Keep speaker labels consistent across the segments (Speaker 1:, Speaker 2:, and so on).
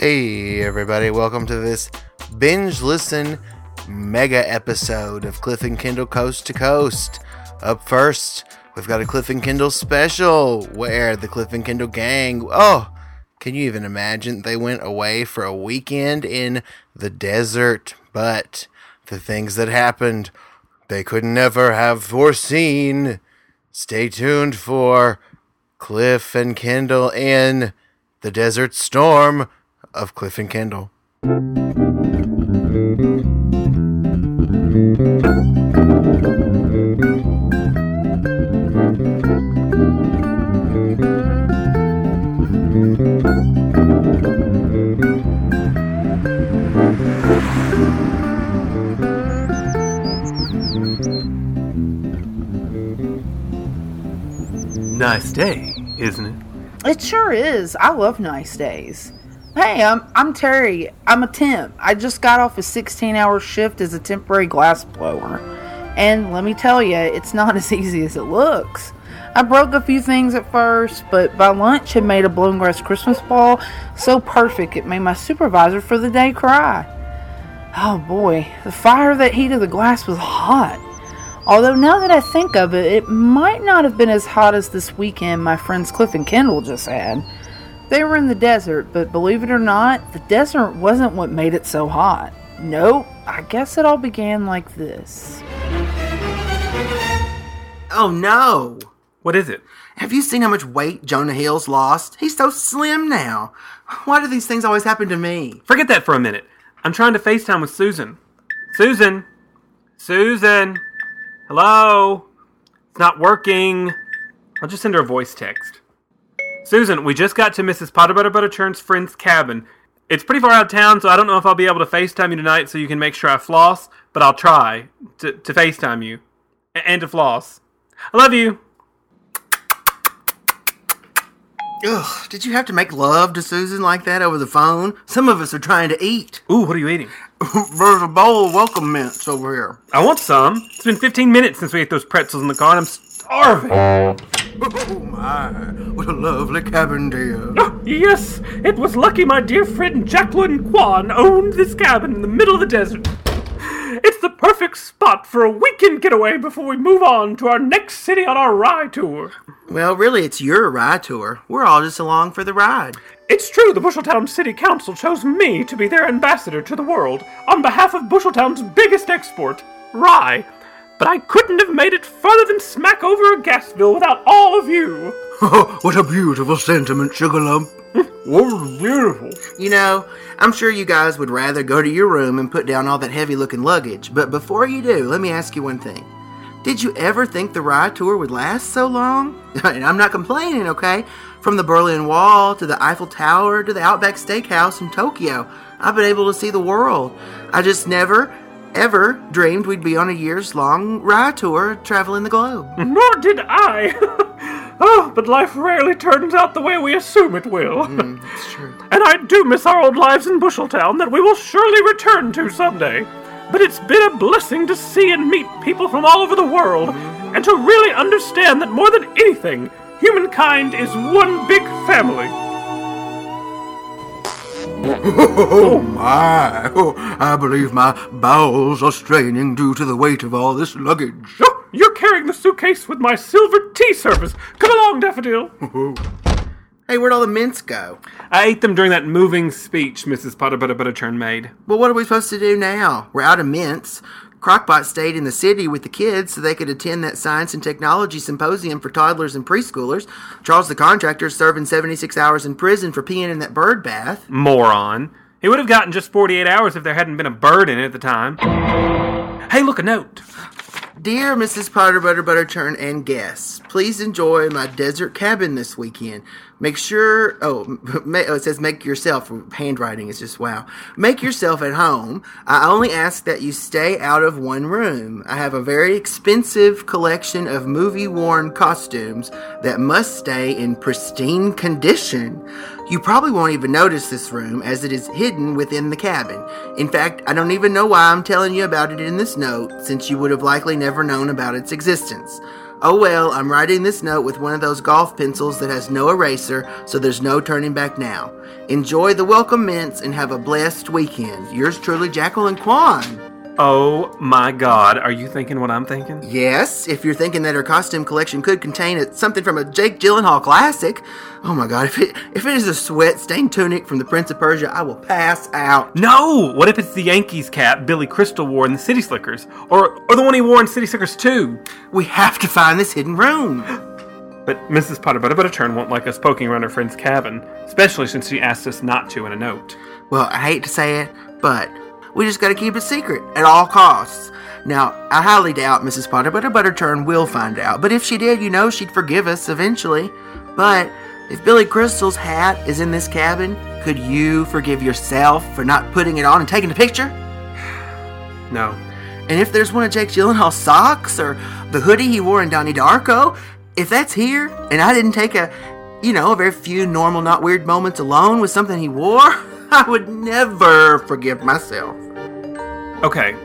Speaker 1: Hey, everybody, welcome to this binge listen mega episode of Cliff and Kendall Coast to Coast. Up first, we've got a Cliff and Kendall special where the Cliff and Kendall gang, oh, can you even imagine? They went away for a weekend in the desert, but the things that happened, they could never have foreseen. Stay tuned for Cliff and Kendall in the Desert Storm of Cliff and Kendall.
Speaker 2: Nice day, isn't it?
Speaker 3: It sure is. I love nice days. Hey, I'm I'm Terry. I'm a temp. I just got off a 16-hour shift as a temporary glass blower. And let me tell you, it's not as easy as it looks. I broke a few things at first, but by lunch had made a blown grass Christmas ball so perfect it made my supervisor for the day cry. Oh boy, the fire that heated the glass was hot. Although now that I think of it, it might not have been as hot as this weekend my friends Cliff and Kendall just had. They were in the desert, but believe it or not, the desert wasn't what made it so hot. Nope, I guess it all began like this.
Speaker 4: Oh no!
Speaker 2: What is it?
Speaker 4: Have you seen how much weight Jonah Hill's lost? He's so slim now. Why do these things always happen to me?
Speaker 2: Forget that for a minute. I'm trying to FaceTime with Susan. Susan! Susan! Hello? It's not working. I'll just send her a voice text. Susan, we just got to Mrs. Potter Butter Butter Churn's friend's cabin. It's pretty far out of town, so I don't know if I'll be able to FaceTime you tonight so you can make sure I floss, but I'll try to, to FaceTime you. And to floss. I love you.
Speaker 4: Ugh, did you have to make love to Susan like that over the phone? Some of us are trying to eat.
Speaker 2: Ooh, what are you eating?
Speaker 4: There's a bowl of welcome mints over here.
Speaker 2: I want some. It's been 15 minutes since we ate those pretzels in the car and I'm starving.
Speaker 4: Oh my, what a lovely cabin, dear.
Speaker 2: Ah, yes, it was lucky my dear friend Jacqueline Kwan owned this cabin in the middle of the desert. It's the perfect spot for a weekend getaway before we move on to our next city on our ride tour.
Speaker 4: Well, really, it's your ride tour. We're all just along for the ride.
Speaker 2: It's true the Busheltown City Council chose me to be their ambassador to the world on behalf of Busheltown's biggest export, rye. But I couldn't have made it further than smack over a gas bill without all of you.
Speaker 4: Oh, what a beautiful sentiment, Sugarlump.
Speaker 2: What oh, beautiful.
Speaker 4: You know, I'm sure you guys would rather go to your room and put down all that heavy looking luggage, but before you do, let me ask you one thing. Did you ever think the ride tour would last so long? And I'm not complaining, okay? From the Berlin Wall to the Eiffel Tower to the Outback Steakhouse in Tokyo, I've been able to see the world. I just never, ever dreamed we'd be on a years long ride tour traveling the globe.
Speaker 2: Nor did I. oh, but life rarely turns out the way we assume it will.
Speaker 4: Hmm, it's true.
Speaker 2: And I do miss our old lives in Busheltown that we will surely return to someday. But it's been a blessing to see and meet people from all over the world, mm-hmm. and to really understand that more than anything, humankind is one big family.
Speaker 4: Oh my! Oh, I believe my bowels are straining due to the weight of all this luggage.
Speaker 2: Oh, you're carrying the suitcase with my silver tea service. Come along, Daffodil.
Speaker 4: Hey, where'd all the mints go?
Speaker 2: I ate them during that moving speech Mrs. Potter Butter Butterchurn made.
Speaker 4: Well, what are we supposed to do now? We're out of mints. Crockpot stayed in the city with the kids so they could attend that science and technology symposium for toddlers and preschoolers. Charles the contractor is serving 76 hours in prison for peeing in that bird bath.
Speaker 2: Moron. He would have gotten just 48 hours if there hadn't been a bird in it at the time. Hey, look, a note.
Speaker 4: Dear Mrs. Potter Butter Butterchurn and guests, please enjoy my desert cabin this weekend. Make sure, oh, oh, it says make yourself. Handwriting is just wow. Make yourself at home. I only ask that you stay out of one room. I have a very expensive collection of movie worn costumes that must stay in pristine condition. You probably won't even notice this room as it is hidden within the cabin. In fact, I don't even know why I'm telling you about it in this note, since you would have likely never known about its existence. Oh well, I'm writing this note with one of those golf pencils that has no eraser, so there's no turning back now. Enjoy the welcome mints and have a blessed weekend. Yours truly, Jacqueline Kwan.
Speaker 2: Oh my god, are you thinking what I'm thinking?
Speaker 4: Yes, if you're thinking that her costume collection could contain a, something from a Jake Gyllenhaal classic. Oh my god, if it if it is a sweat stained tunic from the Prince of Persia, I will pass out.
Speaker 2: No! What if it's the Yankees cap Billy Crystal wore in the City Slickers? Or, or the one he wore in City Slickers 2?
Speaker 4: We have to find this hidden room.
Speaker 2: But Mrs. Potter Butter Butter Turn won't like us poking around her friend's cabin, especially since she asked us not to in a note.
Speaker 4: Well, I hate to say it, but we just gotta keep it secret at all costs. Now, I highly doubt Mrs. Potter but her Butter Butterturn will find out, but if she did, you know she'd forgive us eventually. But if Billy Crystal's hat is in this cabin, could you forgive yourself for not putting it on and taking a picture?
Speaker 2: No.
Speaker 4: And if there's one of Jake Gyllenhaal's socks or the hoodie he wore in Donnie Darko, if that's here and I didn't take a, you know, a very few normal, not weird moments alone with something he wore, I would never forgive myself.
Speaker 2: Okay,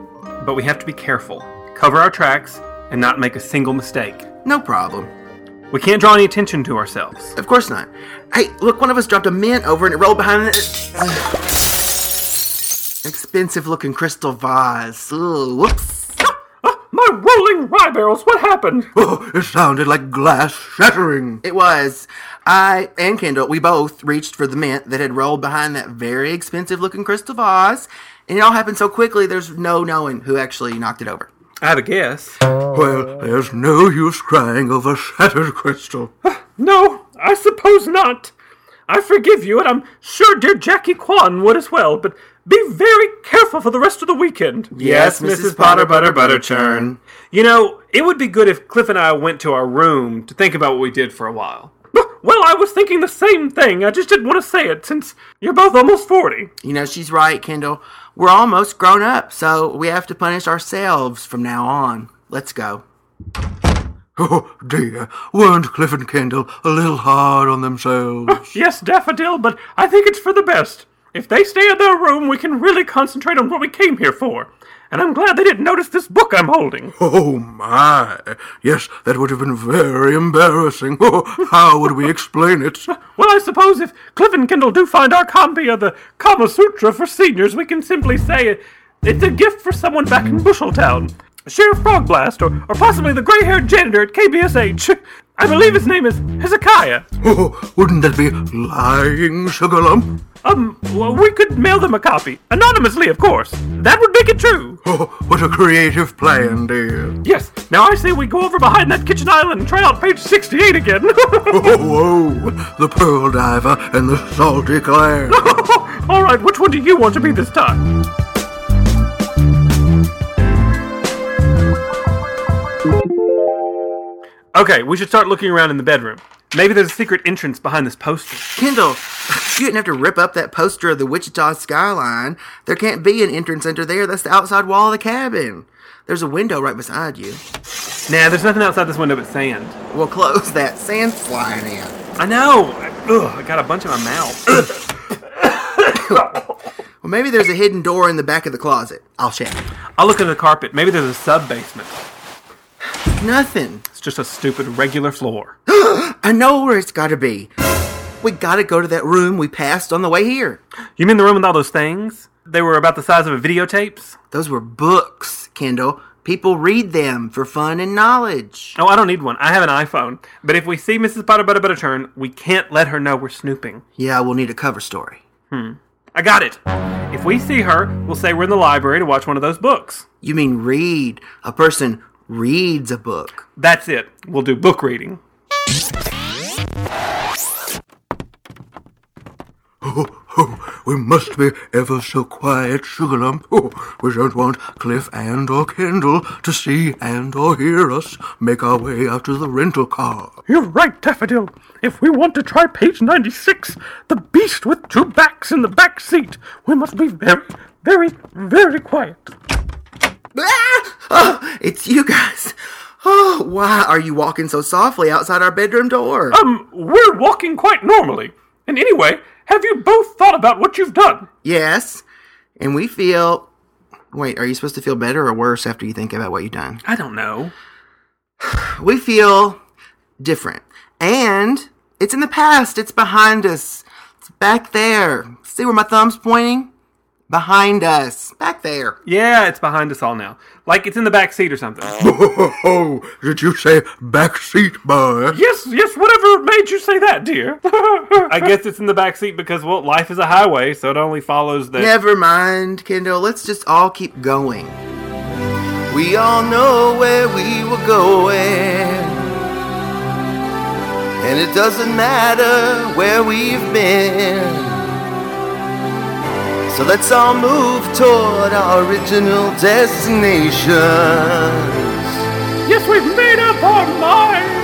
Speaker 2: but we have to be careful, cover our tracks, and not make a single mistake.
Speaker 4: No problem.
Speaker 2: We can't draw any attention to ourselves.
Speaker 4: Of course not. Hey, look, one of us dropped a mint over and it rolled behind it. Expensive looking crystal vase. Ooh, whoops.
Speaker 2: Ah, my rolling rye barrels, what happened?
Speaker 5: Oh, it sounded like glass shattering.
Speaker 4: It was. I and Kendall, we both reached for the mint that had rolled behind that very expensive looking crystal vase, and it all happened so quickly there's no knowing who actually knocked it over.
Speaker 2: I have a guess.
Speaker 5: Well, there's no use crying over shattered crystal.
Speaker 2: No, I suppose not. I forgive you, and I'm sure dear Jackie Kwan would as well, but be very careful for the rest of the weekend.
Speaker 4: Yes, Mrs. Potter Butter Butter Churn.
Speaker 2: You know, it would be good if Cliff and I went to our room to think about what we did for a while. Well, I was thinking the same thing. I just didn't want to say it since you're both almost 40.
Speaker 4: You know, she's right, Kendall. We're almost grown up, so we have to punish ourselves from now on. Let's go.
Speaker 5: Oh dear, weren't Cliff and Kendall a little hard on themselves?
Speaker 2: Yes, Daffodil, but I think it's for the best. If they stay in their room, we can really concentrate on what we came here for. And I'm glad they didn't notice this book I'm holding.
Speaker 5: Oh my! Yes, that would have been very embarrassing. Oh, how would we explain it?
Speaker 2: Well, I suppose if Cliff and Kendall do find our copy of the Kama Sutra for seniors, we can simply say it's a gift for someone back in Busheltown. Sheriff Frogblast, or, or possibly the gray haired janitor at KBSH. I believe his name is Hezekiah.
Speaker 5: Oh, wouldn't that be lying, Sugar Lump?
Speaker 2: Um, well, we could mail them a copy. Anonymously, of course. That would make it true.
Speaker 5: Oh, what a creative plan, dear.
Speaker 2: Yes, now I say we go over behind that kitchen island and try out page 68 again.
Speaker 5: Oh, whoa! The pearl diver and the salty clam.
Speaker 2: All right, which one do you want to be this time? Okay, we should start looking around in the bedroom. Maybe there's a secret entrance behind this poster.
Speaker 4: Kendall, you didn't have to rip up that poster of the Wichita skyline. There can't be an entrance under there. That's the outside wall of the cabin. There's a window right beside you.
Speaker 2: Nah, there's nothing outside this window but sand.
Speaker 4: We'll close that. Sand's flying in.
Speaker 2: I know. Ugh, I got a bunch in my mouth.
Speaker 4: Well, maybe there's a hidden door in the back of the closet. I'll check.
Speaker 2: I'll look under the carpet. Maybe there's a sub basement.
Speaker 4: Nothing.
Speaker 2: It's just a stupid regular floor.
Speaker 4: I know where it's gotta be. We gotta go to that room we passed on the way here.
Speaker 2: You mean the room with all those things? They were about the size of a videotapes?
Speaker 4: Those were books, Kendall. People read them for fun and knowledge.
Speaker 2: Oh, I don't need one. I have an iPhone. But if we see Mrs. Potter Butter Butter Turn, we can't let her know we're snooping.
Speaker 4: Yeah, we'll need a cover story. Hmm.
Speaker 2: I got it. If we see her, we'll say we're in the library to watch one of those books.
Speaker 4: You mean read? A person reads a book.
Speaker 2: That's it. We'll do book reading.
Speaker 5: Oh, oh, we must be ever so quiet, Sugar Lump. Oh, we don't want Cliff and or Kendall to see and or hear us make our way out to the rental car.
Speaker 2: You're right, Daffodil. If we want to try page 96, the beast with two backs in the back seat, we must be very, very, very quiet.
Speaker 4: Ah! Oh, it's you guys. Oh, why are you walking so softly outside our bedroom door?
Speaker 2: Um, we're walking quite normally. And anyway, have you both thought about what you've done?
Speaker 4: Yes, and we feel. Wait, are you supposed to feel better or worse after you think about what you've done?
Speaker 2: I don't know.
Speaker 4: we feel different. And it's in the past, it's behind us. It's back there. See where my thumb's pointing? Behind us. Back there.
Speaker 2: Yeah, it's behind us all now. Like it's in the back seat or something.
Speaker 5: Oh, did you say back seat, boy?
Speaker 2: yes, yes, whatever made you say that, dear. I guess it's in the back seat because, well, life is a highway, so it only follows that.
Speaker 4: Never mind, Kendall. Let's just all keep going. We all know where we were going. And it doesn't matter where we've been. So let's all move toward our original destinations.
Speaker 2: Yes, we've made up our minds.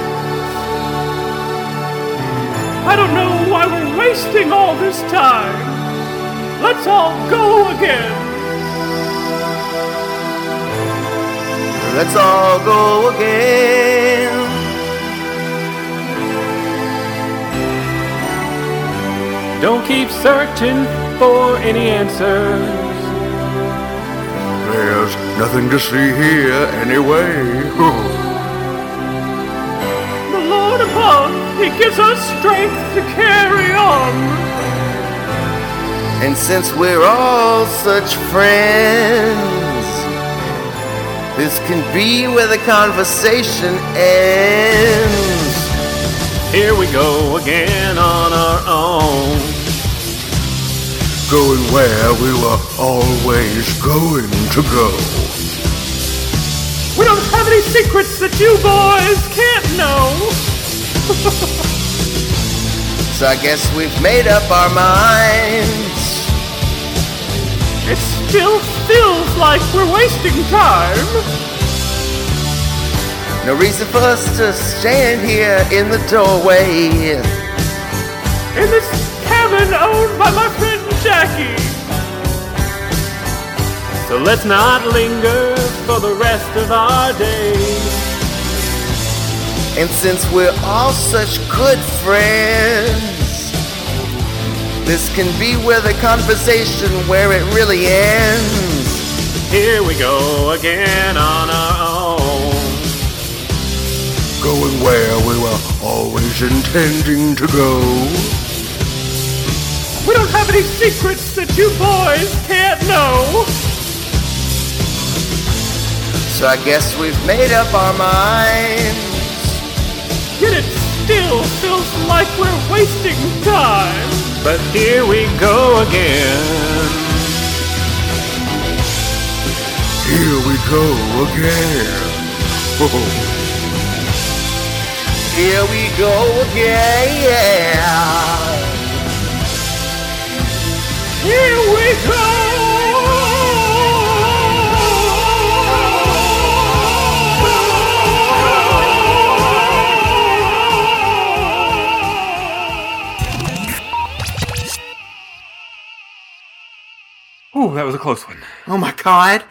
Speaker 2: I don't know why we're wasting all this time. Let's all go again.
Speaker 4: Let's all go again.
Speaker 2: Don't keep searching for any answers.
Speaker 5: There's nothing to see here anyway.
Speaker 2: The Lord above, He gives us strength to carry on.
Speaker 4: And since we're all such friends, this can be where the conversation ends.
Speaker 2: Here we go again on our own.
Speaker 5: Going where we were always going to go.
Speaker 2: We don't have any secrets that you boys can't know.
Speaker 4: So I guess we've made up our minds.
Speaker 2: It still feels like we're wasting time.
Speaker 4: No reason for us to stand here in the doorway.
Speaker 2: In this cabin owned by my friend Jackie. So let's not linger for the rest of our days.
Speaker 4: And since we're all such good friends, this can be where the conversation where it really ends.
Speaker 2: Here we go again on our own.
Speaker 5: Going where we were always intending to go.
Speaker 2: We don't have any secrets that you boys can't know.
Speaker 4: So I guess we've made up our minds.
Speaker 2: Yet it still feels like we're wasting time. But here we go again.
Speaker 5: Here we go again. Oh.
Speaker 4: Here we go again.
Speaker 2: Here we go! Ooh, that was a close one.
Speaker 4: Oh my god.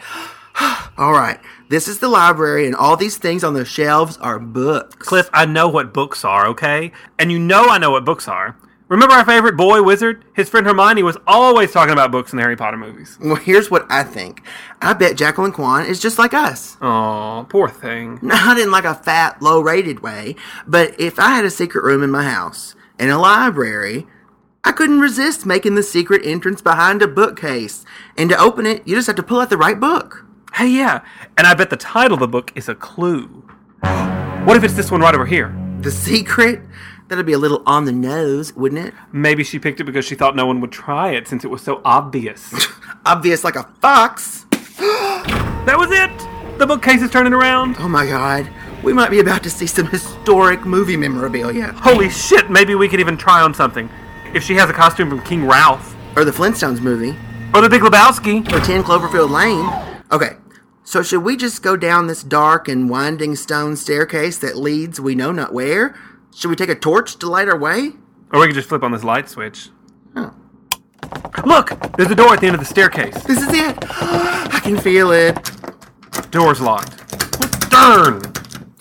Speaker 4: all right. This is the library, and all these things on the shelves are books.
Speaker 2: Cliff, I know what books are, okay? And you know I know what books are. Remember our favorite boy wizard? His friend Hermione was always talking about books in the Harry Potter movies.
Speaker 4: Well, here's what I think. I bet Jacqueline Kwan is just like us.
Speaker 2: Aw, poor thing.
Speaker 4: Not in like a fat, low rated way, but if I had a secret room in my house and a library, I couldn't resist making the secret entrance behind a bookcase. And to open it, you just have to pull out the right book.
Speaker 2: Hey, yeah, and I bet the title of the book is a clue. What if it's this one right over here?
Speaker 4: The secret? That'd be a little on the nose, wouldn't it?
Speaker 2: Maybe she picked it because she thought no one would try it since it was so obvious.
Speaker 4: Obvious like a fox.
Speaker 2: that was it! The bookcase is turning around.
Speaker 4: Oh my god. We might be about to see some historic movie memorabilia.
Speaker 2: Holy shit, maybe we could even try on something. If she has a costume from King Ralph.
Speaker 4: Or the Flintstones movie.
Speaker 2: Or the Big Lebowski.
Speaker 4: Or 10 Cloverfield Lane. Okay, so should we just go down this dark and winding stone staircase that leads we know not where? Should we take a torch to light our way?
Speaker 2: Or we could just flip on this light switch. Oh. Look! There's a door at the end of the staircase.
Speaker 4: This is it! I can feel it.
Speaker 2: Door's locked. Darn!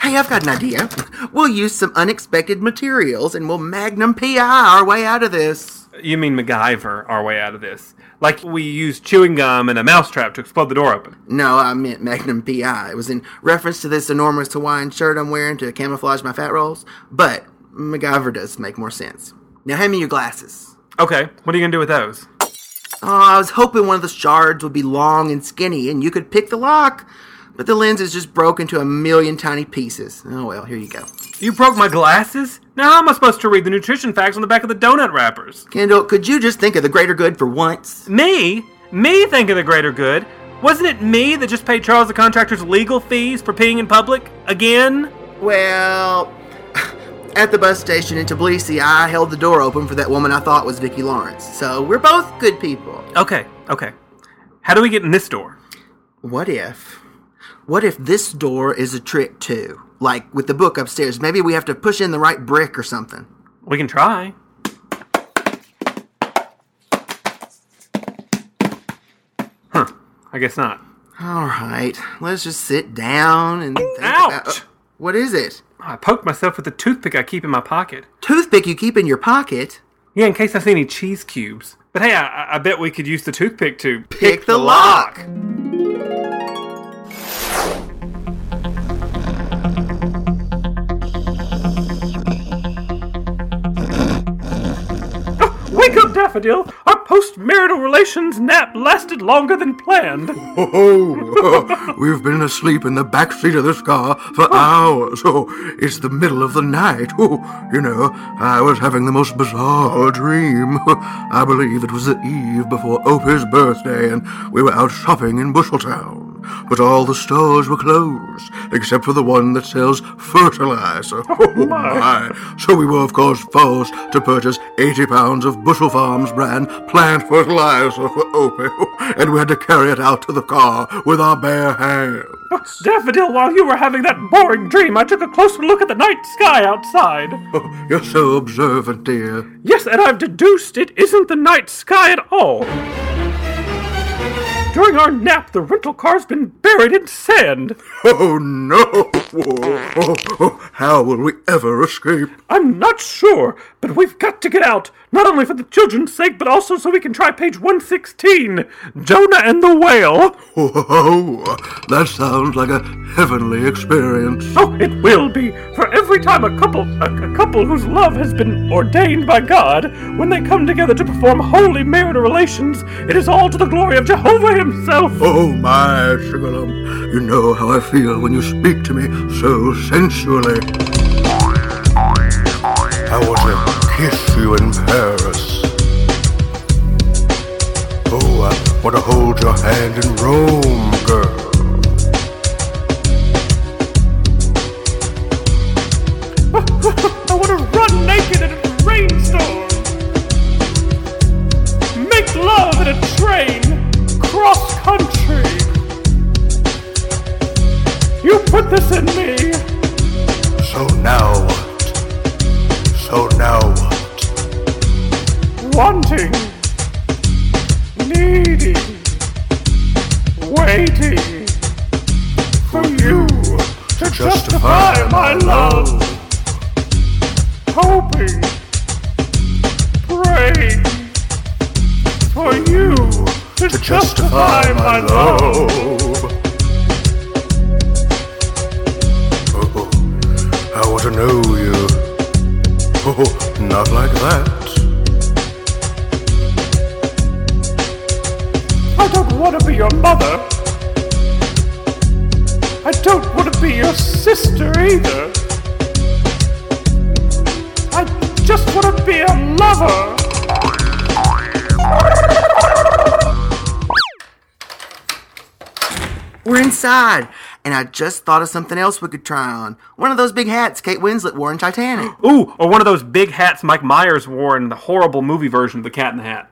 Speaker 4: Hey, I've got an idea. We'll use some unexpected materials and we'll magnum PI our way out of this.
Speaker 2: You mean MacGyver our way out of this? Like we used chewing gum and a mousetrap to explode the door open.
Speaker 4: No, I meant Magnum PI. It was in reference to this enormous Hawaiian shirt I'm wearing to camouflage my fat rolls, but MacGyver does make more sense. Now hand me your glasses.
Speaker 2: Okay, what are you gonna do with those?
Speaker 4: Oh, I was hoping one of the shards would be long and skinny and you could pick the lock, but the lens is just broke into a million tiny pieces. Oh well, here you go.
Speaker 2: You broke my glasses? Now how am I supposed to read the nutrition facts on the back of the donut wrappers?
Speaker 4: Kendall, could you just think of the greater good for once?
Speaker 2: Me? Me think of the greater good? Wasn't it me that just paid Charles the contractor's legal fees for peeing in public? Again?
Speaker 4: Well, at the bus station in Tbilisi, I held the door open for that woman I thought was Vicki Lawrence. So we're both good people.
Speaker 2: Okay, okay. How do we get in this door?
Speaker 4: What if? What if this door is a trick too? Like with the book upstairs, maybe we have to push in the right brick or something.
Speaker 2: We can try. Huh. I guess not.
Speaker 4: All right, let's just sit down and think
Speaker 2: Ouch!
Speaker 4: about. what is it?
Speaker 2: I poked myself with the toothpick I keep in my pocket.
Speaker 4: Toothpick you keep in your pocket?
Speaker 2: Yeah, in case I see any cheese cubes. But hey, I, I bet we could use the toothpick to
Speaker 4: Pick the lock.
Speaker 2: Wake Daffodil! Our post-marital relations nap lasted longer than planned.
Speaker 5: Oh, we've been asleep in the back seat of this car for hours. Oh, it's the middle of the night. Oh, you know, I was having the most bizarre dream. I believe it was the eve before Opie's birthday, and we were out shopping in Busheltown. But all the stores were closed, except for the one that sells fertilizer. Oh, oh my. So we were, of course, forced to purchase 80 pounds of Bushel Farms brand plant fertilizer for Opie, and we had to carry it out to the car with our bare hands.
Speaker 2: Oh, Daffodil, while you were having that boring dream, I took a closer look at the night sky outside.
Speaker 5: Oh, you're so observant, dear.
Speaker 2: Yes, and I've deduced it isn't the night sky at all. During our nap, the rental car's been buried in sand.
Speaker 5: Oh, no! Oh, oh, oh, how will we ever escape?
Speaker 2: I'm not sure, but we've got to get out, not only for the children's sake, but also so we can try page 116 Jonah and the Whale.
Speaker 5: Oh, that sounds like a heavenly experience.
Speaker 2: Oh, it will be. For every time a couple, a, a couple whose love has been ordained by God, when they come together to perform holy marital relations, it is all to the glory of Jehovah Himself.
Speaker 5: Oh, my sugarlump, you know how I feel when you speak to me so sensually. I want to kiss you in Paris. Oh, I want to hold your hand in Rome, girl.
Speaker 2: I want to run naked in a rainstorm. Make love in a train, cross country. You put this in me.
Speaker 5: So now? Oh, so now what?
Speaker 2: wanting, needing, waiting for you to justify my love, hoping, praying for you to justify my love.
Speaker 5: Oh, oh. I want to know you. Oh, not like that.
Speaker 2: I don't want to be your mother. I don't want to be your sister either. I just want to be a lover.
Speaker 4: We're inside, and I just thought of something else we could try on. One of those big hats Kate Winslet wore in Titanic.
Speaker 2: Ooh, or one of those big hats Mike Myers wore in the horrible movie version of The Cat in the Hat.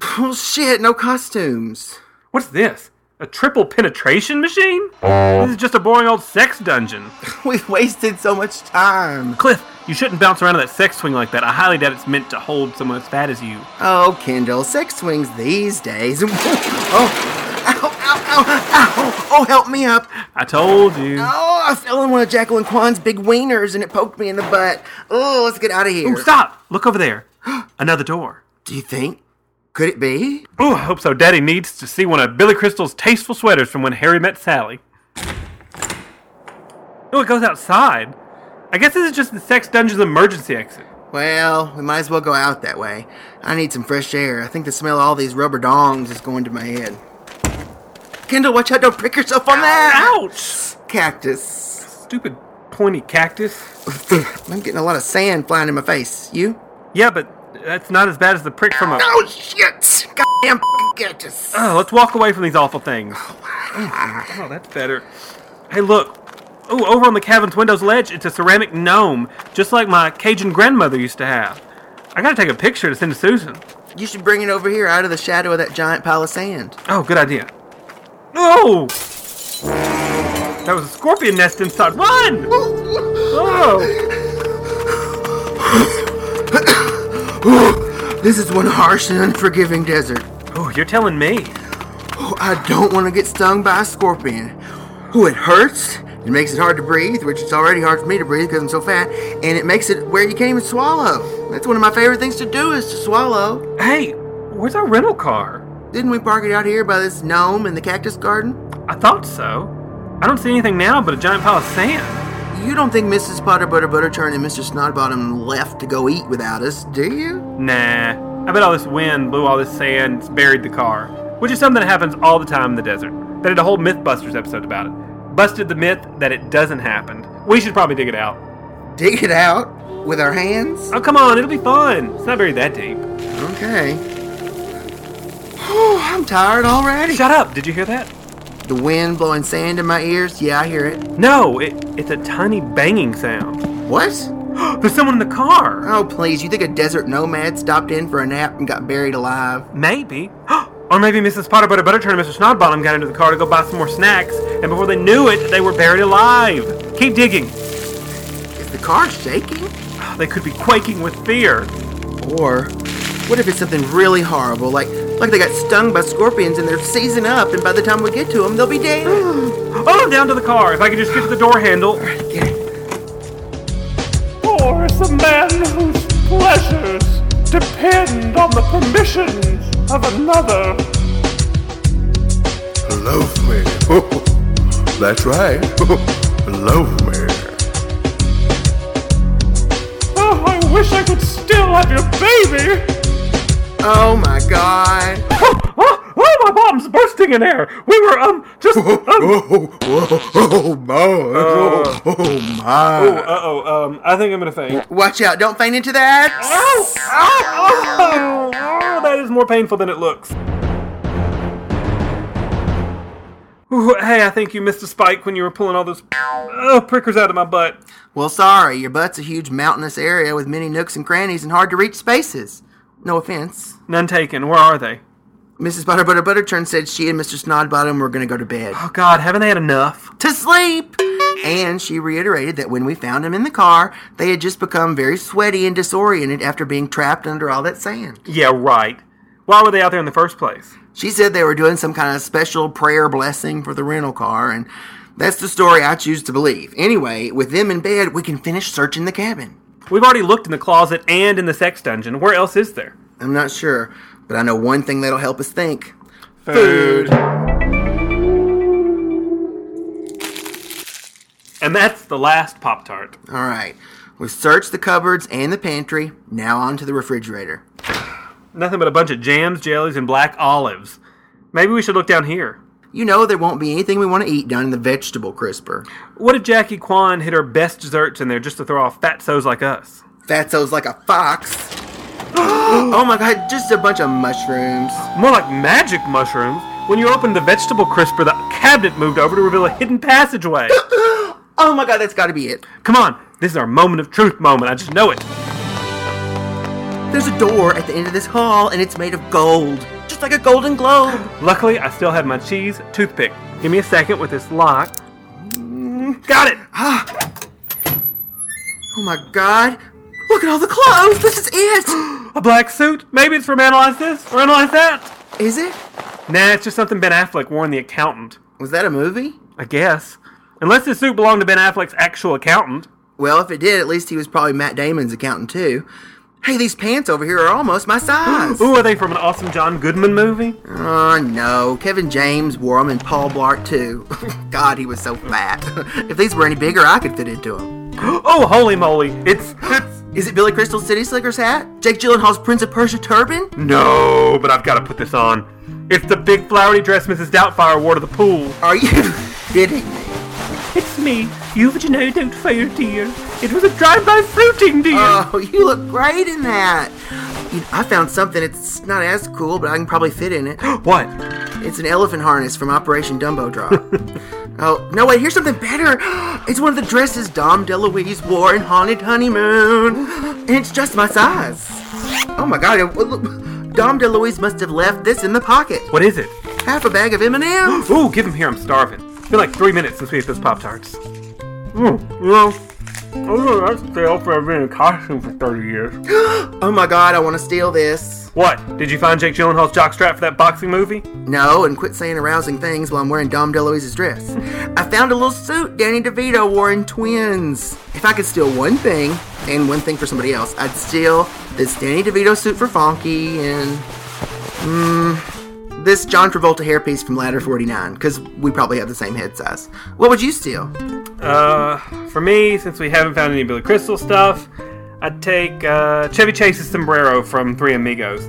Speaker 4: Well, shit, no costumes.
Speaker 2: What's this? A triple penetration machine? This is just a boring old sex dungeon.
Speaker 4: We've wasted so much time.
Speaker 2: Cliff, you shouldn't bounce around on that sex swing like that. I highly doubt it's meant to hold someone as fat as you.
Speaker 4: Oh, Kendall, sex swings these days. oh, ow, ow, ow, ow. Oh, help me up.
Speaker 2: I told you.
Speaker 4: Oh, I fell in one of Jacqueline Kwan's big wieners and it poked me in the butt. Oh, let's get out of here.
Speaker 2: Ooh, stop! Look over there. Another door.
Speaker 4: Do you think? Could it be?
Speaker 2: Oh, I hope so. Daddy needs to see one of Billy Crystal's tasteful sweaters from when Harry met Sally. Oh, it goes outside. I guess this is just the Sex Dungeon's emergency exit.
Speaker 4: Well, we might as well go out that way. I need some fresh air. I think the smell of all these rubber dongs is going to my head. Kendall, watch out! Don't prick yourself on that.
Speaker 2: Ouch!
Speaker 4: Cactus.
Speaker 2: Stupid pointy cactus.
Speaker 4: I'm getting a lot of sand flying in my face. You?
Speaker 2: Yeah, but that's not as bad as the prick from a.
Speaker 4: Oh shit! Goddamn cactus.
Speaker 2: Oh, let's walk away from these awful things. Oh, oh that's better. Hey, look. Oh, over on the cabin's windows ledge, it's a ceramic gnome, just like my Cajun grandmother used to have. I gotta take a picture to send to Susan.
Speaker 4: You should bring it over here out of the shadow of that giant pile of sand.
Speaker 2: Oh, good idea. Oh! That was a scorpion nest inside. Run! Oh!
Speaker 4: This is one harsh and unforgiving desert.
Speaker 2: Oh, you're telling me.
Speaker 4: Oh, I don't want to get stung by a scorpion. Oh, it hurts. It makes it hard to breathe, which it's already hard for me to breathe because I'm so fat, and it makes it where you can't even swallow. That's one of my favorite things to do is to swallow.
Speaker 2: Hey, where's our rental car?
Speaker 4: Didn't we park it out here by this gnome in the cactus garden?
Speaker 2: I thought so. I don't see anything now but a giant pile of sand.
Speaker 4: You don't think Mrs. Potter Butter Butterturn and Mr. Snodbottom left to go eat without us, do you?
Speaker 2: Nah. I bet all this wind blew all this sand, and buried the car. Which is something that happens all the time in the desert. They did a whole Mythbusters episode about it. Busted the myth that it doesn't happen. We should probably dig it out.
Speaker 4: Dig it out with our hands?
Speaker 2: Oh, come on, it'll be fun. It's not buried that deep.
Speaker 4: Okay. I'm tired already.
Speaker 2: Shut up. Did you hear that?
Speaker 4: The wind blowing sand in my ears? Yeah, I hear it.
Speaker 2: No, it, it's a tiny banging sound.
Speaker 4: What?
Speaker 2: There's someone in the car.
Speaker 4: Oh, please. You think a desert nomad stopped in for a nap and got buried alive?
Speaker 2: Maybe. Or maybe Mrs. Potter Butter Butterturn and Mr. Snodbottom got into the car to go buy some more snacks, and before they knew it, they were buried alive. Keep digging.
Speaker 4: Is the car shaking?
Speaker 2: They could be quaking with fear.
Speaker 4: Or what if it's something really horrible, like like they got stung by scorpions and they're seizing up, and by the time we get to them, they'll be dead?
Speaker 2: Oh, down to the car. If I could just get to the door handle.
Speaker 4: Get it.
Speaker 6: Or is a man whose pleasures depend on the permissions of another.
Speaker 5: Love me. That's right. Love me.
Speaker 6: Oh, I wish I could still have your baby.
Speaker 4: Oh my god.
Speaker 2: Oh, oh, oh, my bomb's bursting in air. We were, um, just, um,
Speaker 5: Oh, oh, oh, my. Oh, oh, my.
Speaker 2: uh-oh, um, I think I'm gonna faint.
Speaker 4: Watch out, don't faint into that.
Speaker 2: Oh, oh, oh, that is more painful than it looks. Ooh, hey, I think you missed a spike when you were pulling all those uh, prickers out of my butt.
Speaker 4: Well, sorry, your butt's a huge mountainous area with many nooks and crannies and hard to reach spaces. No offense.
Speaker 2: None taken. Where are they?
Speaker 4: Mrs. Butter Butter Butterturn said she and Mr. Snodbottom were going to go to bed.
Speaker 2: Oh, God, haven't they had enough?
Speaker 4: to sleep. And she reiterated that when we found them in the car, they had just become very sweaty and disoriented after being trapped under all that sand.
Speaker 2: Yeah, right. Why were they out there in the first place?
Speaker 4: She said they were doing some kind of special prayer blessing for the rental car, and that's the story I choose to believe. Anyway, with them in bed, we can finish searching the cabin.
Speaker 2: We've already looked in the closet and in the sex dungeon. Where else is there?
Speaker 4: I'm not sure, but I know one thing that'll help us think.
Speaker 2: Food. And that's the last Pop Tart.
Speaker 4: All right, we've searched the cupboards and the pantry. Now on to the refrigerator.
Speaker 2: Nothing but a bunch of jams, jellies, and black olives. Maybe we should look down here.
Speaker 4: You know there won't be anything we want to eat down in the vegetable crisper.
Speaker 2: What if Jackie Kwan hid her best desserts in there just to throw off fatsos like us?
Speaker 4: Fatso's like a fox. oh my god, just a bunch of mushrooms.
Speaker 2: More like magic mushrooms. When you opened the vegetable crisper, the cabinet moved over to reveal a hidden passageway.
Speaker 4: Oh my god, that's gotta be it.
Speaker 2: Come on, this is our moment of truth moment. I just know it.
Speaker 4: There's a door at the end of this hall and it's made of gold. Just like a golden globe.
Speaker 2: Luckily, I still had my cheese toothpick. Give me a second with this lock. Mm, Got it!
Speaker 4: Oh my god. Look at all the clothes. This is it.
Speaker 2: A black suit? Maybe it's from Analyze This or Analyze That?
Speaker 4: Is it?
Speaker 2: Nah, it's just something Ben Affleck wore in The Accountant.
Speaker 4: Was that a movie?
Speaker 2: I guess. Unless this suit belonged to Ben Affleck's actual accountant.
Speaker 4: Well, if it did, at least he was probably Matt Damon's accountant too. Hey, these pants over here are almost my size.
Speaker 2: Ooh, are they from an awesome John Goodman movie?
Speaker 4: Oh, no. Kevin James wore them and Paul Blart, too. God, he was so fat. if these were any bigger, I could fit into them.
Speaker 2: Oh, holy moly! It's it's
Speaker 4: Is it Billy Crystal's City Slickers hat? Jake Gyllenhaal's Prince of Persia turban?
Speaker 2: no, but I've got to put this on. It's the big flowery dress Mrs. Doubtfire wore to the pool.
Speaker 4: Are you kidding me?
Speaker 2: It's me, Euphegenia Doubtfire, dear. It was a drive-by fruiting, dear.
Speaker 4: Oh, you look great in that. You I found something. It's not as cool, but I can probably fit in it.
Speaker 2: what?
Speaker 4: It's an elephant harness from Operation Dumbo Drop. oh, no, wait, here's something better. It's one of the dresses Dom DeLuise wore in Haunted Honeymoon. And it's just my size. Oh my god, it- look, Dom DeLuise must have left this in the pocket.
Speaker 2: What is it?
Speaker 4: Half a bag of M&M's.
Speaker 2: Ooh, give them here. I'm starving. It's been like three minutes since we ate those Pop Tarts. Mm, you know, I was gonna ask stay up for being in costume for 30 years.
Speaker 4: Oh my god, I want to steal this.
Speaker 2: What? Did you find Jake Gyllenhaal's jockstrap for that boxing movie?
Speaker 4: No, and quit saying arousing things while I'm wearing Dom DeLuise's dress. I found a little suit Danny DeVito wore in Twins. If I could steal one thing, and one thing for somebody else, I'd steal this Danny DeVito suit for Fonky and. Mm, this John Travolta hairpiece from Ladder 49, because we probably have the same head size. What would you steal?
Speaker 2: Uh, for me, since we haven't found any Billy Crystal stuff, I'd take uh, Chevy Chase's sombrero from Three Amigos.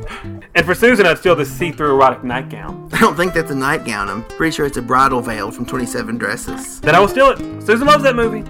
Speaker 2: And for Susan, I'd steal this see-through erotic nightgown.
Speaker 4: I don't think that's a nightgown. I'm pretty sure it's a bridal veil from 27 Dresses.
Speaker 2: Then I will steal it. Susan loves that movie.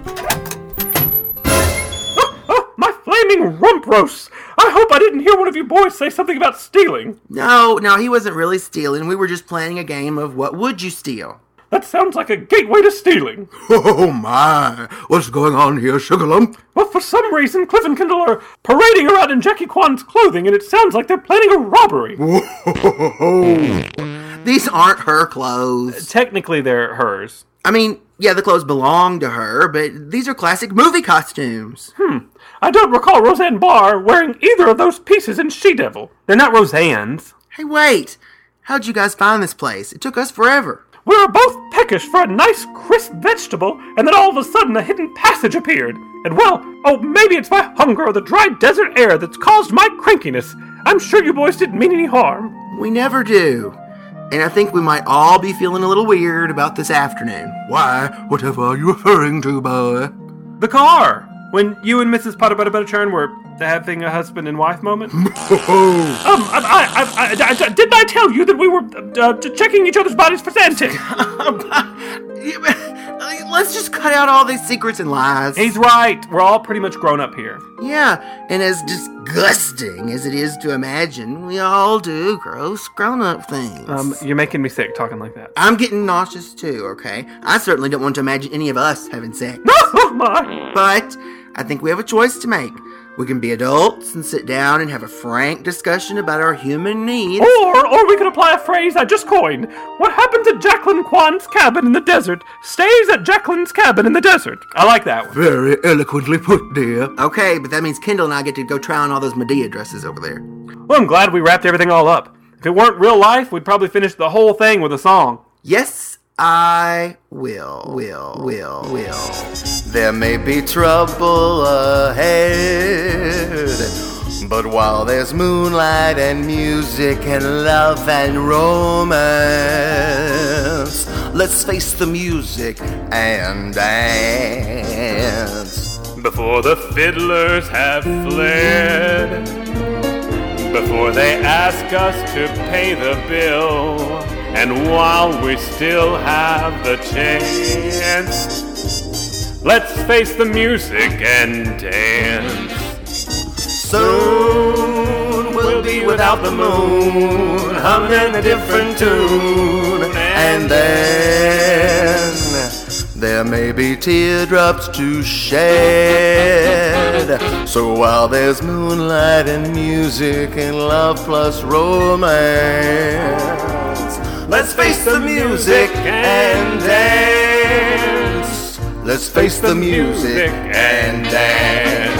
Speaker 2: My rump roasts! I hope I didn't hear one of you boys say something about stealing.
Speaker 4: No, no, he wasn't really stealing. We were just playing a game of what would you steal?
Speaker 2: That sounds like a gateway to stealing.
Speaker 5: Oh my! What's going on here, Sugarlump?
Speaker 2: Well, for some reason, Cliff and Kendall are parading around in Jackie Kwan's clothing, and it sounds like they're planning a robbery.
Speaker 4: These aren't her clothes.
Speaker 2: Technically, they're hers.
Speaker 4: I mean, yeah, the clothes belong to her, but these are classic movie costumes. Hmm.
Speaker 2: I don't recall Roseanne Barr wearing either of those pieces in She Devil. They're not Roseanne's.
Speaker 4: Hey, wait! How'd you guys find this place? It took us forever.
Speaker 2: We were both peckish for a nice, crisp vegetable, and then all of a sudden a hidden passage appeared. And well, oh, maybe it's my hunger or the dry desert air that's caused my crankiness. I'm sure you boys didn't mean any harm.
Speaker 4: We never do. And I think we might all be feeling a little weird about this afternoon.
Speaker 5: Why, whatever are you referring to, boy?
Speaker 2: The car! When you and Mrs. Potter Butter Butterchurn were having a husband and wife moment? um, I, I, I, I, didn't I tell you that we were uh, uh, checking each other's bodies for sandtic?
Speaker 4: Let's just cut out all these secrets and lies.
Speaker 2: He's right. We're all pretty much grown up here.
Speaker 4: Yeah, and as disgusting as it is to imagine, we all do gross grown up things.
Speaker 2: Um, you're making me sick talking like that.
Speaker 4: I'm getting nauseous too, okay? I certainly don't want to imagine any of us having sex.
Speaker 2: oh my!
Speaker 4: But I think we have a choice to make. We can be adults and sit down and have a frank discussion about our human needs.
Speaker 2: Or, or we could apply a phrase I just coined. What happened to Jacqueline Kwan's cabin in the desert stays at Jacqueline's cabin in the desert. I like that one.
Speaker 5: Very eloquently put, dear.
Speaker 4: Okay, but that means Kendall and I get to go try on all those Madea dresses over there.
Speaker 2: Well, I'm glad we wrapped everything all up. If it weren't real life, we'd probably finish the whole thing with a song.
Speaker 4: Yes, I will. Will. Will. Will.
Speaker 1: There may be trouble ahead, but while there's moonlight and music and love and romance, let's face the music and dance.
Speaker 2: Before the fiddlers have fled, before they ask us to pay the bill, and while we still have the chance, let's face the music and dance.
Speaker 1: Soon we'll be without the moon, humming a different tune, and then there may be teardrops to shed. So while there's moonlight and music and love plus romance, let's face the music and dance. Let's face the music and dance.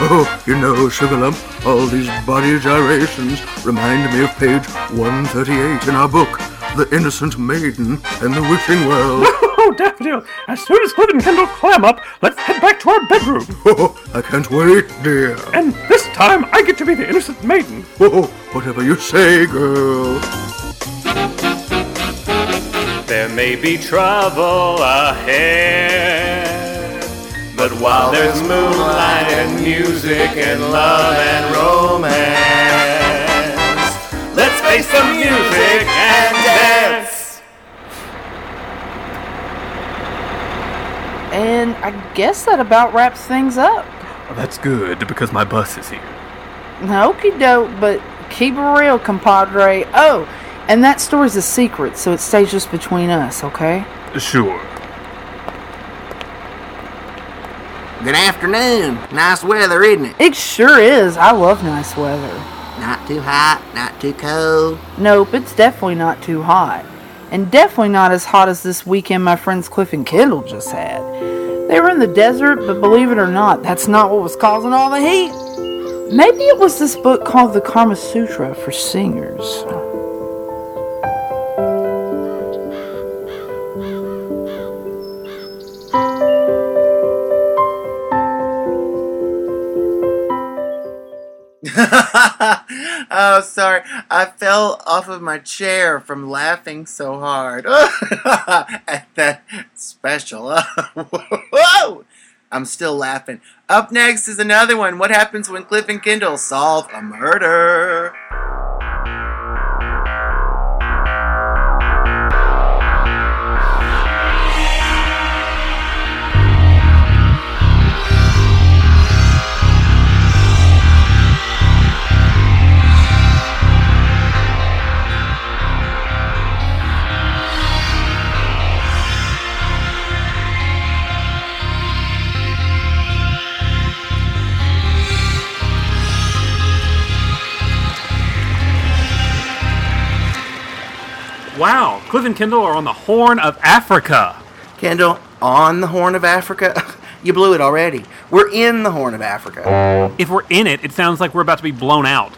Speaker 5: Oh, you know, Sugarlump, all these body gyrations remind me of page 138 in our book, The Innocent Maiden and the Wishing Well.
Speaker 6: Oh, Daffodil, as soon as Cliff and Kendall clam up, let's head back to our bedroom.
Speaker 5: Oh, I can't wait, dear.
Speaker 6: And this time, I get to be the innocent maiden.
Speaker 5: Oh, oh, whatever you say, girl.
Speaker 7: There may be trouble ahead, but while there's moonlight and music and love and romance, let's face the music and dance.
Speaker 3: And I guess that about wraps things up.
Speaker 2: that's good because my bus is here.
Speaker 3: Okie doke, but keep it real, compadre. Oh, and that story's a secret, so it stays just between us, okay?
Speaker 2: Sure.
Speaker 4: Good afternoon. Nice weather, isn't it?
Speaker 3: It sure is. I love nice weather.
Speaker 4: Not too hot, not too cold.
Speaker 3: Nope, it's definitely not too hot. And definitely not as hot as this weekend my friends Cliff and Kendall just had. They were in the desert, but believe it or not, that's not what was causing all the heat. Maybe it was this book called the Karma Sutra for singers.
Speaker 4: oh, sorry. I fell off of my chair from laughing so hard at that special. Whoa! I'm still laughing. Up next is another one. What happens when Cliff and Kendall solve a murder?
Speaker 2: Wow, Cliff and Kendall are on the Horn of Africa.
Speaker 4: Kendall, on the Horn of Africa? you blew it already. We're in the Horn of Africa.
Speaker 2: If we're in it, it sounds like we're about to be blown out.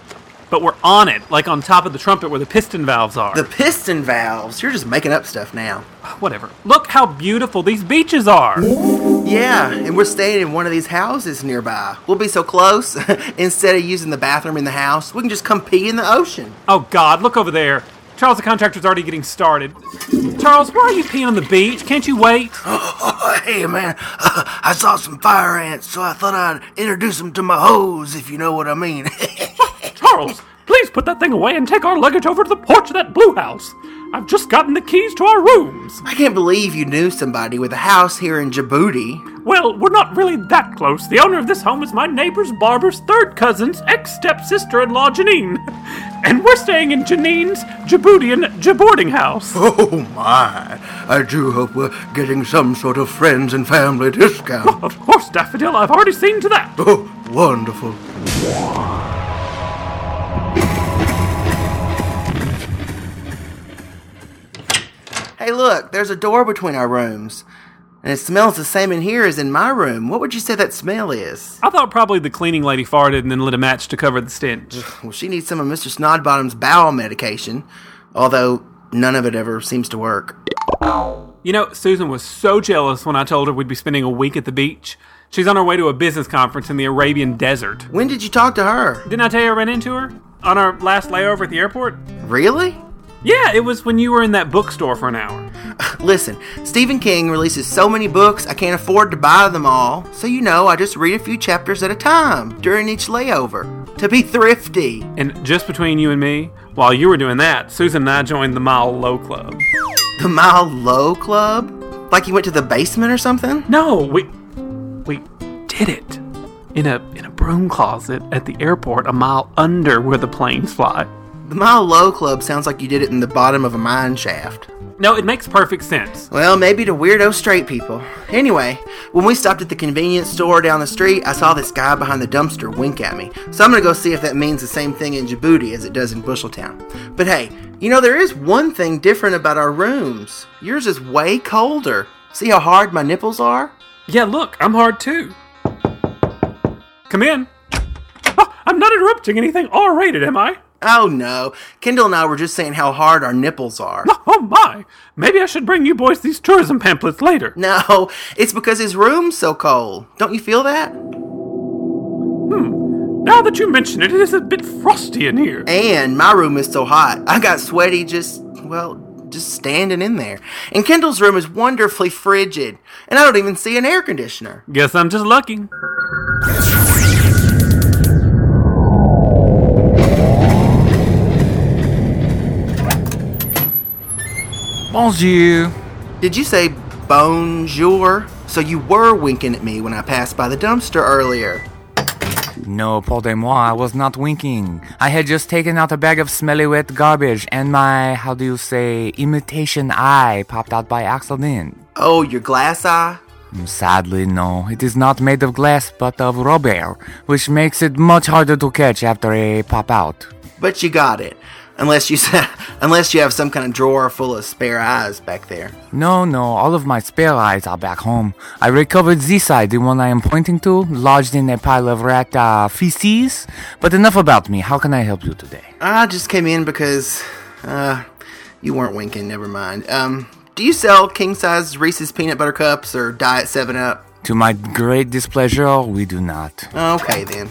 Speaker 2: But we're on it, like on top of the trumpet where the piston valves are.
Speaker 4: The piston valves. You're just making up stuff now.
Speaker 2: Whatever. Look how beautiful these beaches are.
Speaker 4: Yeah, and we're staying in one of these houses nearby. We'll be so close. Instead of using the bathroom in the house, we can just come pee in the ocean.
Speaker 2: Oh God, look over there. Charles, the contractor's already getting started. Charles, why are you peeing on the beach? Can't you wait?
Speaker 5: Oh, hey, man, I saw some fire ants, so I thought I'd introduce them to my hose, if you know what I mean.
Speaker 6: Charles, please put that thing away and take our luggage over to the porch of that blue house. I've just gotten the keys to our rooms.
Speaker 4: I can't believe you knew somebody with a house here in Djibouti.
Speaker 6: Well, we're not really that close. The owner of this home is my neighbor's barber's third cousin's ex stepsister in law, Janine. And we're staying in Janine's Djiboutian boarding house.
Speaker 5: oh, my. I do hope we're getting some sort of friends and family discount.
Speaker 6: Of course, Daffodil, I've already seen to that.
Speaker 5: Oh, wonderful.
Speaker 4: Hey, look, there's a door between our rooms. And it smells the same in here as in my room. What would you say that smell is?
Speaker 2: I thought probably the cleaning lady farted and then lit a match to cover the stench.
Speaker 4: Well, she needs some of Mr. Snodbottom's bowel medication, although none of it ever seems to work.
Speaker 2: You know, Susan was so jealous when I told her we'd be spending a week at the beach. She's on her way to a business conference in the Arabian desert.
Speaker 4: When did you talk to her?
Speaker 2: Didn't I tell you I ran into her? On our last layover at the airport?
Speaker 4: Really?
Speaker 2: Yeah, it was when you were in that bookstore for an hour.
Speaker 4: Listen, Stephen King releases so many books I can't afford to buy them all, so you know I just read a few chapters at a time during each layover to be thrifty.
Speaker 2: And just between you and me, while you were doing that, Susan and I joined the Mile Low Club.
Speaker 4: The Mile Low Club? Like you went to the basement or something?
Speaker 2: No, we we did it in a in a broom closet at the airport, a mile under where the planes fly.
Speaker 4: The Mile Low Club sounds like you did it in the bottom of a mine shaft.
Speaker 2: No, it makes perfect sense.
Speaker 4: Well, maybe to weirdo straight people. Anyway, when we stopped at the convenience store down the street, I saw this guy behind the dumpster wink at me. So I'm gonna go see if that means the same thing in Djibouti as it does in Busheltown. But hey, you know, there is one thing different about our rooms. Yours is way colder. See how hard my nipples are?
Speaker 2: Yeah, look, I'm hard too. Come in.
Speaker 6: Oh, I'm not interrupting anything R rated, am I?
Speaker 4: Oh no, Kendall and I were just saying how hard our nipples are.
Speaker 2: Oh my! Maybe I should bring you boys these tourism pamphlets later.
Speaker 4: No, it's because his room's so cold. Don't you feel that?
Speaker 2: Hmm, now that you mention it, it is a bit frosty in here.
Speaker 4: And my room is so hot. I got sweaty just, well, just standing in there. And Kendall's room is wonderfully frigid. And I don't even see an air conditioner.
Speaker 2: Guess I'm just lucky.
Speaker 8: Bonjour.
Speaker 4: Did you say bonjour? So you were winking at me when I passed by the dumpster earlier.
Speaker 8: No, pardon-moi, I was not winking. I had just taken out a bag of smelly wet garbage and my, how do you say, imitation eye popped out by accident.
Speaker 4: Oh, your glass eye?
Speaker 8: Mm, Sadly, no. It is not made of glass but of rubber, which makes it much harder to catch after a pop out.
Speaker 4: But you got it. Unless you unless you have some kind of drawer full of spare eyes back there.
Speaker 8: No, no, all of my spare eyes are back home. I recovered this side, the one I am pointing to, lodged in a pile of rat uh, feces. But enough about me. How can I help you today?
Speaker 4: I just came in because uh you weren't winking, never mind. Um do you sell king size Reese's peanut butter cups or diet 7 up?
Speaker 8: To my great displeasure, we do not.
Speaker 4: Okay then.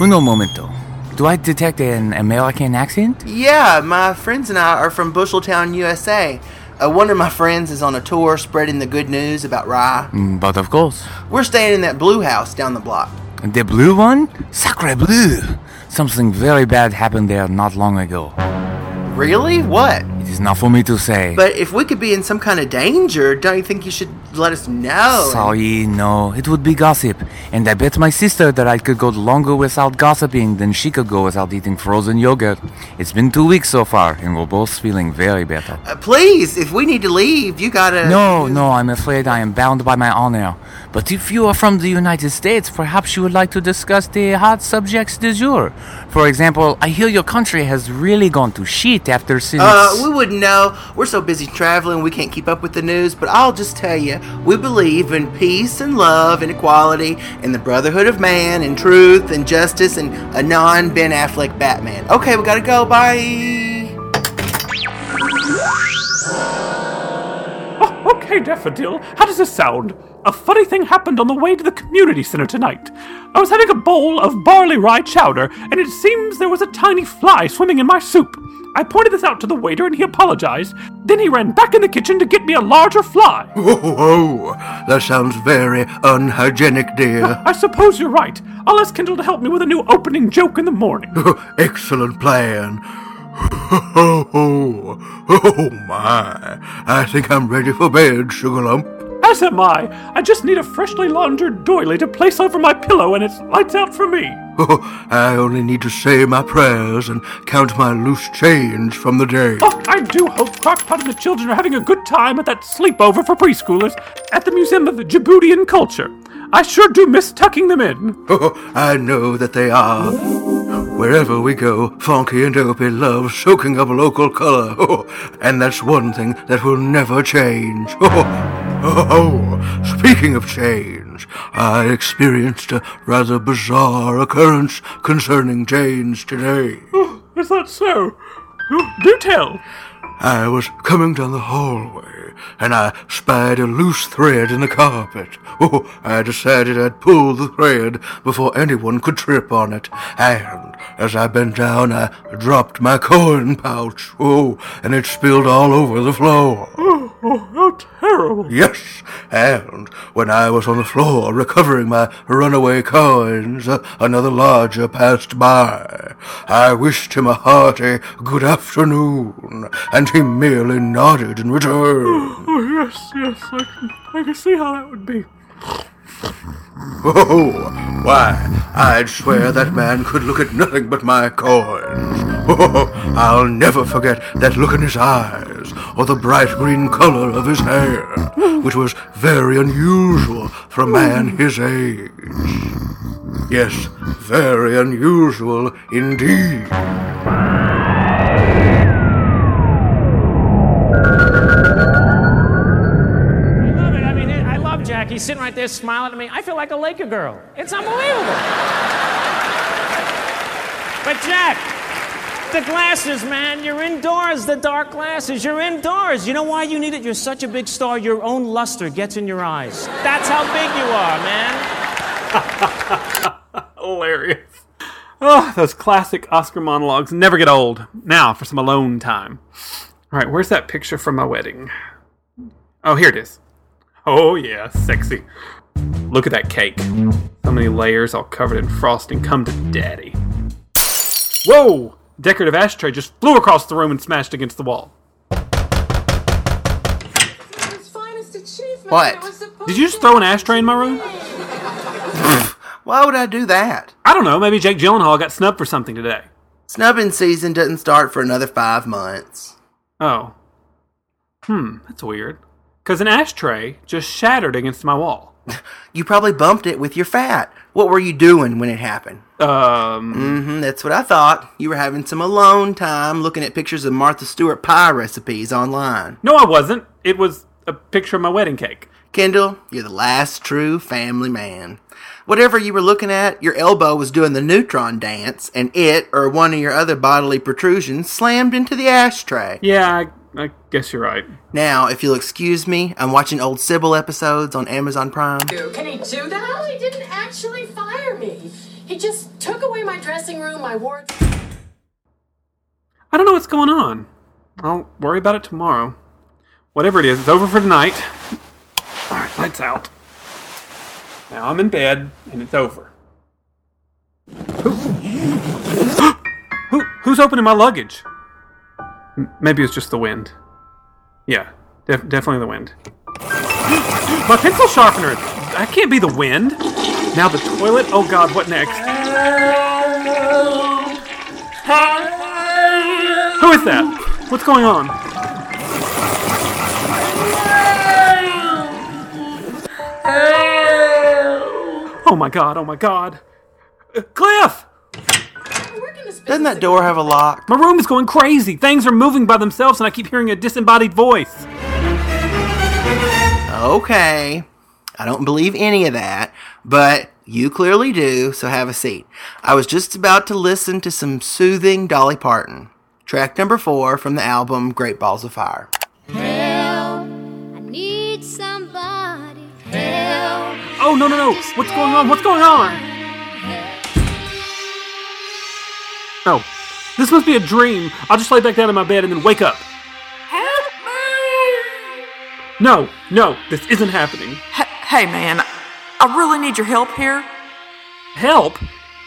Speaker 8: Uno momento. Do I detect an American accent?
Speaker 4: Yeah, my friends and I are from Busheltown, USA. Uh, one of my friends is on a tour spreading the good news about rye.
Speaker 8: Mm, But of course.
Speaker 4: We're staying in that blue house down the block.
Speaker 8: The blue one? Sacre bleu! Something very bad happened there not long ago.
Speaker 4: Really? What?
Speaker 8: It is not for me to say.
Speaker 4: But if we could be in some kind of danger, don't you think you should let us know?
Speaker 8: Sorry, no, it would be gossip. And I bet my sister that I could go longer without gossiping than she could go without eating frozen yogurt. It's been two weeks so far, and we're both feeling very better.
Speaker 4: Uh, please, if we need to leave, you gotta.
Speaker 8: No, no, I'm afraid I am bound by my honor. But if you are from the United States, perhaps you would like to discuss the hot subjects du jour. For example, I hear your country has really gone to shit after since.
Speaker 4: Uh, we wouldn't know. We're so busy traveling, we can't keep up with the news. But I'll just tell you, we believe in peace and love and equality and the brotherhood of man and truth and justice and a non Ben Affleck Batman. Okay, we gotta go. Bye.
Speaker 2: Oh, okay, Daffodil. How does this sound? A funny thing happened on the way to the community center tonight. I was having a bowl of barley rye chowder, and it seems there was a tiny fly swimming in my soup. I pointed this out to the waiter, and he apologized. Then he ran back in the kitchen to get me a larger fly.
Speaker 5: Oh, oh, that sounds very unhygienic, dear.
Speaker 2: I suppose you're right. I'll ask Kendall to help me with a new opening joke in the morning.
Speaker 5: Excellent plan. Oh, oh, oh my. I think I'm ready for bed, Sugarlump.
Speaker 2: As am I. I just need a freshly laundered doily to place over my pillow, and it's lights out for me.
Speaker 5: Oh, I only need to say my prayers and count my loose change from the day.
Speaker 2: Oh, I do hope Crockpot and the children are having a good time at that sleepover for preschoolers at the Museum of the Djiboutian Culture. I sure do miss tucking them in.
Speaker 5: Oh, I know that they are. Wherever we go, Funky and Dopey love soaking up local color. Oh, and that's one thing that will never change. Oh, oh, oh, speaking of change, I experienced a rather bizarre occurrence concerning change today.
Speaker 2: Oh, is that so? Oh, Do tell.
Speaker 5: I was coming down the hallway, and I spied a loose thread in the carpet. Oh, I decided I'd pull the thread before anyone could trip on it. And as I bent down, I dropped my coin pouch. Oh, and it spilled all over the floor.
Speaker 2: Oh, how terrible.
Speaker 5: Yes, and when I was on the floor recovering my runaway coins, uh, another lodger passed by. I wished him a hearty good afternoon, and he merely nodded in return.
Speaker 2: Oh, yes, yes, I can, I can see how that would be.
Speaker 5: Oh, why, I'd swear that man could look at nothing but my coins. Oh, I'll never forget that look in his eyes, or the bright green color of his hair, which was very unusual for a man his age. Yes, very unusual indeed.
Speaker 9: He's sitting right there smiling at me. I feel like a Laker girl. It's unbelievable. But Jack, the glasses, man. You're indoors, the dark glasses. You're indoors. You know why you need it? You're such a big star, your own luster gets in your eyes. That's how big you are, man.
Speaker 2: Hilarious. Oh, those classic Oscar monologues never get old. Now for some alone time. All right, where's that picture from my wedding? Oh, here it is. Oh, yeah, sexy. Look at that cake. So many layers all covered in frosting. Come to daddy. Whoa! Decorative ashtray just flew across the room and smashed against the wall.
Speaker 4: What?
Speaker 2: Did you just throw an ashtray in my room?
Speaker 4: Why would I do that?
Speaker 2: I don't know. Maybe Jake Gyllenhaal got snubbed for something today.
Speaker 4: Snubbing season doesn't start for another five months.
Speaker 2: Oh. Hmm, that's weird. Because an ashtray just shattered against my wall.
Speaker 4: You probably bumped it with your fat. What were you doing when it happened?
Speaker 2: Um,
Speaker 4: hmm that's what I thought. You were having some alone time looking at pictures of Martha Stewart pie recipes online.
Speaker 2: no, I wasn't. It was a picture of my wedding cake.
Speaker 4: Kendall, you're the last true family man. Whatever you were looking at, your elbow was doing the neutron dance, and it, or one of your other bodily protrusions, slammed into the ashtray.
Speaker 2: Yeah, I, I guess you're right.
Speaker 4: Now, if you'll excuse me, I'm watching old Sybil episodes on Amazon Prime.
Speaker 10: Can he do that? No, he didn't actually fire me. He just took away my dressing room, my wardrobe.
Speaker 2: I don't know what's going on. I'll worry about it tomorrow. Whatever it is, it's over for tonight. All right, lights out. Now I'm in bed, and it's over. Who, who, who's opening my luggage? Maybe it's just the wind. Yeah, def- definitely the wind. My pencil sharpener! That can't be the wind! Now the toilet? Oh god, what next? Who is that? What's going on? Oh my god, oh my god. Uh, Cliff!
Speaker 4: Doesn't that door have a lock?
Speaker 2: My room is going crazy. Things are moving by themselves, and I keep hearing a disembodied voice.
Speaker 4: Okay. I don't believe any of that, but you clearly do, so have a seat. I was just about to listen to some soothing Dolly Parton. Track number four from the album Great Balls of Fire.
Speaker 11: Help, I need somebody. Help.
Speaker 2: Oh, no, no, no. What's going on? What's going on? Oh, this must be a dream. I'll just lay back down in my bed and then wake up.
Speaker 12: Help me!
Speaker 2: No, no, this isn't happening.
Speaker 12: H- hey, man, I really need your help here.
Speaker 2: Help?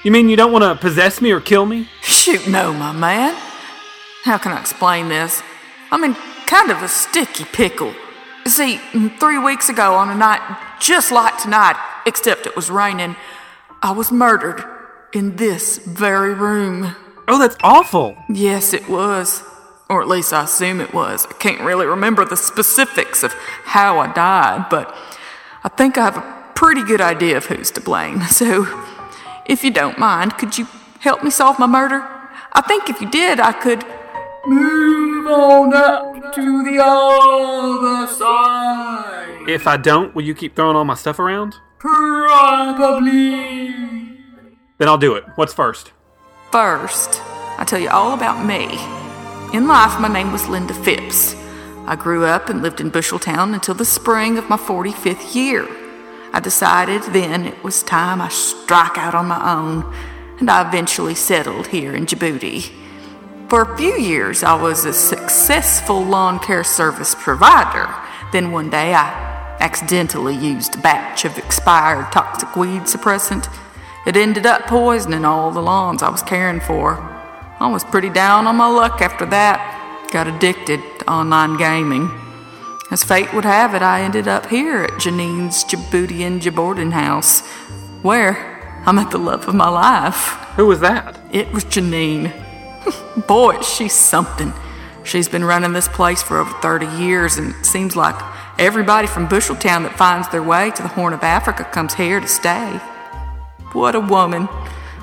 Speaker 2: You mean you don't want to possess me or kill me?
Speaker 12: Shoot, no, my man. How can I explain this? I'm in kind of a sticky pickle. See, three weeks ago on a night just like tonight, except it was raining, I was murdered in this very room.
Speaker 2: Oh, that's awful.
Speaker 12: Yes, it was. Or at least I assume it was. I can't really remember the specifics of how I died, but I think I have a pretty good idea of who's to blame. So, if you don't mind, could you help me solve my murder? I think if you did, I could move on up to the other side.
Speaker 2: If I don't, will you keep throwing all my stuff around?
Speaker 12: Probably.
Speaker 2: Then I'll do it. What's first?
Speaker 12: First, I tell you all about me. In life, my name was Linda Phipps. I grew up and lived in Busheltown until the spring of my 45th year. I decided then it was time I strike out on my own, and I eventually settled here in Djibouti. For a few years, I was a successful lawn care service provider. Then one day, I accidentally used a batch of expired toxic weed suppressant. It ended up poisoning all the lawns I was caring for. I was pretty down on my luck after that. Got addicted to online gaming. As fate would have it, I ended up here at Janine's Djiboutian boarding house, where I met the love of my life.
Speaker 2: Who was that?
Speaker 12: It was Janine. Boy, she's something. She's been running this place for over 30 years, and it seems like everybody from Busheltown that finds their way to the Horn of Africa comes here to stay. What a woman.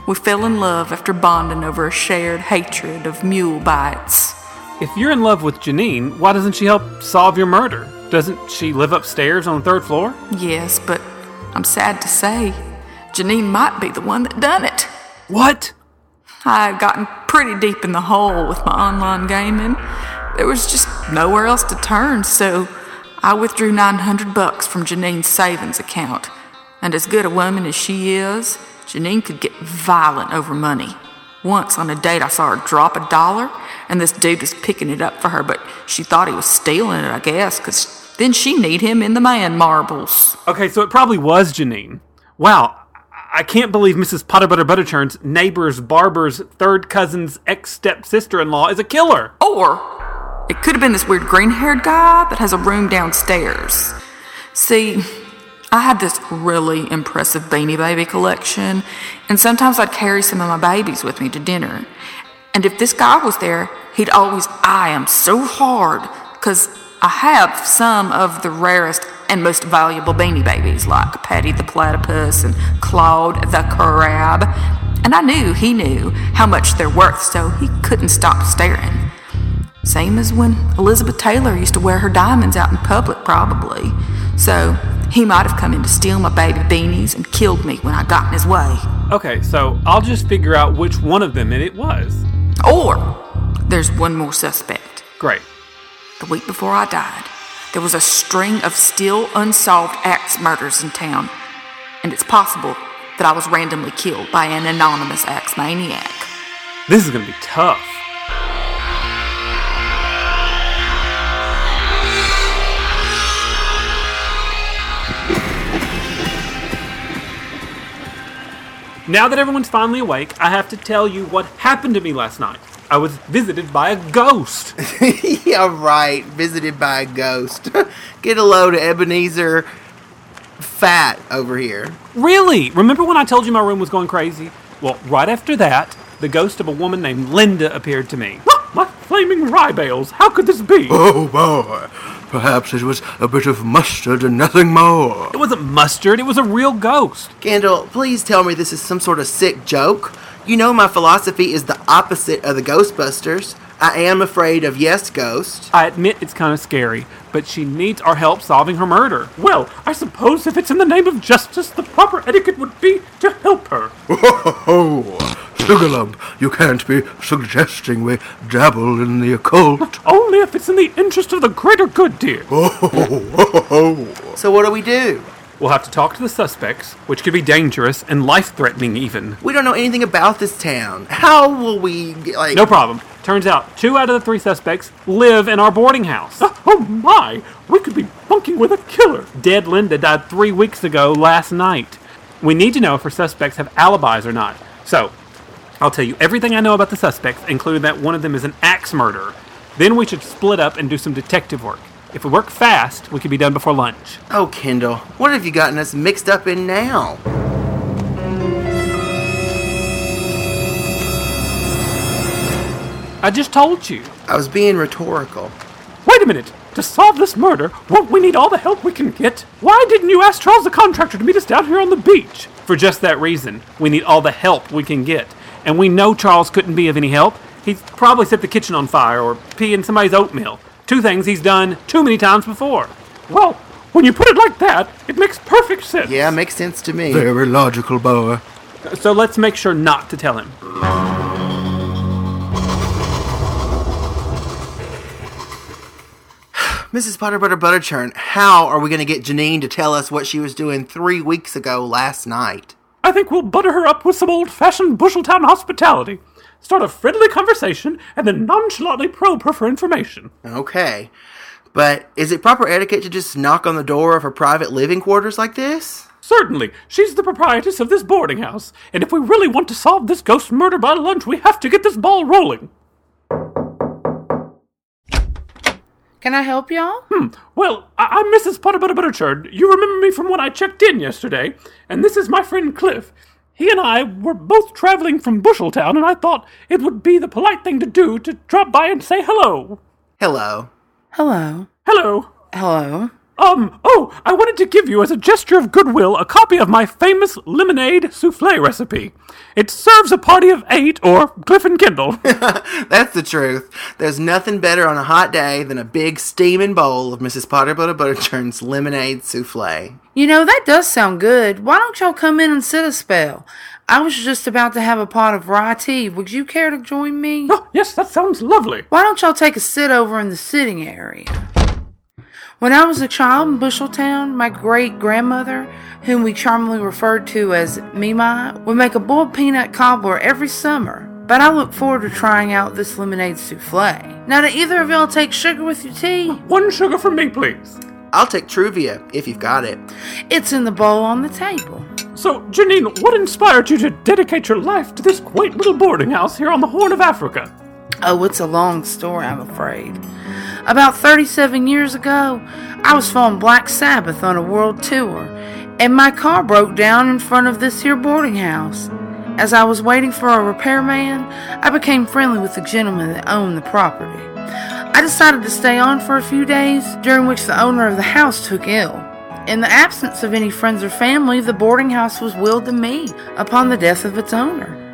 Speaker 12: We fell in love after bonding over a shared hatred of mule bites.
Speaker 2: If you're in love with Janine, why doesn't she help solve your murder? Doesn't she live upstairs on the third floor?
Speaker 12: Yes, but I'm sad to say, Janine might be the one that done it.
Speaker 2: What?
Speaker 12: I had gotten pretty deep in the hole with my online gaming. There was just nowhere else to turn, so I withdrew 900 bucks from Janine's savings account. And as good a woman as she is, Janine could get violent over money. Once on a date, I saw her drop a dollar, and this dude was picking it up for her, but she thought he was stealing it, I guess, because then she need him in the man marbles.
Speaker 2: Okay, so it probably was Janine. Wow, I can't believe Mrs. Potter Butter Butterchurn's neighbor's barber's third cousin's ex step sister in law is a killer.
Speaker 12: Or it could have been this weird green haired guy that has a room downstairs. See, I had this really impressive Beanie Baby collection, and sometimes I'd carry some of my babies with me to dinner. And if this guy was there, he'd always eye 'em so hard, 'cause I have some of the rarest and most valuable Beanie Babies, like Patty the Platypus and Claude the Crab. And I knew he knew how much they're worth, so he couldn't stop staring. Same as when Elizabeth Taylor used to wear her diamonds out in public, probably. So he might have come in to steal my baby beanies and killed me when I got in his way.
Speaker 2: Okay, so I'll just figure out which one of them it was.
Speaker 12: Or there's one more suspect.
Speaker 2: Great.
Speaker 12: The week before I died, there was a string of still unsolved axe murders in town, and it's possible that I was randomly killed by an anonymous axe maniac.
Speaker 2: This is gonna be tough. Now that everyone's finally awake, I have to tell you what happened to me last night. I was visited by a ghost.
Speaker 4: yeah, right. Visited by a ghost. Get a load of Ebenezer fat over here.
Speaker 2: Really? Remember when I told you my room was going crazy? Well, right after that, the ghost of a woman named Linda appeared to me.
Speaker 6: My flaming rye bales, how could this be?
Speaker 5: Oh, boy. Perhaps it was a bit of mustard and nothing more.
Speaker 2: It wasn't mustard, it was a real ghost.
Speaker 4: Kendall, please tell me this is some sort of sick joke. You know my philosophy is the opposite of the Ghostbusters. I am afraid of yes, ghost.
Speaker 2: I admit it's kind of scary, but she needs our help solving her murder.
Speaker 6: Well, I suppose if it's in the name of justice, the proper etiquette would be to help her.
Speaker 5: Oh, Sugarlump, you can't be suggesting we dabble in the occult.
Speaker 6: Only if it's in the interest of the greater good, dear.
Speaker 5: Oh,
Speaker 4: So what do we do?
Speaker 2: We'll have to talk to the suspects, which could be dangerous and life threatening, even.
Speaker 4: We don't know anything about this town. How will we like?
Speaker 2: No problem. Turns out two out of the three suspects live in our boarding house.
Speaker 6: Uh, oh my, we could be bunking with a killer.
Speaker 2: Dead Linda died three weeks ago last night. We need to know if her suspects have alibis or not. So, I'll tell you everything I know about the suspects, including that one of them is an axe murderer. Then we should split up and do some detective work. If we work fast, we could be done before lunch.
Speaker 4: Oh, Kendall, what have you gotten us mixed up in now?
Speaker 2: I just told you.
Speaker 4: I was being rhetorical.
Speaker 6: Wait a minute. To solve this murder, won't we need all the help we can get? Why didn't you ask Charles the contractor to meet us down here on the beach?
Speaker 2: For just that reason, we need all the help we can get. And we know Charles couldn't be of any help. He's probably set the kitchen on fire or pee in somebody's oatmeal. Two things he's done too many times before.
Speaker 6: Well, when you put it like that, it makes perfect sense.
Speaker 4: Yeah, makes sense to me.
Speaker 5: very logical, boy.
Speaker 2: So let's make sure not to tell him.
Speaker 4: Mrs. Butter Butter Butterchurn, how are we going to get Janine to tell us what she was doing three weeks ago last night?
Speaker 6: I think we'll butter her up with some old fashioned Busheltown hospitality. Start a friendly conversation and then nonchalantly probe her for information.
Speaker 4: Okay. But is it proper etiquette to just knock on the door of her private living quarters like this?
Speaker 6: Certainly, she's the proprietress of this boarding house, and if we really want to solve this ghost murder by lunch, we have to get this ball rolling.
Speaker 3: Can I help y'all?
Speaker 6: Hmm. Well, I- I'm Mrs. Potter Butter Butterchurn. You remember me from when I checked in yesterday, and this is my friend Cliff. He and I were both traveling from Busheltown, and I thought it would be the polite thing to do to drop by and say hello.
Speaker 4: Hello.
Speaker 3: Hello.
Speaker 6: Hello.
Speaker 3: Hello.
Speaker 2: Um, oh, I wanted to give you, as a gesture of goodwill, a copy of my famous lemonade souffle recipe. It serves a party of eight, or Cliff and Kendall.
Speaker 4: That's the truth. There's nothing better on a hot day than a big steaming bowl of Mrs. Potter Butter Butterchurn's lemonade souffle.
Speaker 3: You know, that does sound good. Why don't y'all come in and sit a spell? I was just about to have a pot of rye tea. Would you care to join me?
Speaker 2: Oh, yes, that sounds lovely.
Speaker 3: Why don't y'all take a sit over in the sitting area? When I was a child in Busheltown, my great grandmother, whom we charmingly referred to as Mima, would make a boiled peanut cobbler every summer. But I look forward to trying out this lemonade souffle. Now, do either of y'all take sugar with your tea?
Speaker 2: One sugar for me, please.
Speaker 4: I'll take Truvia if you've got it.
Speaker 3: It's in the bowl on the table.
Speaker 2: So, Janine, what inspired you to dedicate your life to this quaint little boarding house here on the Horn of Africa?
Speaker 3: Oh, it's a long story, I'm afraid. About 37 years ago, I was following Black Sabbath on a world tour, and my car broke down in front of this here boarding house. As I was waiting for a repairman, I became friendly with the gentleman that owned the property. I decided to stay on for a few days, during which the owner of the house took ill. In the absence of any friends or family, the boarding house was willed to me upon the death of its owner.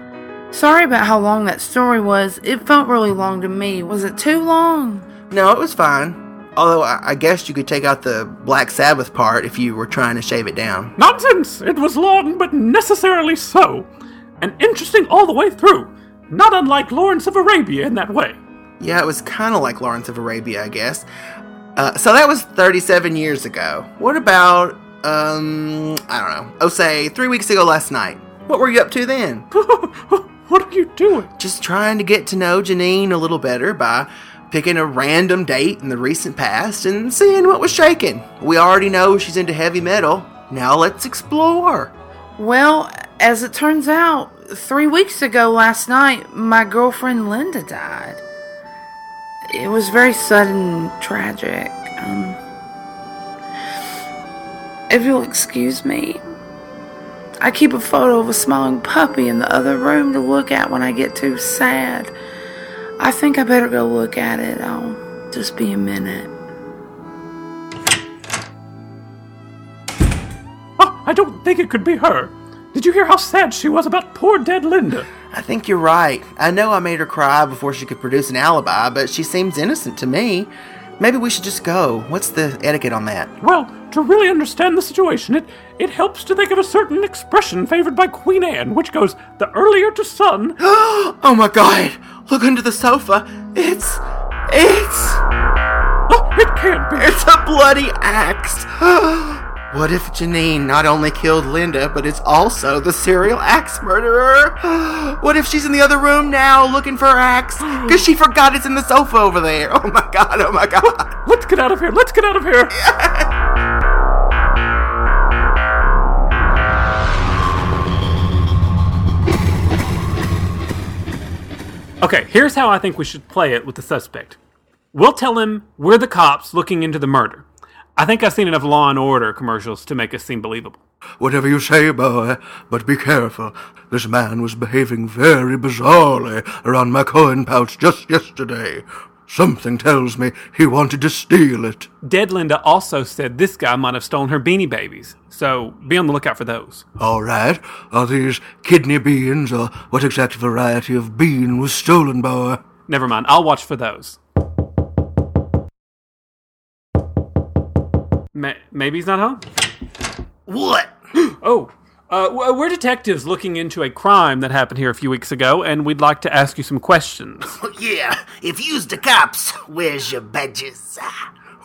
Speaker 3: Sorry about how long that story was. It felt really long to me. Was it too long?
Speaker 4: No, it was fine. Although I, I guess you could take out the Black Sabbath part if you were trying to shave it down.
Speaker 2: Nonsense! It was long, but necessarily so. And interesting all the way through. Not unlike Lawrence of Arabia in that way.
Speaker 4: Yeah, it was kind of like Lawrence of Arabia, I guess. Uh, so that was 37 years ago. What about, um, I don't know, oh, say three weeks ago last night? What were you up to then?
Speaker 2: what are you doing?
Speaker 4: Just trying to get to know Janine a little better by picking a random date in the recent past and seeing what was shaking. We already know she's into heavy metal. Now let's explore.
Speaker 3: Well, as it turns out, three weeks ago last night, my girlfriend Linda died. It was very sudden and tragic. Um, if you'll excuse me, I keep a photo of a smiling puppy in the other room to look at when I get too sad. I think I better go look at it. I'll just be a minute.
Speaker 2: Oh, I don't think it could be her. Did you hear how sad she was about poor dead Linda?
Speaker 4: I think you're right. I know I made her cry before she could produce an alibi, but she seems innocent to me. Maybe we should just go. What's the etiquette on that?
Speaker 2: Well, to really understand the situation, it, it helps to think of a certain expression favored by Queen Anne, which goes, the earlier to sun.
Speaker 4: oh my god! Look under the sofa. It's. It's.
Speaker 2: Oh, it can't be.
Speaker 4: It's a bloody axe. What if Janine not only killed Linda, but is also the serial axe murderer? What if she's in the other room now looking for her axe? Because she forgot it's in the sofa over there. Oh my god, oh my god.
Speaker 2: Let's get out of here, let's get out of here. Okay, here's how I think we should play it with the suspect. We'll tell him we're the cops looking into the murder. I think I've seen enough Law and Order commercials to make us seem believable.
Speaker 5: Whatever you say, boy, but be careful. This man was behaving very bizarrely around my coin pouch just yesterday. Something tells me he wanted to steal it.
Speaker 2: Dead Linda also said this guy might have stolen her beanie babies, so be on the lookout for those.
Speaker 5: All right. Are these kidney beans, or what exact variety of bean was stolen, boy?
Speaker 2: Never mind, I'll watch for those. Ma- maybe he's not home?
Speaker 4: What?
Speaker 2: oh, uh, we're detectives looking into a crime that happened here a few weeks ago, and we'd like to ask you some questions.
Speaker 13: yeah, if you's the cops, where's your badges?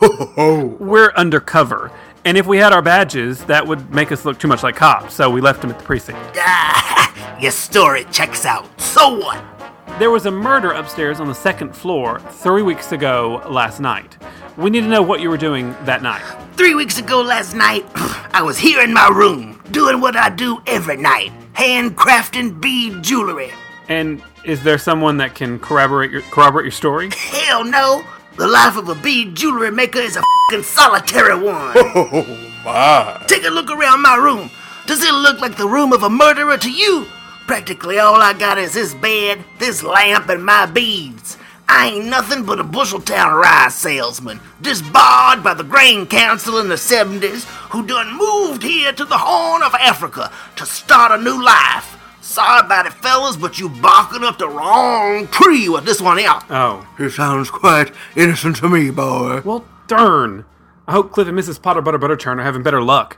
Speaker 2: We're undercover, and if we had our badges, that would make us look too much like cops, so we left them at the precinct.
Speaker 13: Ah, your story checks out. So what?
Speaker 2: There was a murder upstairs on the second floor three weeks ago last night. We need to know what you were doing that night.
Speaker 13: Three weeks ago last night, I was here in my room, doing what I do every night handcrafting bead jewelry.
Speaker 2: And is there someone that can corroborate your corroborate your story?
Speaker 13: Hell no! The life of a bead jewelry maker is a fing solitary one.
Speaker 5: Oh, my.
Speaker 13: Take a look around my room. Does it look like the room of a murderer to you? Practically all I got is this bed, this lamp, and my beads. I ain't nothing but a Busheltown rye salesman, disbarred by the Grain Council in the 70s, who done moved here to the Horn of Africa to start a new life. Sorry about it, fellas, but you barking up the wrong tree with this one out.
Speaker 2: Oh.
Speaker 5: He sounds quite innocent to me, boy.
Speaker 2: Well, darn. I hope Cliff and Mrs. Potter Butter Butterchurn are having better luck.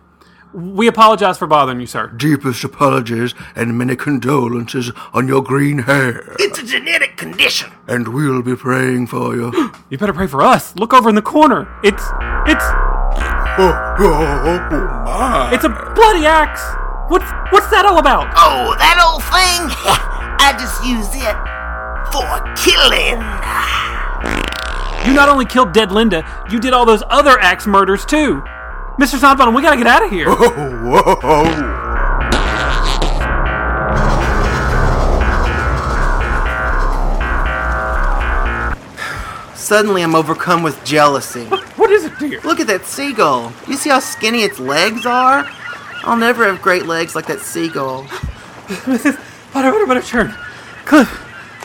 Speaker 2: We apologize for bothering you, sir.
Speaker 5: Deepest apologies and many condolences on your green hair.
Speaker 13: It's a genetic condition.
Speaker 5: And we'll be praying for you.
Speaker 2: You better pray for us. Look over in the corner. It's. It's.
Speaker 5: Oh oh, oh, oh, my.
Speaker 2: It's a bloody axe! What's what's that all about?
Speaker 13: Oh, that old thing? I just use it for killing.
Speaker 2: You not only killed dead Linda, you did all those other axe murders too. Mr. Snodbottom, we gotta get out of here.
Speaker 5: Oh, whoa.
Speaker 4: Suddenly, I'm overcome with jealousy.
Speaker 2: What is it, dear?
Speaker 4: Look at that seagull. You see how skinny its legs are? I'll never have great legs like that seagull.
Speaker 2: Mrs. Potter Butter Butterchurn. Cliff,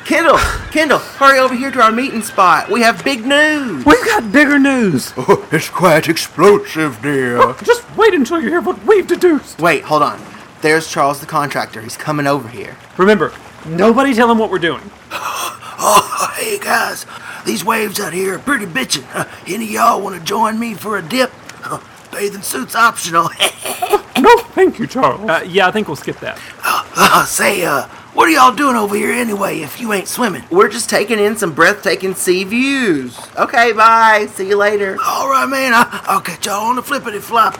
Speaker 4: Kendall, Kendall, hurry over here to our meeting spot. We have big news.
Speaker 2: we've got bigger news.
Speaker 5: Oh, it's quite explosive, dear.
Speaker 2: Just wait until you hear what we've deduced.
Speaker 4: Wait, hold on. There's Charles the contractor. He's coming over here.
Speaker 2: Remember, nobody tell him what we're doing.
Speaker 13: Oh, hey guys, these waves out here are pretty bitchin'. Uh, any of y'all want to join me for a dip? Uh, bathing suits optional.
Speaker 2: No, thank you, Charles. Uh, yeah, I think we'll skip that.
Speaker 13: uh, say, uh, what are y'all doing over here anyway if you ain't swimming?
Speaker 4: We're just taking in some breathtaking sea views. Okay, bye. See you later.
Speaker 13: All right, man, I- I'll catch y'all on the flippity flop.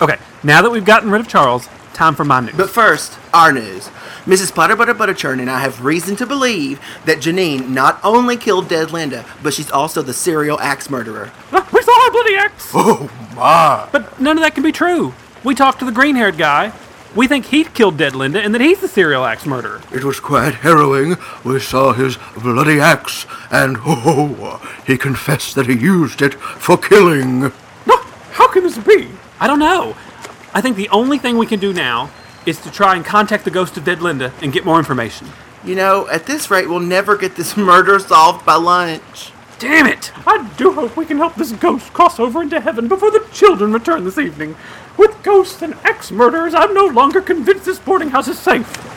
Speaker 2: Okay, now that we've gotten rid of Charles, time for my news.
Speaker 4: But first, our news. Mrs. Potter Butter Butterchurn and I have reason to believe that Janine not only killed dead Linda, but she's also the serial axe murderer.
Speaker 2: Ah, we saw her bloody axe!
Speaker 5: Oh, my.
Speaker 2: But none of that can be true. We talked to the green haired guy. We think he killed dead Linda and that he's the serial axe murderer.
Speaker 5: It was quite harrowing. We saw his bloody axe, and ho oh, ho, he confessed that he used it for killing.
Speaker 2: No, how can this be? I don't know. I think the only thing we can do now is to try and contact the ghost of dead Linda and get more information.
Speaker 4: You know, at this rate, we'll never get this murder solved by lunch.
Speaker 2: Damn it!
Speaker 6: I do hope we can help this ghost cross over into heaven before the children return this evening. With ghosts and axe murderers, I'm no longer convinced this boarding house is safe.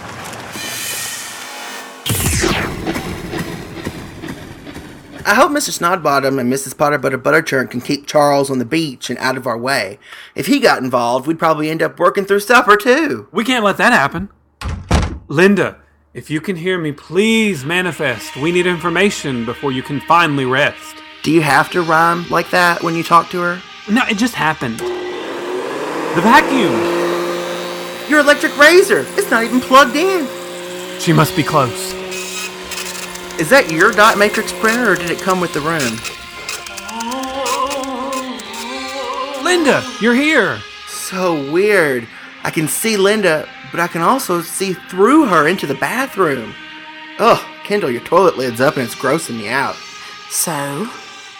Speaker 4: I hope Mr. Snodbottom and Mrs. Potter Butter Butterchurn can keep Charles on the beach and out of our way. If he got involved, we'd probably end up working through supper too.
Speaker 2: We can't let that happen. Linda, if you can hear me, please manifest. We need information before you can finally rest.
Speaker 4: Do you have to rhyme like that when you talk to her?
Speaker 2: No, it just happened. The vacuum!
Speaker 4: Your electric razor! It's not even plugged in!
Speaker 2: She must be close.
Speaker 4: Is that your dot matrix printer or did it come with the room?
Speaker 2: Linda, you're here!
Speaker 4: So weird. I can see Linda, but I can also see through her into the bathroom. Ugh, Kendall, your toilet lid's up and it's grossing me out.
Speaker 12: So,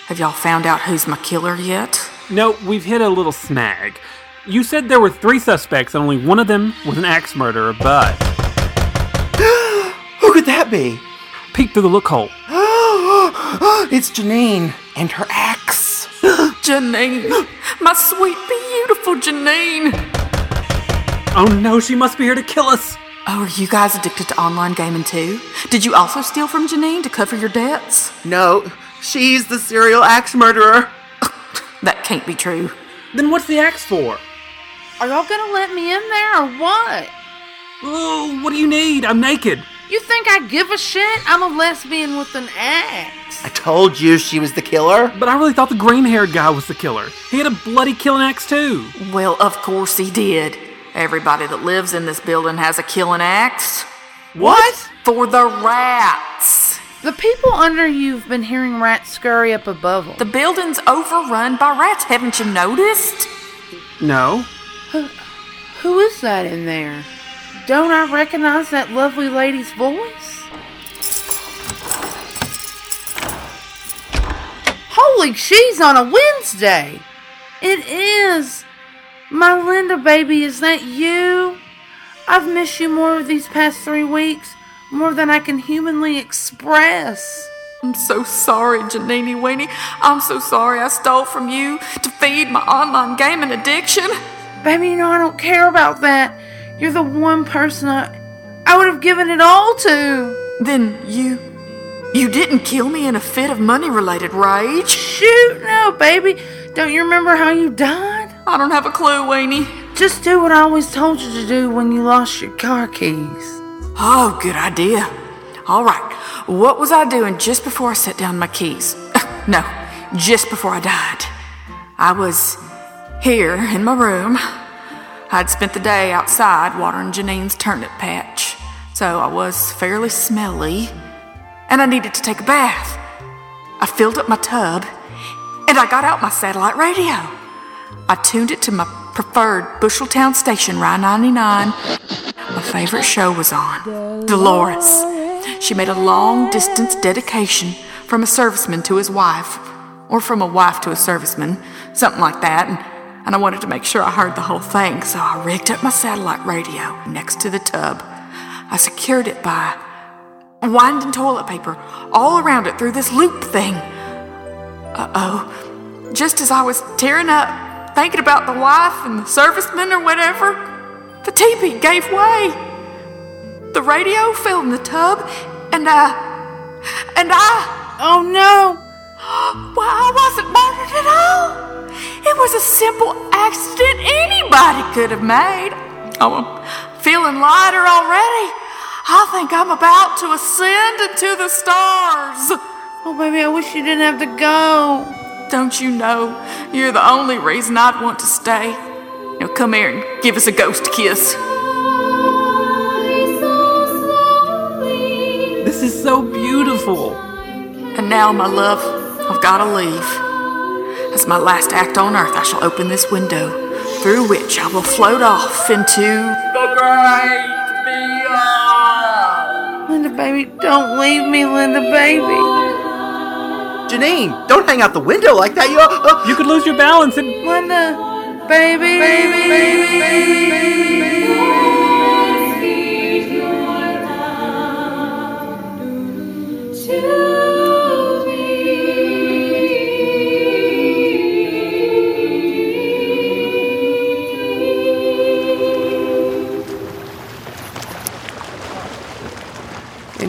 Speaker 12: have y'all found out who's my killer yet?
Speaker 2: No, we've hit a little snag. You said there were three suspects and only one of them was an axe murderer, but.
Speaker 4: Who could that be?
Speaker 2: Peek through the lookhole.
Speaker 4: it's Janine and her axe.
Speaker 12: Janine! My sweet, beautiful Janine!
Speaker 2: Oh no, she must be here to kill us!
Speaker 12: Oh, are you guys addicted to online gaming too? Did you also steal from Janine to cover your debts?
Speaker 4: No, she's the serial axe murderer.
Speaker 12: That can't be true.
Speaker 2: Then what's the axe for?
Speaker 3: Are y'all gonna let me in there or what?
Speaker 2: Oh, what do you need? I'm naked.
Speaker 3: You think I give a shit? I'm a lesbian with an axe.
Speaker 4: I told you she was the killer.
Speaker 2: But I really thought the green haired guy was the killer. He had a bloody killing axe too.
Speaker 12: Well, of course he did. Everybody that lives in this building has a killing axe.
Speaker 2: What?
Speaker 12: For the rats.
Speaker 3: The people under you've been hearing rats scurry up above them.
Speaker 12: The building's overrun by rats. Haven't you noticed?
Speaker 2: No.
Speaker 3: Who is that in there? Don't I recognize that lovely lady's voice? Holy cheese on a Wednesday! It is! My Linda baby, is that you? I've missed you more these past three weeks. more than I can humanly express.
Speaker 12: I'm so sorry, Janini Weenie. I'm so sorry I stole from you to feed my online gaming addiction.
Speaker 3: Baby, you know I don't care about that. You're the one person I, I would have given it all to.
Speaker 12: Then you. You didn't kill me in a fit of money related rage?
Speaker 3: Shoot, no, baby. Don't you remember how you died?
Speaker 12: I don't have a clue, Weenie.
Speaker 3: Just do what I always told you to do when you lost your car keys.
Speaker 12: Oh, good idea. All right, what was I doing just before I set down my keys? no, just before I died. I was here in my room. I'd spent the day outside watering Janine's turnip patch, so I was fairly smelly, and I needed to take a bath. I filled up my tub, and I got out my satellite radio. I tuned it to my preferred Busheltown station, Rye 99. My favorite show was on Dolores. She made a long distance dedication from a serviceman to his wife, or from a wife to a serviceman, something like that. And, and I wanted to make sure I heard the whole thing, so I rigged up my satellite radio next to the tub. I secured it by winding toilet paper all around it through this loop thing. Uh oh. Just as I was tearing up, thinking about the wife and the serviceman or whatever, the teepee gave way. The radio fell in the tub, and I. and I.
Speaker 3: Oh no!
Speaker 12: Well, I wasn't murdered at all. It was a simple accident anybody could have made. Oh, I'm feeling lighter already. I think I'm about to ascend into the stars.
Speaker 3: Oh, baby, I wish you didn't have to go.
Speaker 12: Don't you know you're the only reason I'd want to stay? Now come here and give us a ghost kiss.
Speaker 2: This is so beautiful.
Speaker 12: And now, my love, I've got to leave. As my last act on earth, I shall open this window, through which I will float off into the great beyond.
Speaker 3: Linda, baby, don't leave me, Linda, baby.
Speaker 4: Janine, don't hang out the window like that. You, uh,
Speaker 2: You could lose your balance and.
Speaker 3: Linda, baby, baby, baby, baby.
Speaker 4: and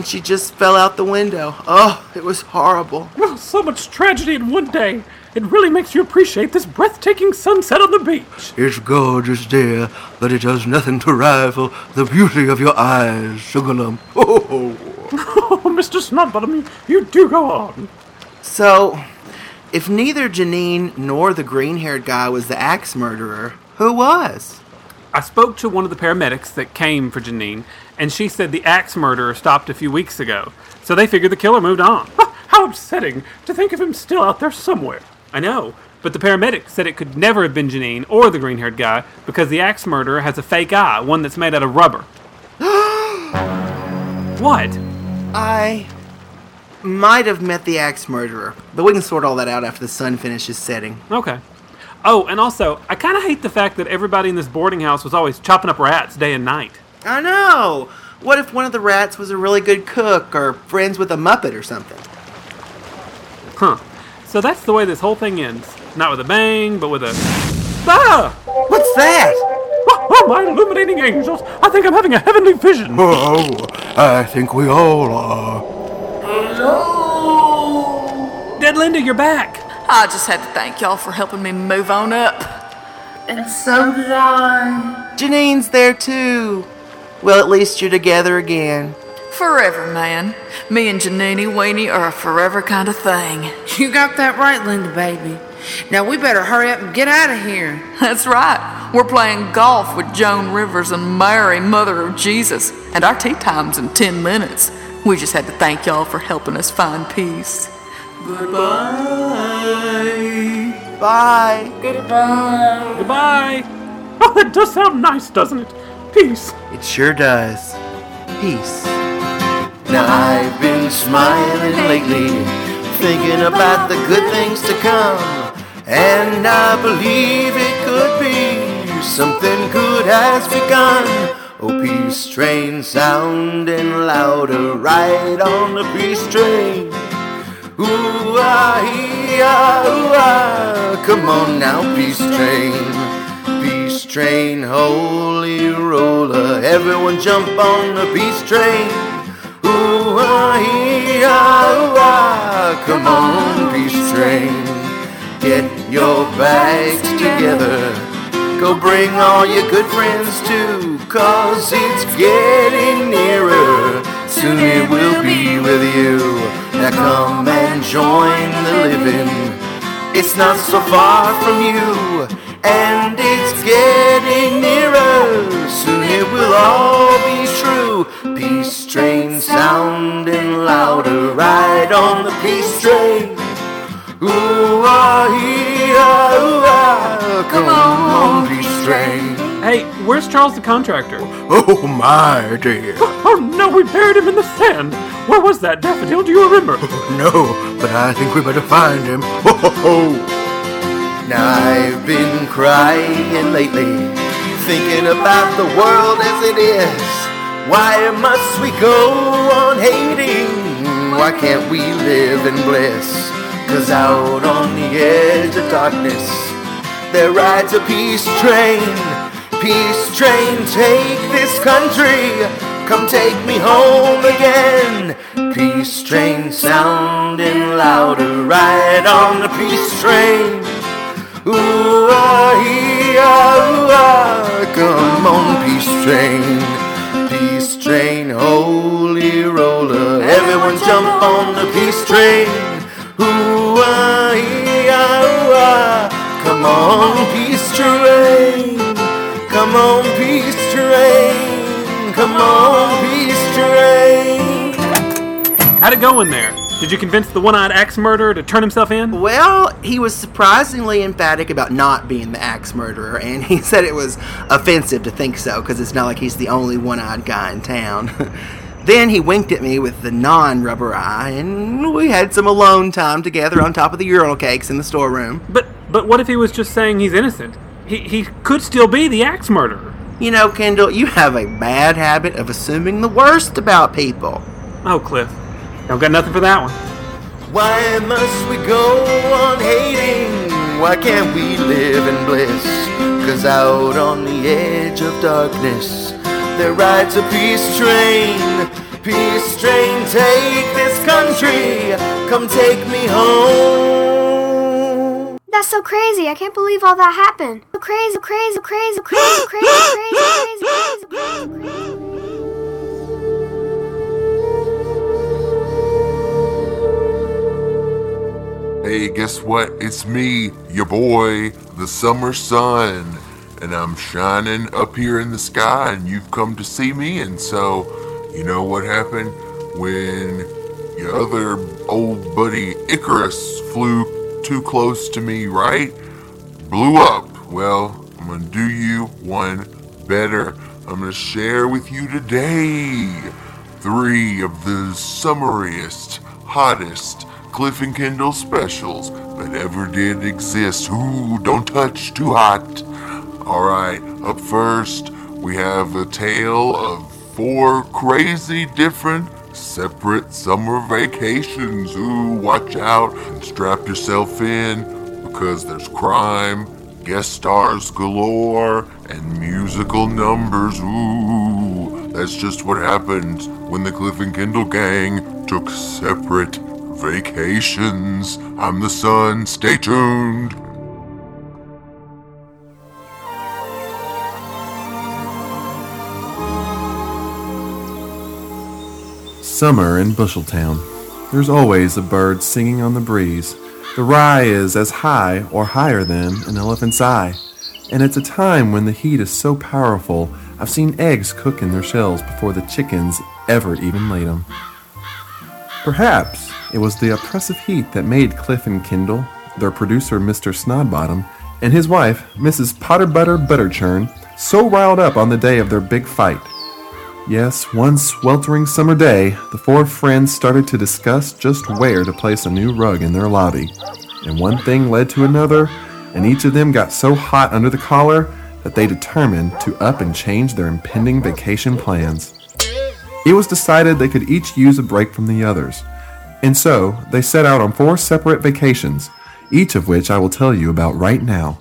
Speaker 4: she just fell out the window. Oh, it was horrible.
Speaker 6: Oh, so much tragedy in one day. It really makes you appreciate this breathtaking sunset on the beach.
Speaker 5: It's gorgeous, dear, but it does nothing to rival the beauty of your eyes, Sugarlump. Oh,
Speaker 6: Oh, Mr. Snodbottom, you do go on.
Speaker 4: So, if neither Janine nor the green haired guy was the axe murderer, who was?
Speaker 2: I spoke to one of the paramedics that came for Janine, and she said the axe murderer stopped a few weeks ago. So they figured the killer moved on.
Speaker 6: How upsetting to think of him still out there somewhere.
Speaker 2: I know, but the paramedic said it could never have been Janine or the green haired guy because the axe murderer has a fake eye, one that's made out of rubber. what?
Speaker 4: I might have met the axe murderer, but we can sort all that out after the sun finishes setting.
Speaker 2: Okay. Oh, and also, I kind of hate the fact that everybody in this boarding house was always chopping up rats day and night.
Speaker 4: I know. What if one of the rats was a really good cook or friends with a Muppet or something?
Speaker 2: Huh. So that's the way this whole thing ends. Not with a bang, but with a. Ah!
Speaker 4: What's that?
Speaker 6: Oh, oh, my illuminating angels! I think I'm having a heavenly vision.
Speaker 5: oh, I think we all are. Hello!
Speaker 2: Dead Linda, you're back!
Speaker 12: I just had to thank y'all for helping me move on up.
Speaker 3: And so did I.
Speaker 4: Janine's there too. Well, at least you're together again.
Speaker 12: Forever, man. Me and Janini Weenie are a forever kind of thing.
Speaker 3: You got that right, Linda, baby. Now we better hurry up and get out of here.
Speaker 12: That's right. We're playing golf with Joan Rivers and Mary, Mother of Jesus, and our tee time's in 10 minutes. We just had to thank y'all for helping us find peace. Goodbye.
Speaker 4: Bye.
Speaker 3: Goodbye.
Speaker 2: Goodbye!
Speaker 6: Oh, that does sound nice, doesn't it? Peace.
Speaker 4: It sure does. Peace.
Speaker 13: Now I've been smiling lately, thinking about the good things to come. And I believe it could be something good has begun. Oh, peace.
Speaker 4: peace train sounding louder, right on the peace train. Ooh ah, ee, ah, ooh, ah. come on now, peace train. Train, holy roller, everyone jump on the peace train. Ooh ah, ee, ah, ooh, ah. come on, peace train. Get your bags together. Go bring all your good friends too, cause it's getting nearer. Soon it will be with you. Now come and join the living. It's not so far from you, and it's getting nearer. Soon it will all be true. Peace train sounding louder, right on the peace train. Ooh ah, ee, ah, ooh, ah. come on, peace train.
Speaker 2: Hey, where's Charles the contractor?
Speaker 5: Oh my dear.
Speaker 14: Oh no, we buried him in the sand. Where was that, Daffodil? Do you remember?
Speaker 5: No, but I think we better find him. Ho ho ho!
Speaker 4: Now I've been crying lately, thinking about the world as it is. Why must we go on hating? Why can't we live in bliss? Cause out on the edge of darkness, there rides a peace train. Peace train, take this country. Come take me home again. Peace train sounding louder, Ride on the peace train. Ooh ah, ee, ah, ooh, ah. come on, peace train. Peace train, holy roller, everyone jump on the peace train. Ooh ah, ee, ah, ooh, ah. come on, peace train. Come on, peace train. Come on, peace train.
Speaker 2: How'd it go in there? Did you convince the one-eyed axe murderer to turn himself in?
Speaker 15: Well, he was surprisingly emphatic about not being the axe murderer, and he said it was offensive to think so because it's not like he's the only one eyed guy in town. then he winked at me with the non rubber eye, and we had some alone time together on top of the urinal cakes in the storeroom.
Speaker 2: But but what if he was just saying he's innocent? He he could still be the axe murderer.
Speaker 15: You know, Kendall, you have a bad habit of assuming the worst about people.
Speaker 2: Oh, Cliff, don't got nothing for that one.
Speaker 4: Why must we go on hating? Why can't we live in bliss? Cause out on the edge of darkness, there rides a peace train. Peace train, take this country. Come take me home.
Speaker 11: That's so crazy. I can't believe all that happened. So crazy, crazy, crazy, crazy, crazy, crazy, crazy, crazy, crazy, crazy.
Speaker 16: Hey, guess what? It's me, your boy, the summer sun, and I'm shining up here in the sky, and you've come to see me, and so, you know what happened when your other old buddy Icarus flew too close to me, right? Blew up. Well, I'm gonna do you one better. I'm gonna share with you today three of the summariest, hottest Cliff and Kendall specials that ever did exist. Ooh, don't touch, too hot. Alright, up first, we have a tale of four crazy different separate summer vacations. Ooh, watch out and strap yourself in because there's crime, guest stars galore, and musical numbers. Ooh, that's just what happened when the Cliff and Kendall gang took separate vacations. I'm the sun. Stay tuned.
Speaker 17: Summer in Busheltown. There's always a bird singing on the breeze. The rye is as high or higher than an elephant's eye. And it's a time when the heat is so powerful, I've seen eggs cook in their shells before the chickens ever even laid them. Perhaps it was the oppressive heat that made Cliff and Kendall, their producer Mr. Snodbottom, and his wife, Mrs. Potterbutter Butterchurn, so riled up on the day of their big fight. Yes, one sweltering summer day, the four friends started to discuss just where to place a new rug in their lobby. And one thing led to another, and each of them got so hot under the collar that they determined to up and change their impending vacation plans. It was decided they could each use a break from the others, and so they set out on four separate vacations, each of which I will tell you about right now.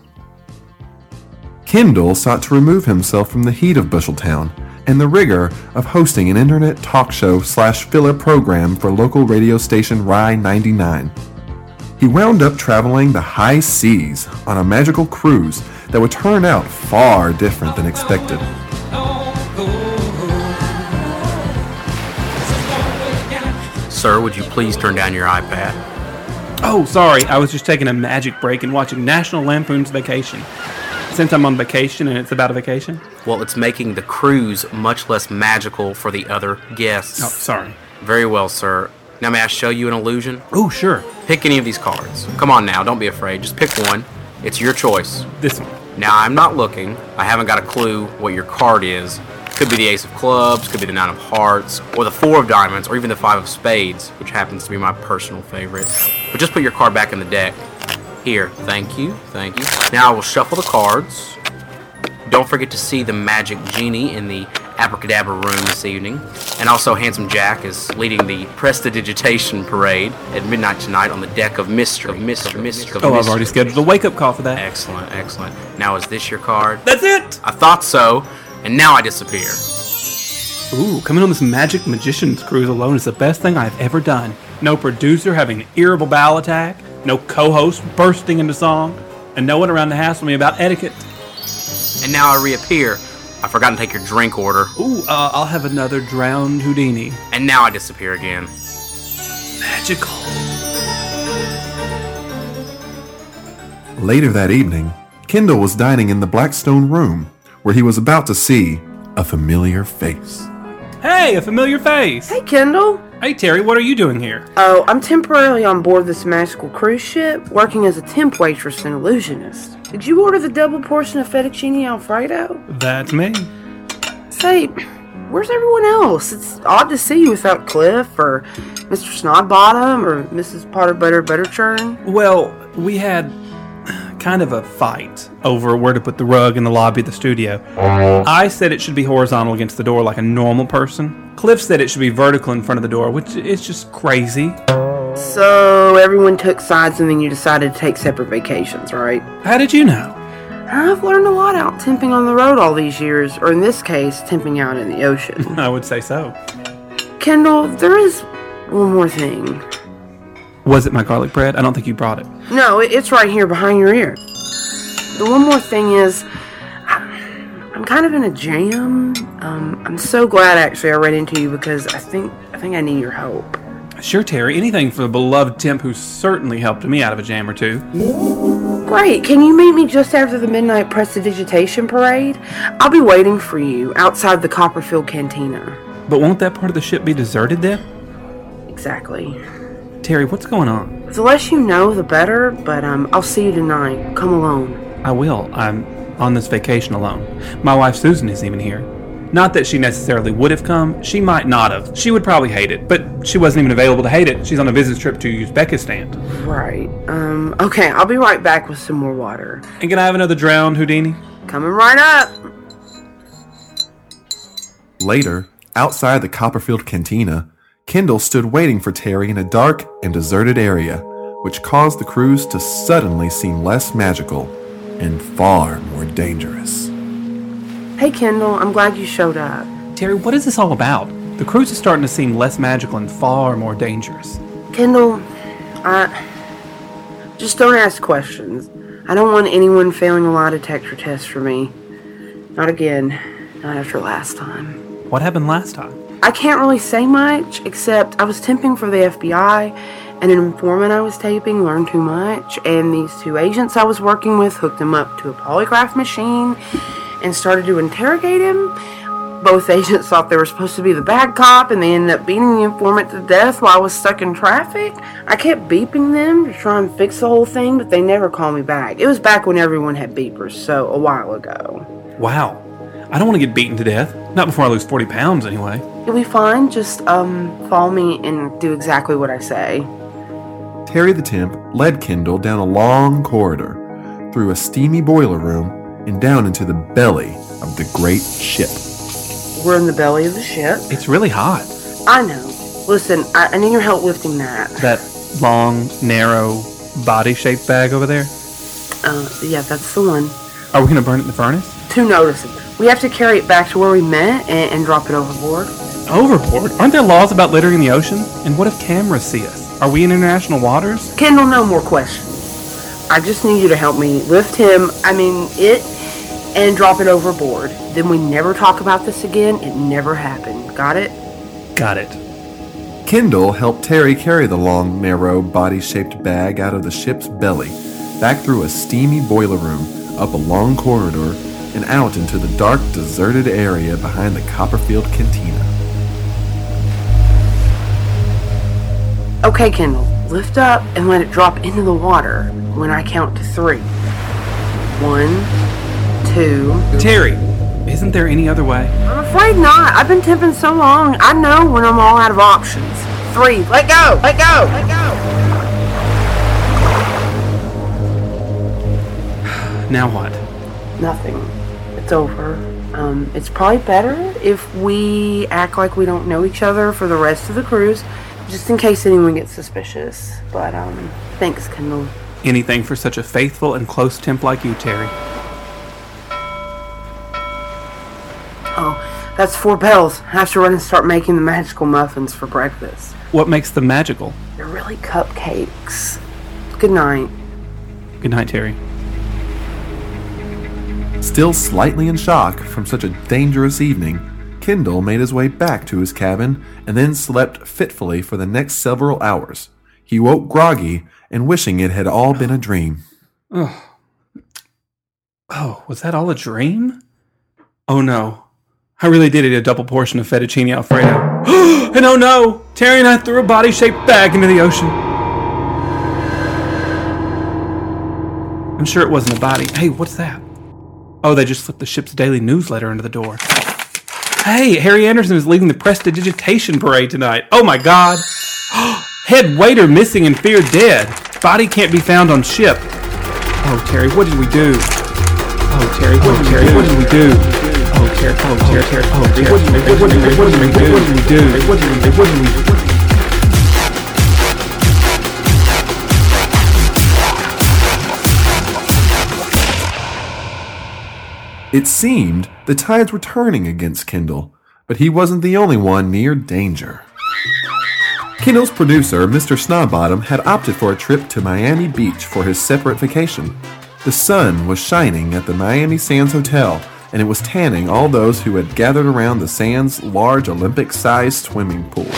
Speaker 17: Kendall sought to remove himself from the heat of Busheltown and the rigor of hosting an internet talk show slash filler program for local radio station Rye 99. He wound up traveling the high seas on a magical cruise that would turn out far different than expected.
Speaker 18: Sir, would you please turn down your iPad?
Speaker 2: Oh, sorry. I was just taking a magic break and watching National Lampoon's Vacation. Since I'm on vacation and it's about a vacation.
Speaker 18: Well, it's making the cruise much less magical for the other guests.
Speaker 2: Oh, sorry.
Speaker 18: Very well, sir. Now, may I show you an illusion?
Speaker 2: Oh, sure.
Speaker 18: Pick any of these cards. Come on now, don't be afraid. Just pick one. It's your choice.
Speaker 2: This one.
Speaker 18: Now, I'm not looking. I haven't got a clue what your card is. Could be the Ace of Clubs, could be the Nine of Hearts, or the Four of Diamonds, or even the Five of Spades, which happens to be my personal favorite. But just put your card back in the deck. Here, thank you, thank you. Now I will shuffle the cards. Don't forget to see the Magic Genie in the Abracadabra room this evening. And also, Handsome Jack is leading the Prestidigitation Parade at midnight tonight on the deck of Mystery. Of Mystery. Mystery.
Speaker 2: Oh, I've already scheduled a wake up call for that.
Speaker 18: Excellent, excellent. Now, is this your card?
Speaker 2: That's it!
Speaker 18: I thought so, and now I disappear.
Speaker 2: Ooh, coming on this magic magician's cruise alone is the best thing I've ever done. No producer having an irritable bowel attack, no co host bursting into song, and no one around to hassle me about etiquette.
Speaker 18: And now I reappear. I forgot to take your drink order.
Speaker 2: Ooh, uh, I'll have another drowned Houdini.
Speaker 18: And now I disappear again.
Speaker 2: Magical.
Speaker 17: Later that evening, Kendall was dining in the Blackstone room, where he was about to see a familiar face.
Speaker 2: Hey, a familiar face.
Speaker 3: Hey, Kendall.
Speaker 2: Hey, Terry, what are you doing here?
Speaker 3: Oh, I'm temporarily on board this magical cruise ship, working as a temp waitress and illusionist. Did you order the double portion of fettuccine alfredo?
Speaker 2: That's me.
Speaker 3: Say, where's everyone else? It's odd to see you without Cliff or Mr. Snodbottom or Mrs. Potter Butter Butterchurn.
Speaker 2: Well, we had kind of a fight over where to put the rug in the lobby of the studio. I said it should be horizontal against the door like a normal person. Cliff said it should be vertical in front of the door, which is just crazy.
Speaker 3: So everyone took sides and then you decided to take separate vacations, right?
Speaker 2: How did you know?
Speaker 3: I've learned a lot out temping on the road all these years, or in this case, temping out in the ocean.
Speaker 2: I would say so.
Speaker 3: Kendall, there is one more thing.
Speaker 2: Was it my garlic bread? I don't think you brought it.
Speaker 3: No, it's right here behind your ear. The one more thing is, I'm kind of in a jam. Um, I'm so glad actually I ran into you because I think I think I need your help.
Speaker 2: Sure, Terry. Anything for the beloved temp who certainly helped me out of a jam or two.
Speaker 3: Great. Can you meet me just after the midnight prestidigitation parade? I'll be waiting for you outside the Copperfield Cantina.
Speaker 2: But won't that part of the ship be deserted then?
Speaker 3: Exactly.
Speaker 2: Terry, what's going on?
Speaker 3: The less you know, the better. But um, I'll see you tonight. Come alone.
Speaker 2: I will. I'm on this vacation alone. My wife Susan isn't even here. Not that she necessarily would have come. She might not have. She would probably hate it, but she wasn't even available to hate it. She's on a business trip to Uzbekistan.
Speaker 3: Right. Um. Okay. I'll be right back with some more water.
Speaker 2: And can I have another drown, Houdini?
Speaker 3: Coming right up.
Speaker 17: Later, outside the Copperfield Cantina, Kendall stood waiting for Terry in a dark and deserted area, which caused the cruise to suddenly seem less magical and far more dangerous.
Speaker 3: Hey, Kendall. I'm glad you showed up.
Speaker 2: Terry, what is this all about? The cruise is starting to seem less magical and far more dangerous.
Speaker 3: Kendall, I just don't ask questions. I don't want anyone failing a lie detector test for me. Not again. Not after last time.
Speaker 2: What happened last time?
Speaker 3: I can't really say much, except I was temping for the FBI, and an informant I was taping learned too much, and these two agents I was working with hooked him up to a polygraph machine and started to interrogate him. Both agents thought they were supposed to be the bad cop, and they ended up beating the informant to death while I was stuck in traffic. I kept beeping them to try and fix the whole thing, but they never called me back. It was back when everyone had beepers, so a while ago.
Speaker 2: Wow. I don't want to get beaten to death. Not before I lose 40 pounds, anyway.
Speaker 3: You'll be fine. Just um, follow me and do exactly what I say.
Speaker 17: Terry the Temp led Kendall down a long corridor, through a steamy boiler room, and down into the belly of the great ship.
Speaker 3: We're in the belly of the ship.
Speaker 2: It's really hot.
Speaker 3: I know. Listen, I, I need your help lifting that.
Speaker 2: That long, narrow, body shaped bag over there.
Speaker 3: Uh, yeah, that's the one.
Speaker 2: Are we going to burn it in the furnace?
Speaker 3: Too noticeable. We have to carry it back to where we met and, and drop it overboard.
Speaker 2: Overboard? Aren't there laws about littering in the ocean? And what if cameras see us? Are we in international waters?
Speaker 3: Kendall, no more questions. I just need you to help me lift him, I mean, it, and drop it overboard. Then we never talk about this again. It never happened. Got it?
Speaker 2: Got it.
Speaker 17: Kendall helped Terry carry the long, narrow, body shaped bag out of the ship's belly, back through a steamy boiler room, up a long corridor, and out into the dark, deserted area behind the Copperfield Cantina.
Speaker 3: Okay, Kendall, lift up and let it drop into the water when I count to three. One, two.
Speaker 2: Terry, isn't there any other way?
Speaker 3: I'm afraid not. I've been tipping so long. I know when I'm all out of options. Three. Let go. Let go. Let go.
Speaker 2: Now what?
Speaker 3: Nothing. It's over. Um, it's probably better if we act like we don't know each other for the rest of the cruise, just in case anyone gets suspicious. But um, thanks, Kendall.
Speaker 2: Anything for such a faithful and close temp like you, Terry.
Speaker 3: Oh, that's four bells. I have to run and start making the magical muffins for breakfast.
Speaker 2: What makes them magical?
Speaker 3: They're really cupcakes. Good night.
Speaker 2: Good night, Terry.
Speaker 17: Still slightly in shock from such a dangerous evening, Kendall made his way back to his cabin and then slept fitfully for the next several hours. He woke groggy and wishing it had all been a dream.
Speaker 2: Oh. Oh, was that all a dream? Oh no. I really did eat a double portion of fettuccine alfredo. and oh no! Terry and I threw a body shaped bag into the ocean. I'm sure it wasn't a body. Hey, what's that? Oh, they just slipped the ship's daily newsletter under the door. Hey, Harry Anderson is leading the prestidigitation parade tonight. Oh my god! Head waiter missing and feared dead. Body can't be found on ship. Oh, Terry, what did we do? Oh, Terry, what did Terry, what did we do? Oh, Terry, oh, Terry, oh, Terry, oh, Terry, what did we do? What did we do? What did we do?
Speaker 17: It seemed the tides were turning against Kendall, but he wasn't the only one near danger. Kendall's producer, Mr. Snodbottom, had opted for a trip to Miami Beach for his separate vacation. The sun was shining at the Miami Sands Hotel, and it was tanning all those who had gathered around the Sands' large Olympic sized swimming pool.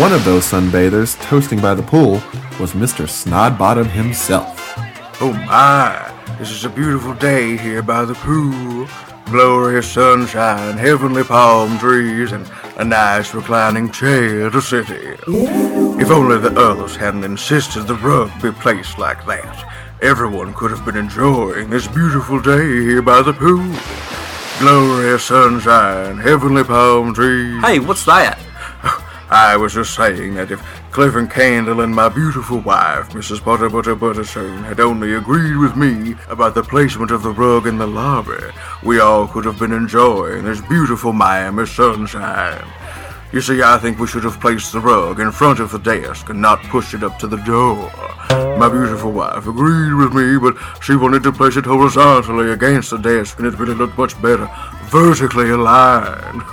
Speaker 17: One of those sunbathers toasting by the pool was Mr. Snodbottom himself.
Speaker 5: Oh my, this is a beautiful day here by the pool. Glorious sunshine, heavenly palm trees, and a nice reclining chair to sit in. If only the others hadn't insisted the rug be placed like that, everyone could have been enjoying this beautiful day here by the pool. Glorious sunshine, heavenly palm trees.
Speaker 18: Hey, what's that?
Speaker 5: I was just saying that if Cliff and Kendall and my beautiful wife, Mrs. Butter Butter Butterstone, had only agreed with me about the placement of the rug in the lobby, we all could have been enjoying this beautiful Miami sunshine. You see, I think we should have placed the rug in front of the desk and not pushed it up to the door. My beautiful wife agreed with me, but she wanted to place it horizontally against the desk, and it really looked much better vertically aligned.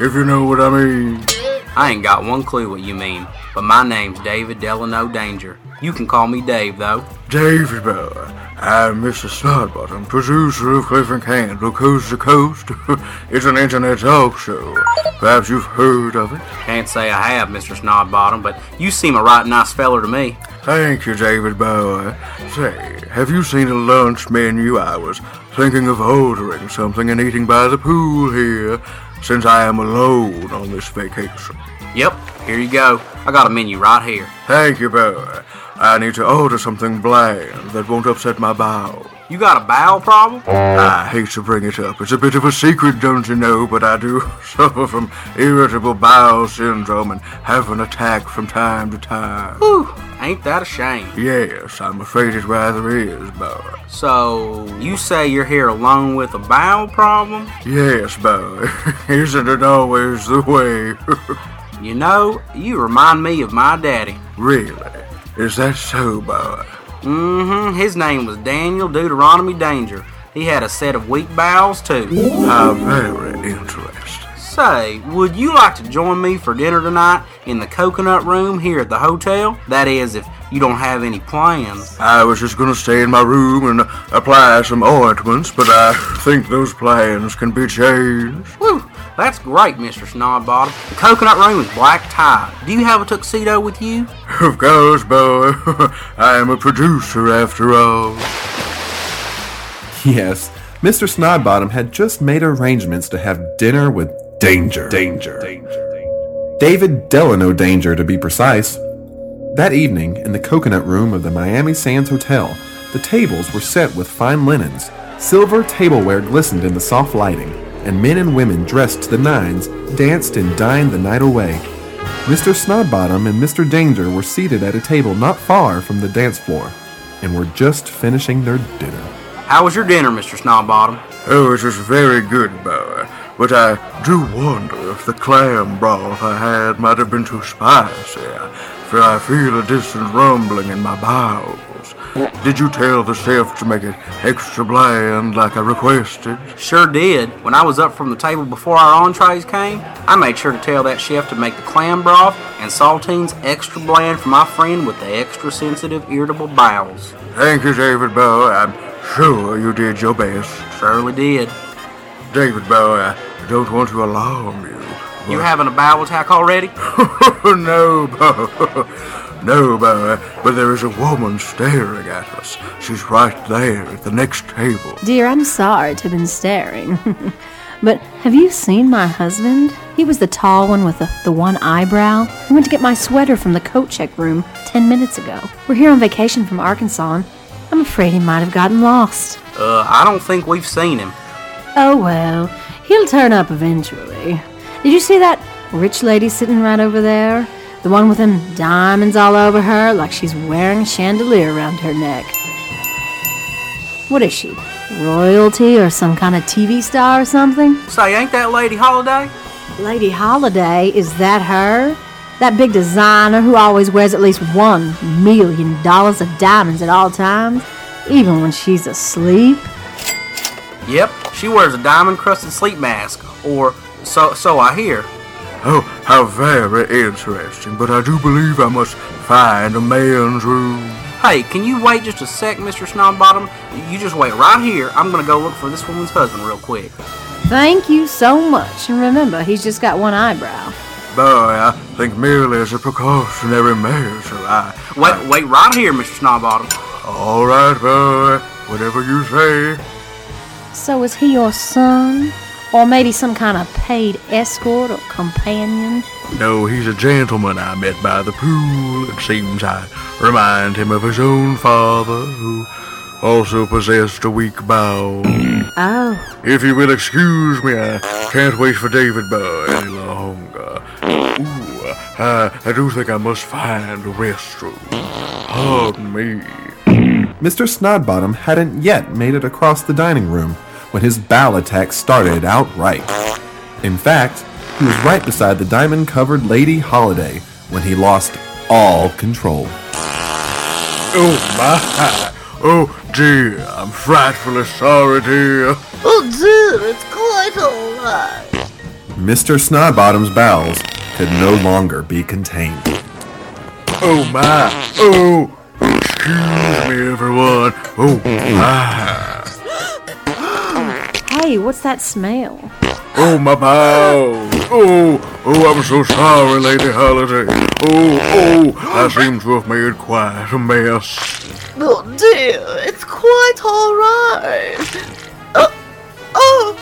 Speaker 5: if you know what I mean.
Speaker 18: I ain't got one clue what you mean, but my name's David Delano Danger. You can call me Dave, though.
Speaker 5: David Boy, I'm Mr. Snodbottom, producer of Cliff and Kendall Coast to Coast. it's an internet talk show. Perhaps you've heard of it.
Speaker 18: Can't say I have, Mr. Snodbottom, but you seem a right nice feller to me.
Speaker 5: Thank you, David Boy. Say, have you seen a lunch menu? I was thinking of ordering something and eating by the pool here, since I am alone on this vacation.
Speaker 18: Yep, here you go. I got a menu right here.
Speaker 5: Thank you, boy. I need to order something bland that won't upset my bowels.
Speaker 18: You got a bowel problem?
Speaker 5: I hate to bring it up. It's a bit of a secret, don't you know, but I do suffer from irritable bowel syndrome and have an attack from time to time.
Speaker 18: Whew, ain't that a shame?
Speaker 5: Yes, I'm afraid it rather is, boy.
Speaker 18: So, you say you're here alone with a bowel problem?
Speaker 5: Yes, boy. Isn't it always the way?
Speaker 18: You know, you remind me of my daddy.
Speaker 5: really? Is that so, boy?
Speaker 18: Mm-hmm. His name was Daniel Deuteronomy Danger. He had a set of weak bowels too.
Speaker 5: How very interesting.
Speaker 18: Say, would you like to join me for dinner tonight in the coconut room here at the hotel? That is, if you don't have any plans.
Speaker 5: I was just gonna stay in my room and apply some ointments, but I think those plans can be changed.
Speaker 18: Whew, that's great, Mr. Snodbottom. The coconut room is black tie. Do you have a tuxedo with you?
Speaker 5: Of course, boy. I am a producer after all.
Speaker 17: Yes, Mr. Snodbottom had just made arrangements to have dinner with Danger. Danger. David Delano Danger, to be precise. That evening, in the coconut room of the Miami Sands Hotel, the tables were set with fine linens. Silver tableware glistened in the soft lighting, and men and women dressed to the nines danced and dined the night away. Mr. Snodbottom and Mr. Danger were seated at a table not far from the dance floor, and were just finishing their dinner.
Speaker 18: How was your dinner, Mr. Snodbottom?
Speaker 5: Oh, it was very good, boy. But I do wonder if the clam broth I had might have been too spicy, for I feel a distant rumbling in my bowels. Did you tell the chef to make it extra bland like I requested?
Speaker 18: Sure did. When I was up from the table before our entrees came, I made sure to tell that chef to make the clam broth and saltines extra bland for my friend with the extra sensitive, irritable bowels.
Speaker 5: Thank you, David Bow. I'm sure you did your best.
Speaker 18: Surely did.
Speaker 5: David Bow, I don't want to alarm you.
Speaker 18: You having a bowel attack already?
Speaker 5: no, Bo. No, Bo. But there is a woman staring at us. She's right there at the next table.
Speaker 19: Dear, I'm sorry to have been staring. but have you seen my husband? He was the tall one with the, the one eyebrow. He went to get my sweater from the coat check room ten minutes ago. We're here on vacation from Arkansas, and I'm afraid he might have gotten lost.
Speaker 18: Uh, I don't think we've seen him.
Speaker 19: Oh well, he'll turn up eventually. Did you see that rich lady sitting right over there? The one with them diamonds all over her, like she's wearing a chandelier around her neck. What is she? Royalty or some kind of TV star or something?
Speaker 18: Say, ain't that Lady Holiday?
Speaker 19: Lady Holiday, is that her? That big designer who always wears at least one million dollars of diamonds at all times, even when she's asleep?
Speaker 18: Yep, she wears a diamond-crusted sleep mask, or so so I hear.
Speaker 5: Oh, how very interesting. But I do believe I must find a man's room.
Speaker 18: Hey, can you wait just a sec, Mr. Snodbottom? You just wait right here. I'm gonna go look for this woman's husband real quick.
Speaker 19: Thank you so much. And remember, he's just got one eyebrow.
Speaker 5: Boy, I think merely as a precautionary measure, I...
Speaker 18: Wait, wait right here, Mr. Snodbottom.
Speaker 5: All right, boy. Whatever you say.
Speaker 19: So is he your son? Or maybe some kind of paid escort or companion?
Speaker 5: No, he's a gentleman I met by the pool. It seems I remind him of his own father, who also possessed a weak bowel.
Speaker 19: Oh.
Speaker 5: If you will excuse me, I can't wait for David Boy any longer. Ooh, I, I do think I must find a restroom. Pardon me.
Speaker 17: Mr. Snodbottom hadn't yet made it across the dining room when his bowel attack started outright. In fact, he was right beside the diamond covered Lady Holiday when he lost all control.
Speaker 5: Oh my! Oh dear, I'm frightfully sorry, dear.
Speaker 20: Oh dear, it's quite alright.
Speaker 17: Mr. Snodbottom's bowels could no longer be contained.
Speaker 5: Oh my! Oh! Excuse me, everyone. Oh my!
Speaker 19: Hey, what's that smell?
Speaker 5: Oh my bowels! Oh! Oh, I'm so sorry, Lady Holiday. Oh, oh! I seem to have made quite a mess.
Speaker 20: Oh dear, it's quite alright. Oh, oh,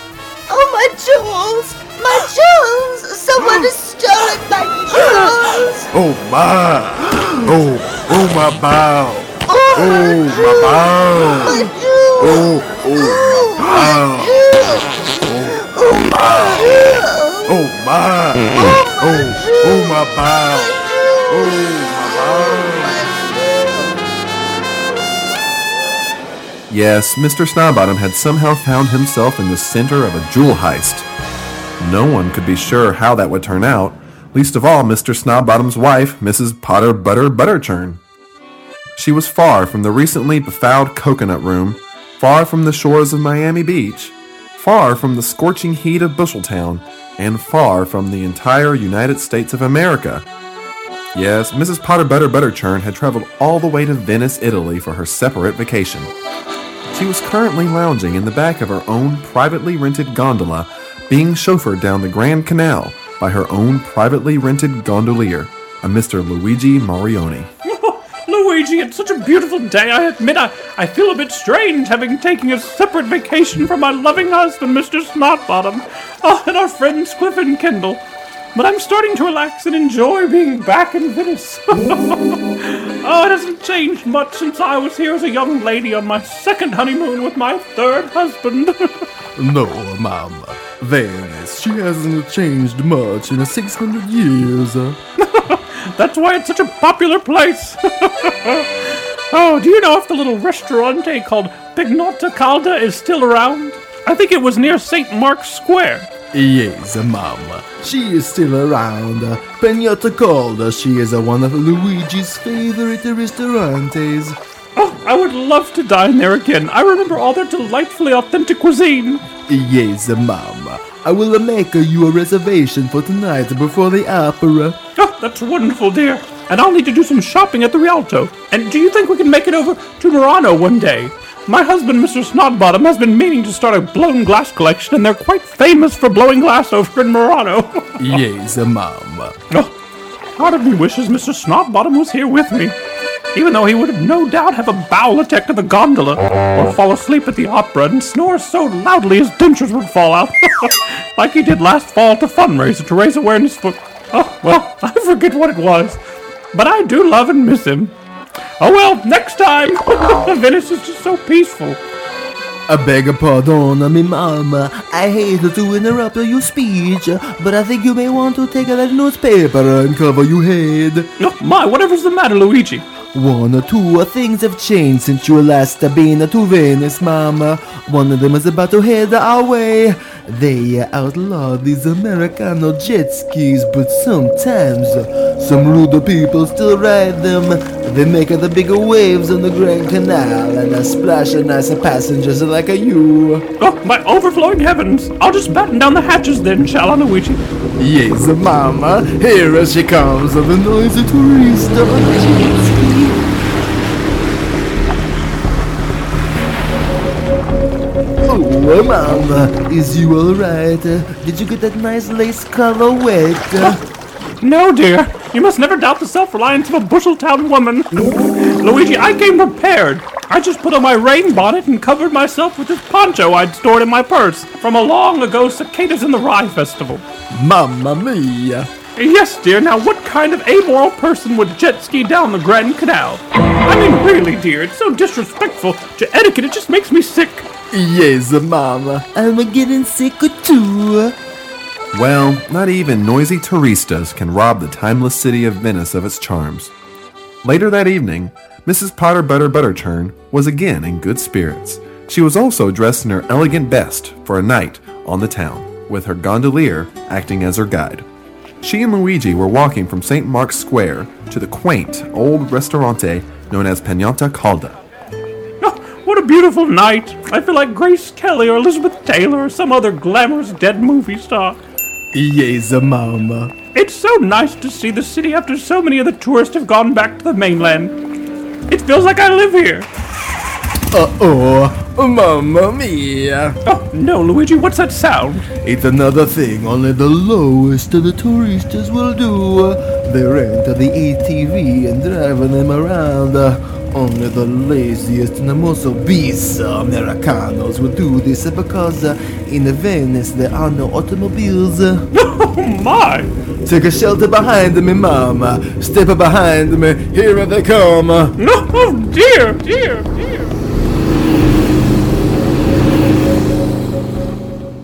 Speaker 20: oh, my jewels! My jewels! Someone is stealing my jewels!
Speaker 5: Oh my! Oh, oh my bowels! Oh my!
Speaker 20: My jewels!
Speaker 4: Oh, oh, wow. Oh, my. Oh, my. Oh, oh, my bowel. Oh, my oh, bow.
Speaker 17: Yes, Mr. Snodbottom had somehow found himself in the center of a jewel heist. No one could be sure how that would turn out, least of all Mr. Snodbottom's wife, Mrs. Potter Butter Butterchurn. She was far from the recently befouled coconut room, far from the shores of Miami Beach, far from the scorching heat of Busheltown, and far from the entire United States of America. Yes, Mrs. Potter Butter Butterchurn had traveled all the way to Venice, Italy for her separate vacation. She was currently lounging in the back of her own privately rented gondola, being chauffeured down the Grand Canal by her own privately rented gondolier, a Mr. Luigi Marioni.
Speaker 2: Luigi, it's such a beautiful day. I admit I, I feel a bit strange having taken a separate vacation from my loving husband, Mr. Snodbottom, oh, ah, and our friends Cliff and Kendall. But I'm starting to relax and enjoy being back in Venice. oh, it hasn't changed much since I was here as a young lady on my second honeymoon with my third husband.
Speaker 4: No, Mama. Venice, she hasn't changed much in 600 years.
Speaker 2: That's why it's such a popular place. oh, do you know if the little restaurante called Pignotta Calda is still around? I think it was near St. Mark's Square.
Speaker 4: Yes, Mama. She is still around. Pignotta Calda, she is one of Luigi's favorite restaurantes.
Speaker 2: Oh, I would love to dine there again. I remember all their delightfully authentic cuisine.
Speaker 4: Yes, Mama. I will make you a reservation for tonight before the opera.
Speaker 2: Oh, that's wonderful, dear. And I'll need to do some shopping at the Rialto. And do you think we can make it over to Murano one day? My husband, Mr. Snodbottom, has been meaning to start a blown glass collection, and they're quite famous for blowing glass over in Murano.
Speaker 4: yes, Mama.
Speaker 2: Oh, part of me wishes Mr. Snodbottom was here with me. Even though he would have no doubt have a bowel attack of the gondola, or fall asleep at the opera and snore so loudly his dentures would fall out, like he did last fall at the fundraiser to raise awareness for. Oh, well, I forget what it was. But I do love and miss him. Oh well, next time! Venice is just so peaceful.
Speaker 4: I beg your pardon, me mama. I hate to interrupt your speech, but I think you may want to take a little newspaper and cover your head.
Speaker 2: Oh my, whatever's the matter, Luigi?
Speaker 4: One or two things have changed since you last been to Venice, Mama. One of them is about to head our way. They outlaw these Americano jet skis, but sometimes some rude people still ride them. They make the bigger waves on the Grand Canal and splash nice passengers like you.
Speaker 2: Oh, my overflowing heavens! I'll just batten down the hatches then, shall I, Luigi?
Speaker 4: Yes, Mama. Here she comes, the noisy tourist on the jet. Oh, Mama, is you alright? Did you get that nice lace collar wet?
Speaker 2: No, dear. You must never doubt the self-reliance of a Busheltown woman. Luigi, I came prepared. I just put on my rain bonnet and covered myself with this poncho I'd stored in my purse from a long ago Cicadas in the Rye festival.
Speaker 4: Mamma mia!
Speaker 2: Yes, dear. Now, what kind of amoral person would jet ski down the Grand Canal? I mean, really, dear, it's so disrespectful to etiquette. It just makes me sick.
Speaker 4: Yes, Mama. I'm getting sick too.
Speaker 17: Well, not even noisy touristas can rob the timeless city of Venice of its charms. Later that evening, Mrs. Potter Butter Butterchurn was again in good spirits. She was also dressed in her elegant best for a night on the town, with her gondolier acting as her guide. She and Luigi were walking from St. Mark's Square to the quaint old restaurante known as Pagnotta Calda.
Speaker 2: What a beautiful night! I feel like Grace Kelly or Elizabeth Taylor or some other glamorous dead movie star.
Speaker 4: Yes, Mama.
Speaker 2: It's so nice to see the city after so many of the tourists have gone back to the mainland. It feels like I live here.
Speaker 4: Uh-oh, oh, Mamma mia!
Speaker 2: Oh, no, Luigi, what's that sound?
Speaker 4: It's another thing only the lowest of the tourists will do. They rent the ATV and drive them around. Only the laziest and the most obese Americanos will do this because uh, in Venice there are no automobiles.
Speaker 2: Oh my!
Speaker 4: Take a shelter behind me, Mama. Step behind me. Here they come.
Speaker 2: No, oh dear, dear, dear.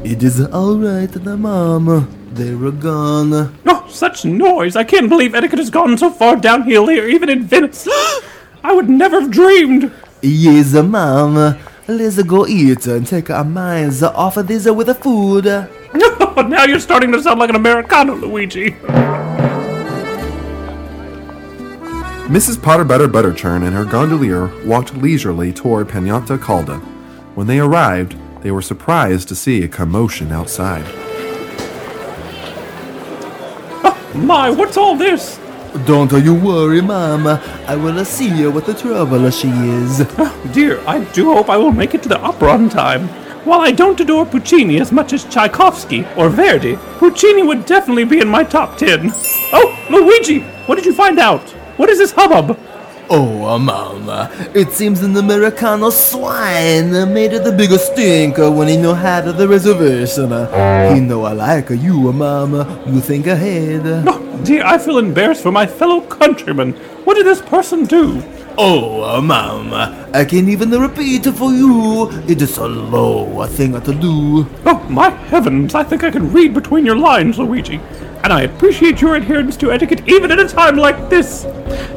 Speaker 4: It is alright, the mama. They were gone.
Speaker 2: Oh, such noise! I can't believe etiquette has gone so far downhill here, even in Venice. I would never have dreamed.
Speaker 4: Yes, mama. Let's go eat and take our minds off of this with the food.
Speaker 2: But now you're starting to sound like an Americano, Luigi.
Speaker 17: Mrs. Potter Butter Butterchurn and her gondolier walked leisurely toward Pinata Calda. When they arrived, they were surprised to see a commotion outside.
Speaker 2: Oh, my, what's all this?
Speaker 4: Don't you worry, mama. I will see you what the trouble she is.
Speaker 2: Oh, dear, I do hope I will make it to the opera on time. While I don't adore Puccini as much as Tchaikovsky or Verdi, Puccini would definitely be in my top ten. Oh, Luigi, what did you find out? What is this hubbub?
Speaker 4: Oh, mama. It seems an Americano swine made it the biggest stinker when he know had the reservation. He know I like you, mama. You think ahead.
Speaker 2: No, dear, I feel embarrassed for my fellow countrymen. What did this person do?
Speaker 4: Oh, mama. I can't even repeat it for you. It is a low a thing to do.
Speaker 2: Oh, my heavens, I think I can read between your lines, Luigi. And I appreciate your adherence to etiquette even at a time like this.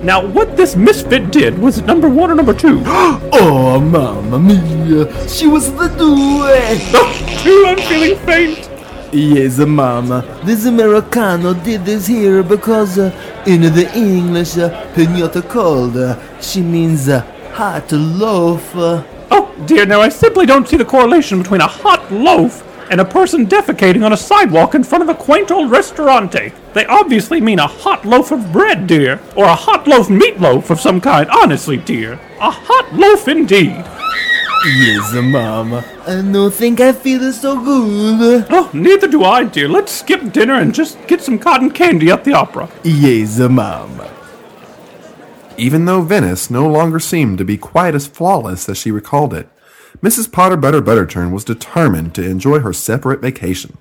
Speaker 2: Now, what this misfit did, was number one or number two?
Speaker 4: oh, mamma mia. She was the duet.
Speaker 2: Oh, two, I'm feeling faint.
Speaker 4: Yes, mama. This Americano did this here because uh, in the English, uh, pinata cold, uh, she means uh, hot loaf.
Speaker 2: Oh, dear, now I simply don't see the correlation between a hot loaf and a person defecating on a sidewalk in front of a quaint old restaurante. They obviously mean a hot loaf of bread, dear, or a hot loaf meatloaf of some kind. Honestly, dear, a hot loaf indeed.
Speaker 4: Yes, mama. I don't think I feel so good.
Speaker 2: Oh, neither do I, dear. Let's skip dinner and just get some cotton candy at the opera.
Speaker 4: Yes, mama.
Speaker 17: Even though Venice no longer seemed to be quite as flawless as she recalled it, Mrs. Potter Butter Butterchurn was determined to enjoy her separate vacation.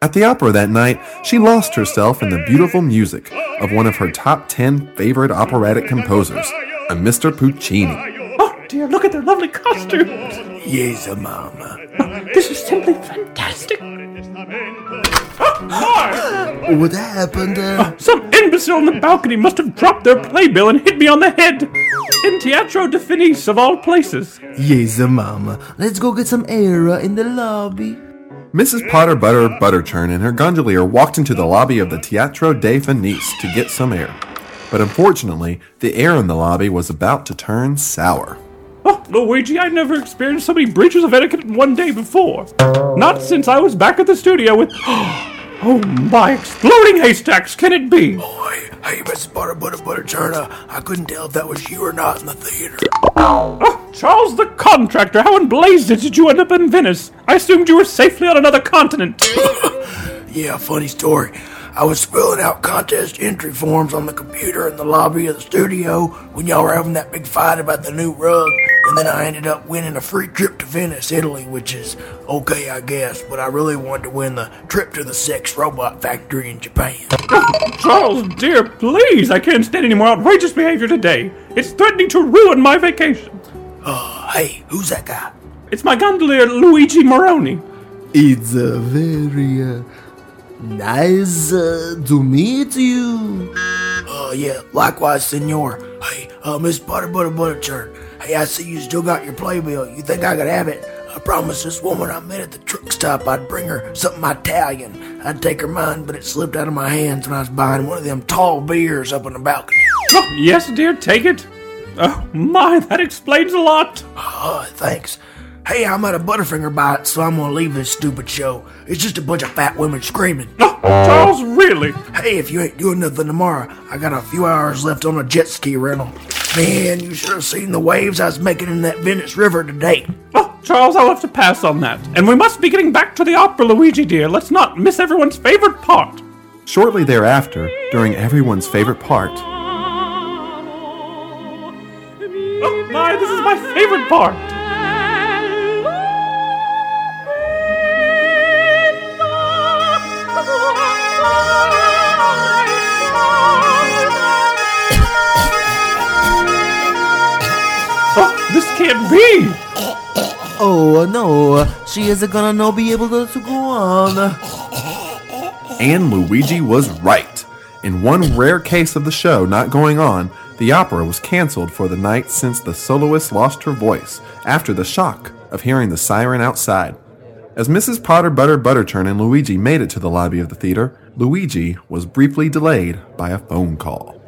Speaker 17: At the opera that night, she lost herself in the beautiful music of one of her top 10 favorite operatic composers, a Mr. Puccini.
Speaker 2: Dear, look at their lovely costumes.
Speaker 4: Yes, mama.
Speaker 2: Oh, this is simply fantastic. Oh,
Speaker 4: what happened?
Speaker 2: Uh... Oh, some imbecile on the balcony must have dropped their playbill and hit me on the head. In Teatro de Fenice, of all places.
Speaker 4: Yes, mama. Let's go get some air in the lobby.
Speaker 17: Mrs. Potter Butter Butterchurn and her gondolier walked into the lobby of the Teatro de Fenice to get some air. But unfortunately, the air in the lobby was about to turn sour.
Speaker 2: Oh, Luigi, I never experienced so many breaches of etiquette in one day before. Not since I was back at the studio with. Oh, my exploding haystacks, can it be?
Speaker 4: Boy, hey, Miss Butter Butter Butter Turner, I couldn't tell if that was you or not in the theater.
Speaker 2: Oh, Charles the contractor, how in blazes did you end up in Venice? I assumed you were safely on another continent.
Speaker 4: yeah, funny story. I was filling out contest entry forms on the computer in the lobby of the studio when y'all were having that big fight about the new rug, and then I ended up winning a free trip to Venice, Italy, which is okay, I guess, but I really wanted to win the trip to the sex robot factory in Japan.
Speaker 2: Charles, dear, please, I can't stand any more outrageous behavior today. It's threatening to ruin my vacation.
Speaker 4: Uh, hey, who's that guy?
Speaker 2: It's my gondolier, Luigi Moroni.
Speaker 4: It's a very, uh, Nice uh, to meet you. Uh, yeah, likewise, senor. Hey, uh, Miss Butter Butter Butter Churn. Hey, I see you still got your playbill. You think I could have it? I promised this woman I met at the truck stop I'd bring her something Italian. I'd take her mine, but it slipped out of my hands when I was buying one of them tall beers up on the balcony.
Speaker 2: Oh, yes, dear, take it. Oh, my, that explains a lot.
Speaker 4: Oh, thanks. Hey, I'm at a Butterfinger bite, so I'm gonna leave this stupid show. It's just a bunch of fat women screaming.
Speaker 2: Oh, Charles, really?
Speaker 4: Hey, if you ain't doing nothing tomorrow, I got a few hours left on a jet ski rental. Man, you should have seen the waves I was making in that Venice River today.
Speaker 2: Oh, Charles, I'll have to pass on that. And we must be getting back to the opera, Luigi dear. Let's not miss everyone's favorite part.
Speaker 17: Shortly thereafter, during everyone's favorite part.
Speaker 2: Oh, my, this is my favorite part. Can't be!
Speaker 4: Oh no, she isn't gonna no be able to, to go on.
Speaker 17: And Luigi was right. In one rare case of the show not going on, the opera was canceled for the night since the soloist lost her voice after the shock of hearing the siren outside. As Mrs. Potter Butter Butterchurn and Luigi made it to the lobby of the theater, Luigi was briefly delayed by a phone call.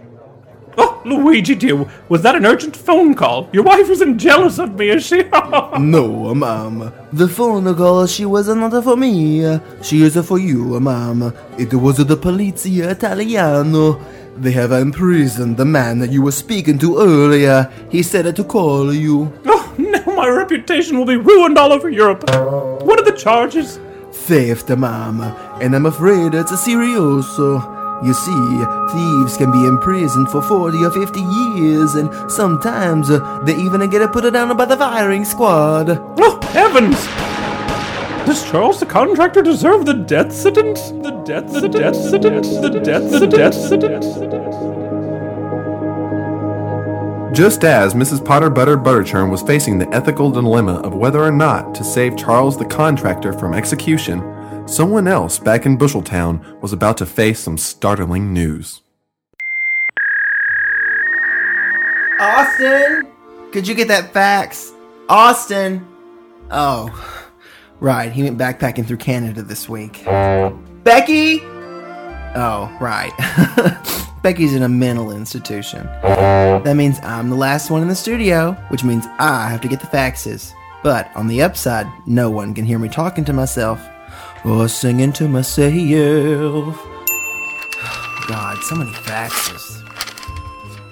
Speaker 21: Oh, Luigi, dear, was that an urgent phone call? Your wife isn't jealous of me, is she?
Speaker 4: no, ma'am. The phone call she was not for me. She is for you, ma'am. It was the Polizia Italiano. They have imprisoned the man that you were speaking to earlier. He said to call you.
Speaker 21: Oh, now my reputation will be ruined all over Europe. What are the charges?
Speaker 4: Theft, ma'am. And I'm afraid it's a serioso. You see, thieves can be imprisoned for 40 or 50 years, and sometimes uh, they even get put down by the firing squad.
Speaker 21: Oh, heavens! Does Charles the contractor deserve the death sentence? The death, the death sentence, the death, the death sentence.
Speaker 17: Just as Mrs. Potter Butter Butterchurn was facing the ethical dilemma of whether or not to save Charles the contractor from execution, someone else back in Busheltown was about to face some startling news.
Speaker 4: Austin? Could you get that fax? Austin? Oh, right. He went backpacking through Canada this week. Becky? Oh, right. Becky's in a mental institution. That means I'm the last one in the studio, which means I have to get the faxes. But on the upside, no one can hear me talking to myself or singing to myself. God, so many faxes.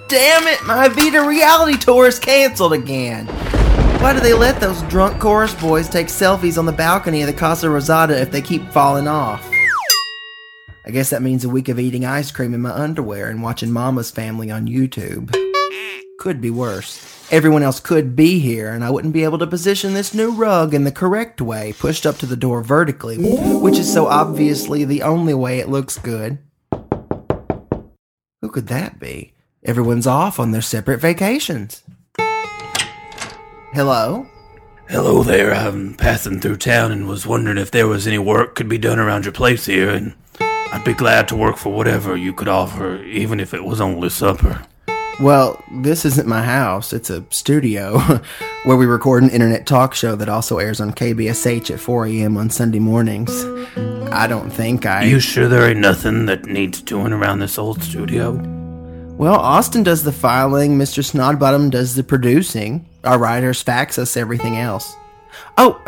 Speaker 4: Damn it, my Evita reality tour is canceled again. Why do they let those drunk chorus boys take selfies on the balcony of the Casa Rosada if they keep falling off? I guess that means a week of eating ice cream in my underwear and watching Mama's Family on YouTube. Could be worse. Everyone else could be here, and I wouldn't be able to position this new rug in the correct way, pushed up to the door vertically, which is so obviously the only way it looks good. Who could that be? Everyone's off on their separate vacations. Hello?
Speaker 2: Hello there. I'm passing through town and was wondering if there was any work could be done around your place here, and I'd be glad to work for whatever you could offer, even if it was only supper.
Speaker 4: Well, this isn't my house. It's a studio where we record an internet talk show that also airs on KBSH at 4 a.m. on Sunday mornings. I don't think I.
Speaker 2: You sure there ain't nothing that needs doing around this old studio?
Speaker 4: Well, Austin does the filing, Mr. Snodbottom does the producing. Our writers fax us everything else. Oh,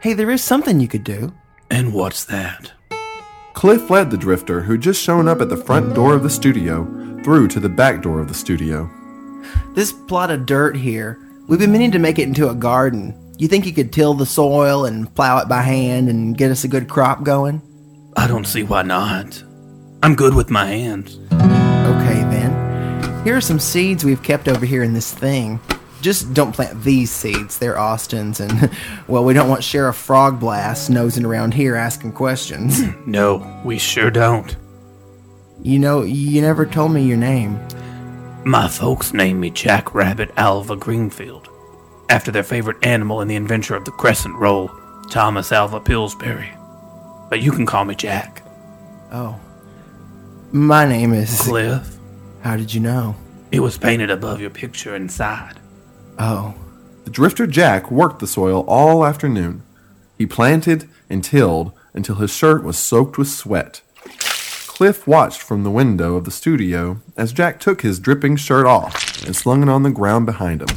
Speaker 4: hey, there is something you could do.
Speaker 2: And what's that?
Speaker 17: Cliff led the drifter, who'd just shown up at the front door of the studio, through to the back door of the studio.
Speaker 4: This plot of dirt here, we've been meaning to make it into a garden. You think you could till the soil and plow it by hand and get us a good crop going?
Speaker 2: I don't see why not. I'm good with my hands.
Speaker 4: Okay, then. Here are some seeds we've kept over here in this thing. Just don't plant these seeds. They're Austin's, and, well, we don't want Sheriff Frog Blast nosing around here asking questions.
Speaker 2: No, we sure don't.
Speaker 4: You know, you never told me your name.
Speaker 2: My folks named me Jack Rabbit Alva Greenfield, after their favorite animal in the adventure of the Crescent Roll, Thomas Alva Pillsbury. But you can call me Jack.
Speaker 4: Oh. My name is.
Speaker 2: Cliff.
Speaker 4: How did you know?
Speaker 2: It was painted above your picture inside.
Speaker 4: Oh.
Speaker 17: The drifter Jack worked the soil all afternoon. He planted and tilled until his shirt was soaked with sweat. Cliff watched from the window of the studio as Jack took his dripping shirt off and slung it on the ground behind him.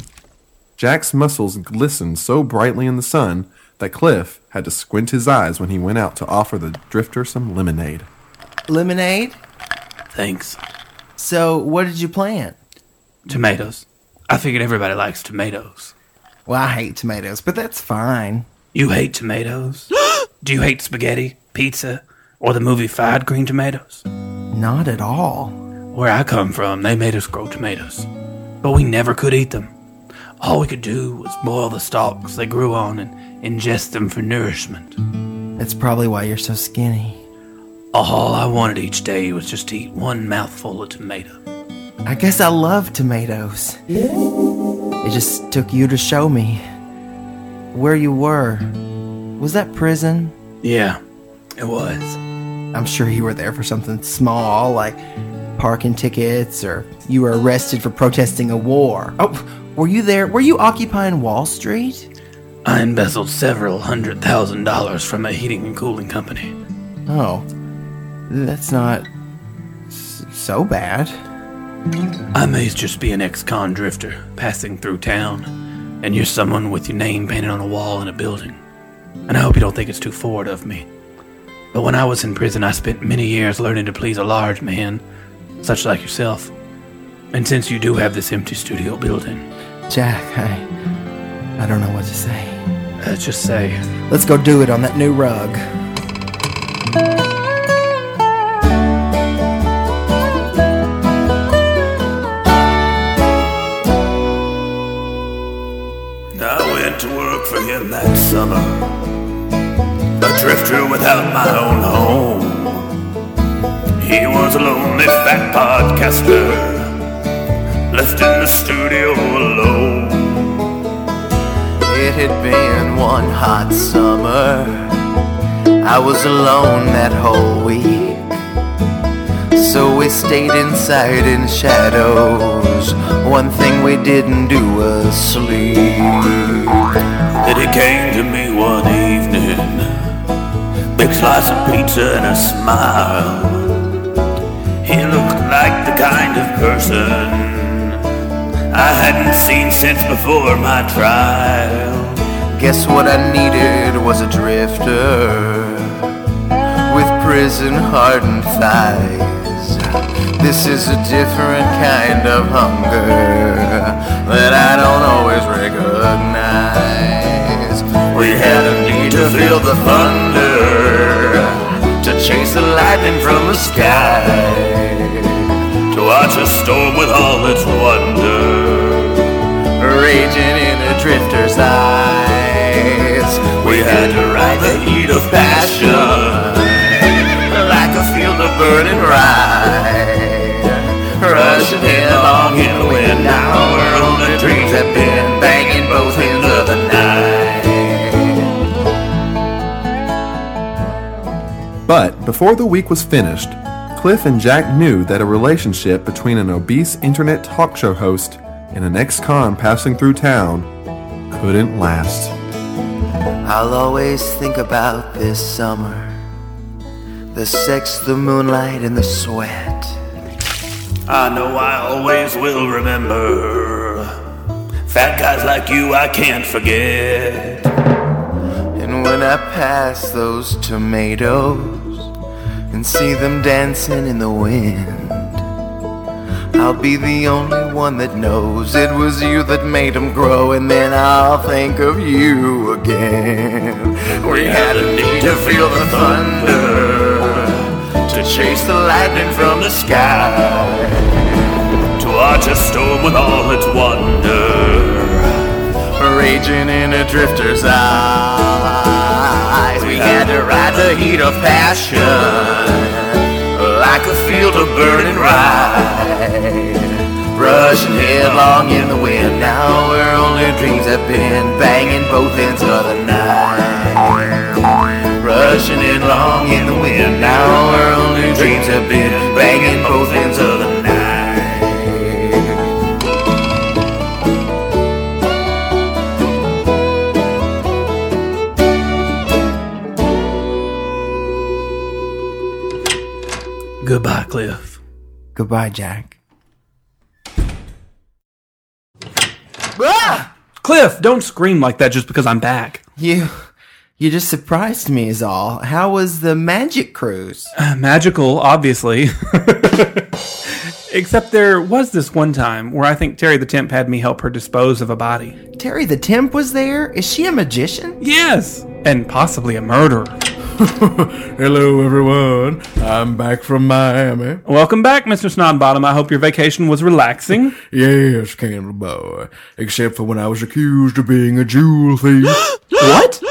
Speaker 17: Jack's muscles glistened so brightly in the sun that Cliff had to squint his eyes when he went out to offer the drifter some lemonade.
Speaker 4: Lemonade?
Speaker 2: Thanks.
Speaker 4: So, what did you plant?
Speaker 2: Tomatoes. I figured everybody likes tomatoes.
Speaker 4: Well, I hate tomatoes, but that's fine.
Speaker 2: You hate tomatoes? Do you hate spaghetti, pizza, or the movie Fried Green Tomatoes?
Speaker 4: Not at all.
Speaker 2: Where I come from, they made us grow tomatoes, but we never could eat them. All we could do was boil the stalks they grew on and ingest them for nourishment.
Speaker 4: That's probably why you're so skinny.
Speaker 2: All I wanted each day was just to eat one mouthful of tomato.
Speaker 4: I guess I love tomatoes. It just took you to show me.
Speaker 22: where you were. Was that prison?
Speaker 23: Yeah, it was.
Speaker 22: I'm sure you were there for something small, like parking tickets, or you were arrested for protesting a war. Oh, were you there? Were you occupying Wall Street?
Speaker 23: I embezzled several hundred thousand dollars from a heating and cooling company.
Speaker 22: Oh, that's not s- so bad.
Speaker 23: I may just be an ex-con drifter passing through town, and you're someone with your name painted on a wall in a building. And I hope you don't think it's too forward of me. But when I was in prison, I spent many years learning to please a large man, such like yourself. And since you do have this empty studio building,
Speaker 22: Jack, I, I don't know what to say.
Speaker 23: let's just say,
Speaker 22: Let's go do it on that new rug.
Speaker 23: I went to work for him that summer. Drifter without my own home. He was a lonely fat podcaster, left in the studio alone.
Speaker 4: It had been one hot summer. I was alone that whole week. So we stayed inside in shadows. One thing we didn't do was sleep.
Speaker 23: Then he came to me one evening, big slice of pizza and a smile. He looked like the kind of person I hadn't seen since before my trial.
Speaker 4: Guess what I needed was a drifter with prison hardened thighs. This is a different kind of hunger that I don't always recognize. We had a need to feel the thunder, to chase the lightning from the sky,
Speaker 23: To watch a storm with all its wonder.
Speaker 4: raging in a drifter's eyes.
Speaker 23: We had to ride the heat of passion.
Speaker 4: like a field of burning rye, rushing headlong in the wind. Now our only dreams have been banging both ends
Speaker 17: But before the week was finished, Cliff and Jack knew that a relationship between an obese internet talk show host and an ex-con passing through town couldn't last.
Speaker 4: I'll always think about this summer the sex, the moonlight, and the sweat.
Speaker 23: I know I always will remember. Fat guys like you, I can't forget.
Speaker 4: And when I pass those tomatoes and see them dancing in the wind, I'll be the only one that knows it was you that made them grow, and then I'll think of you again. We had a need to feel the thunder, to chase the lightning from the sky,
Speaker 23: To watch a storm with all its wonder.
Speaker 4: Raging in a drifter's eyes. We had to ride the heat of passion like a field of burning rye. Rushing headlong in the wind. Now our only dreams have been banging both ends of the night. Rushing headlong in the wind. Now our only dreams have been banging both ends of the night.
Speaker 23: Goodbye,
Speaker 22: Jack. Ah!
Speaker 2: Cliff, don't scream like that just because I'm back.
Speaker 22: You, you just surprised me, is all. How was the magic cruise?
Speaker 2: Magical, obviously. Except there was this one time where I think Terry the Temp had me help her dispose of a body.
Speaker 22: Terry the Temp was there. Is she a magician?
Speaker 2: Yes, and possibly a murderer.
Speaker 5: Hello, everyone. I'm back from Miami.
Speaker 2: Welcome back, Mr. Snodbottom. I hope your vacation was relaxing.
Speaker 5: Yes, Candle Boy. Except for when I was accused of being a jewel thief.
Speaker 2: what?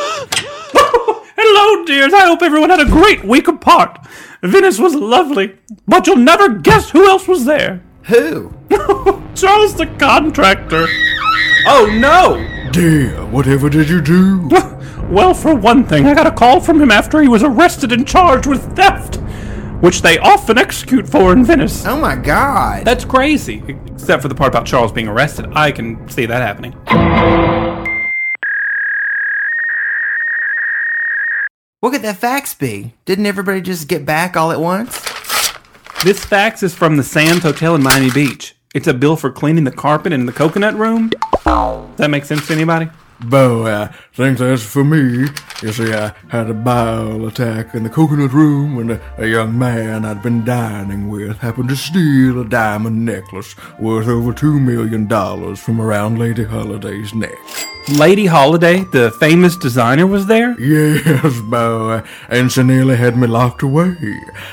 Speaker 2: Hello, dears. I hope everyone had a great week apart. Venice was lovely, but you'll never guess who else was there.
Speaker 22: Who?
Speaker 2: Charles the contractor. Oh no!
Speaker 5: Dear, whatever did you do?
Speaker 2: Well, for one thing, I got a call from him after he was arrested and charged with theft, which they often execute for in Venice.
Speaker 4: Oh my god.
Speaker 2: That's crazy. Except for the part about Charles being arrested. I can see that happening.
Speaker 4: What could that fax be? Didn't everybody just get back all at once?
Speaker 2: This fax is from the Sands Hotel in Miami Beach. It's a bill for cleaning the carpet in the coconut room. Does that make sense to anybody?
Speaker 5: Bo, I uh, think that's for me. You see, I had a bile attack in the coconut room when a, a young man I'd been dining with happened to steal a diamond necklace worth over two million dollars from around Lady Holiday's neck.
Speaker 2: Lady Holiday, the famous designer, was there?
Speaker 5: Yes, Bo, and she nearly had me locked away.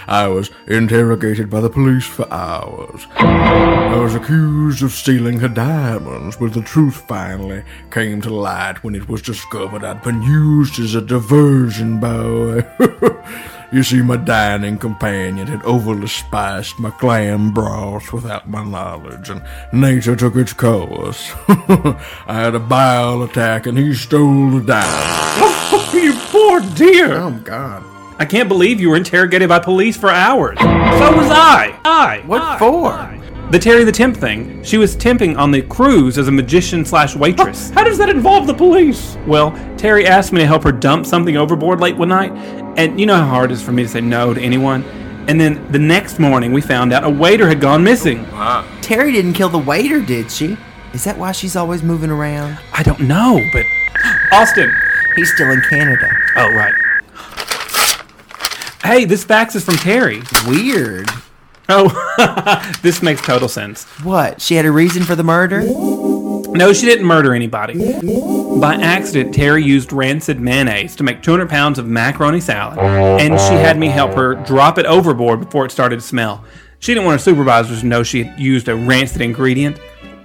Speaker 5: I was interrogated by the police for hours. I was accused of stealing her diamonds, but the truth finally came to light when it was discovered I'd been used as a diversion, Bo. You see, my dining companion had overly spiced my clam broth without my knowledge, and nature took its course. I had a bile attack, and he stole the diamonds.
Speaker 2: you poor dear.
Speaker 4: Oh, God.
Speaker 2: I can't believe you were interrogated by police for hours. So was I. I.
Speaker 4: What for?
Speaker 2: The Terry the Temp thing. She was temping on the cruise as a magician slash waitress. How does that involve the police? Well, Terry asked me to help her dump something overboard late one night, and you know how hard it is for me to say no to anyone. And then the next morning, we found out a waiter had gone missing. Oh, wow.
Speaker 4: Terry didn't kill the waiter, did she? Is that why she's always moving around?
Speaker 2: I don't know, but Austin.
Speaker 4: He's still in Canada.
Speaker 2: Oh, right. Hey, this fax is from Terry.
Speaker 4: Weird.
Speaker 2: Oh, this makes total sense.
Speaker 4: What? She had a reason for the murder?
Speaker 2: No, she didn't murder anybody. By accident, Terry used rancid mayonnaise to make 200 pounds of macaroni salad, and she had me help her drop it overboard before it started to smell. She didn't want her supervisors to know she had used a rancid ingredient.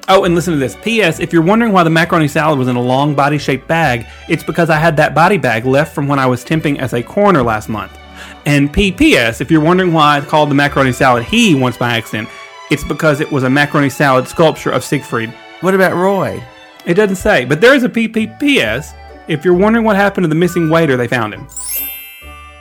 Speaker 2: Oh, and listen to this. P.S. If you're wondering why the macaroni salad was in a long body shaped bag, it's because I had that body bag left from when I was temping as a coroner last month. And P.P.S. If you're wondering why I called the macaroni salad he once by accident, it's because it was a macaroni salad sculpture of Siegfried.
Speaker 4: What about Roy?
Speaker 2: It doesn't say, but there is a P.P.P.S. If you're wondering what happened to the missing waiter, they found him.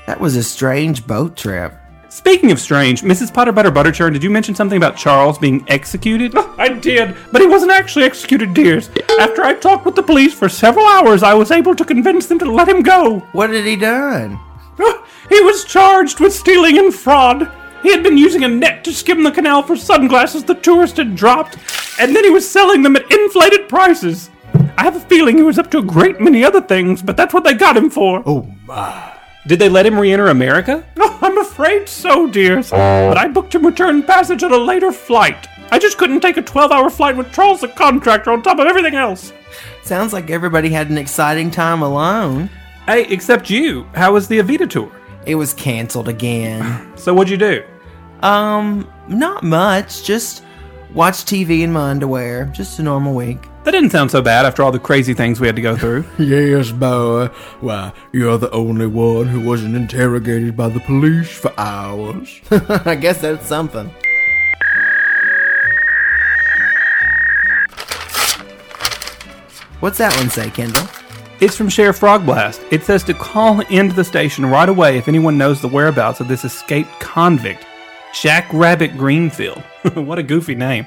Speaker 4: That was a strange boat trip.
Speaker 2: Speaking of strange, Mrs. Potter Butter Butterchurn, did you mention something about Charles being executed? I did, but he wasn't actually executed, dears. After I talked with the police for several hours, I was able to convince them to let him go.
Speaker 4: What had he done?
Speaker 2: He was charged with stealing and fraud. He had been using a net to skim the canal for sunglasses the tourist had dropped, and then he was selling them at inflated prices. I have a feeling he was up to a great many other things, but that's what they got him for.
Speaker 5: Oh my.
Speaker 2: Did they let him re-enter America? Oh, I'm afraid so, dears. But I booked him return passage on a later flight. I just couldn't take a 12-hour flight with Charles the contractor on top of everything else.
Speaker 4: Sounds like everybody had an exciting time alone.
Speaker 2: Hey, except you. How was the Evita tour?
Speaker 4: It was canceled again.
Speaker 2: So what'd you do?
Speaker 4: Um, not much. Just watch TV in my underwear. Just a normal week.
Speaker 2: That didn't sound so bad after all the crazy things we had to go through.
Speaker 5: Yes, boy. Why, you're the only one who wasn't interrogated by the police for hours.
Speaker 4: I guess that's something. What's that one say, Kendall?
Speaker 2: It's from Sheriff Frogblast. It says to call into the station right away if anyone knows the whereabouts of this escaped convict, Jack Rabbit Greenfield. what a goofy name.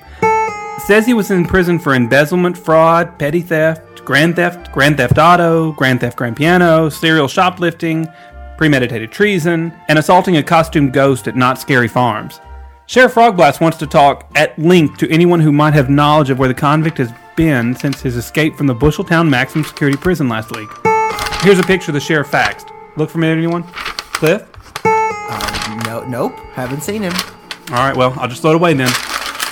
Speaker 2: says he was in prison for embezzlement, fraud, petty theft, grand theft, grand theft auto, grand theft grand piano, serial shoplifting, premeditated treason, and assaulting a costumed ghost at Not Scary Farms. Sheriff Frogblast wants to talk at length to anyone who might have knowledge of where the convict has been since his escape from the Busheltown maximum security prison last week. Here's a picture the sheriff faxed. Look familiar to anyone? Cliff?
Speaker 4: Uh, no, nope. Haven't seen him.
Speaker 2: All right, well, I'll just throw it away then.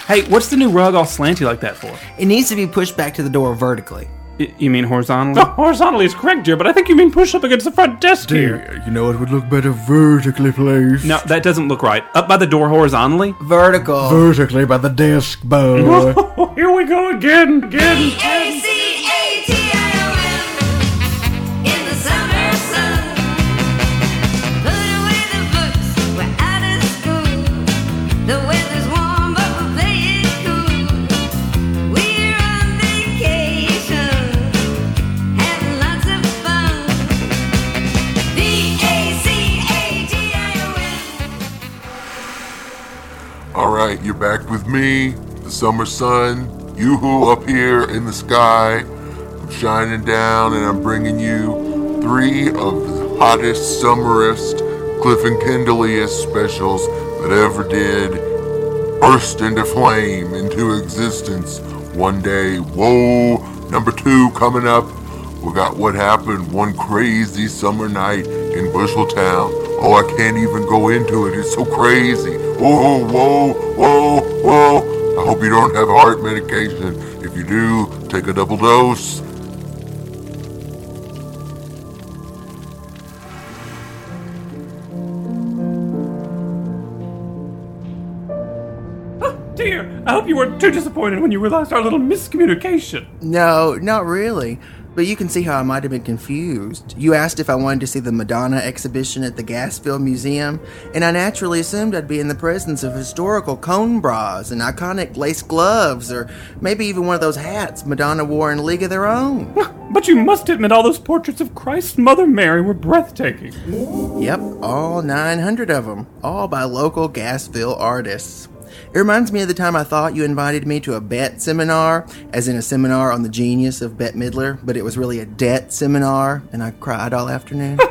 Speaker 2: Hey, what's the new rug all slanty like that for?
Speaker 4: It needs to be pushed back to the door vertically.
Speaker 2: Y- you mean horizontally? No, horizontally is correct, dear, but I think you mean push up against the front desk here.
Speaker 5: You know it would look better vertically placed.
Speaker 2: No, that doesn't look right. Up by the door horizontally?
Speaker 4: Vertical.
Speaker 5: Vertically by the desk, boy.
Speaker 2: Here we go again, again. B-A-C-A-T-I-O-M In
Speaker 24: the summer sun. Put away the books, we're out of school. The weather's warm but we're playing cool. We're on vacation Having lots of fun.
Speaker 16: All right, you're back with me summer sun. yoo-hoo up here in the sky. I'm shining down and I'm bringing you three of the hottest, summerest, Cliff and Kindleiest specials that ever did burst into flame, into existence one day. Whoa, number two coming up. We got what happened one crazy summer night in Busheltown. Oh, I can't even go into it. It's so crazy. Whoa, whoa, whoa, whoa. I hope you don't have heart medication. If you do, take a double dose.
Speaker 6: Ah, dear, I hope you weren't too disappointed when you realized our little miscommunication.
Speaker 4: No, not really. But you can see how I might have been confused. You asked if I wanted to see the Madonna exhibition at the Gasville Museum, and I naturally assumed I'd be in the presence of historical cone bras and iconic lace gloves, or maybe even one of those hats Madonna wore in League of Their Own.
Speaker 6: But you must admit all those portraits of Christ's Mother Mary were breathtaking.
Speaker 4: Yep, all 900 of them, all by local Gasville artists. It reminds me of the time I thought you invited me to a bet seminar, as in a seminar on the genius of Bette Midler, but it was really a debt seminar, and I cried all afternoon.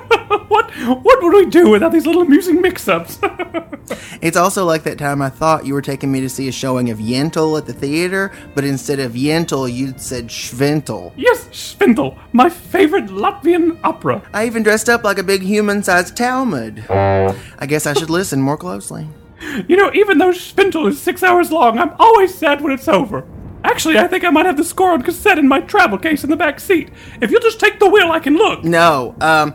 Speaker 6: What what would we do without these little amusing mix-ups?
Speaker 4: it's also like that time I thought you were taking me to see a showing of Yentl at the theater, but instead of Yentl, you'd said Schwentel.
Speaker 6: yes, Schwindel, my favorite Latvian opera.
Speaker 4: I even dressed up like a big human-sized Talmud. I guess I should listen more closely.
Speaker 6: You know, even though Schwindel is six hours long, I'm always sad when it's over. Actually, I think I might have the score on cassette in my travel case in the back seat. If you'll just take the wheel, I can look.
Speaker 4: No, um,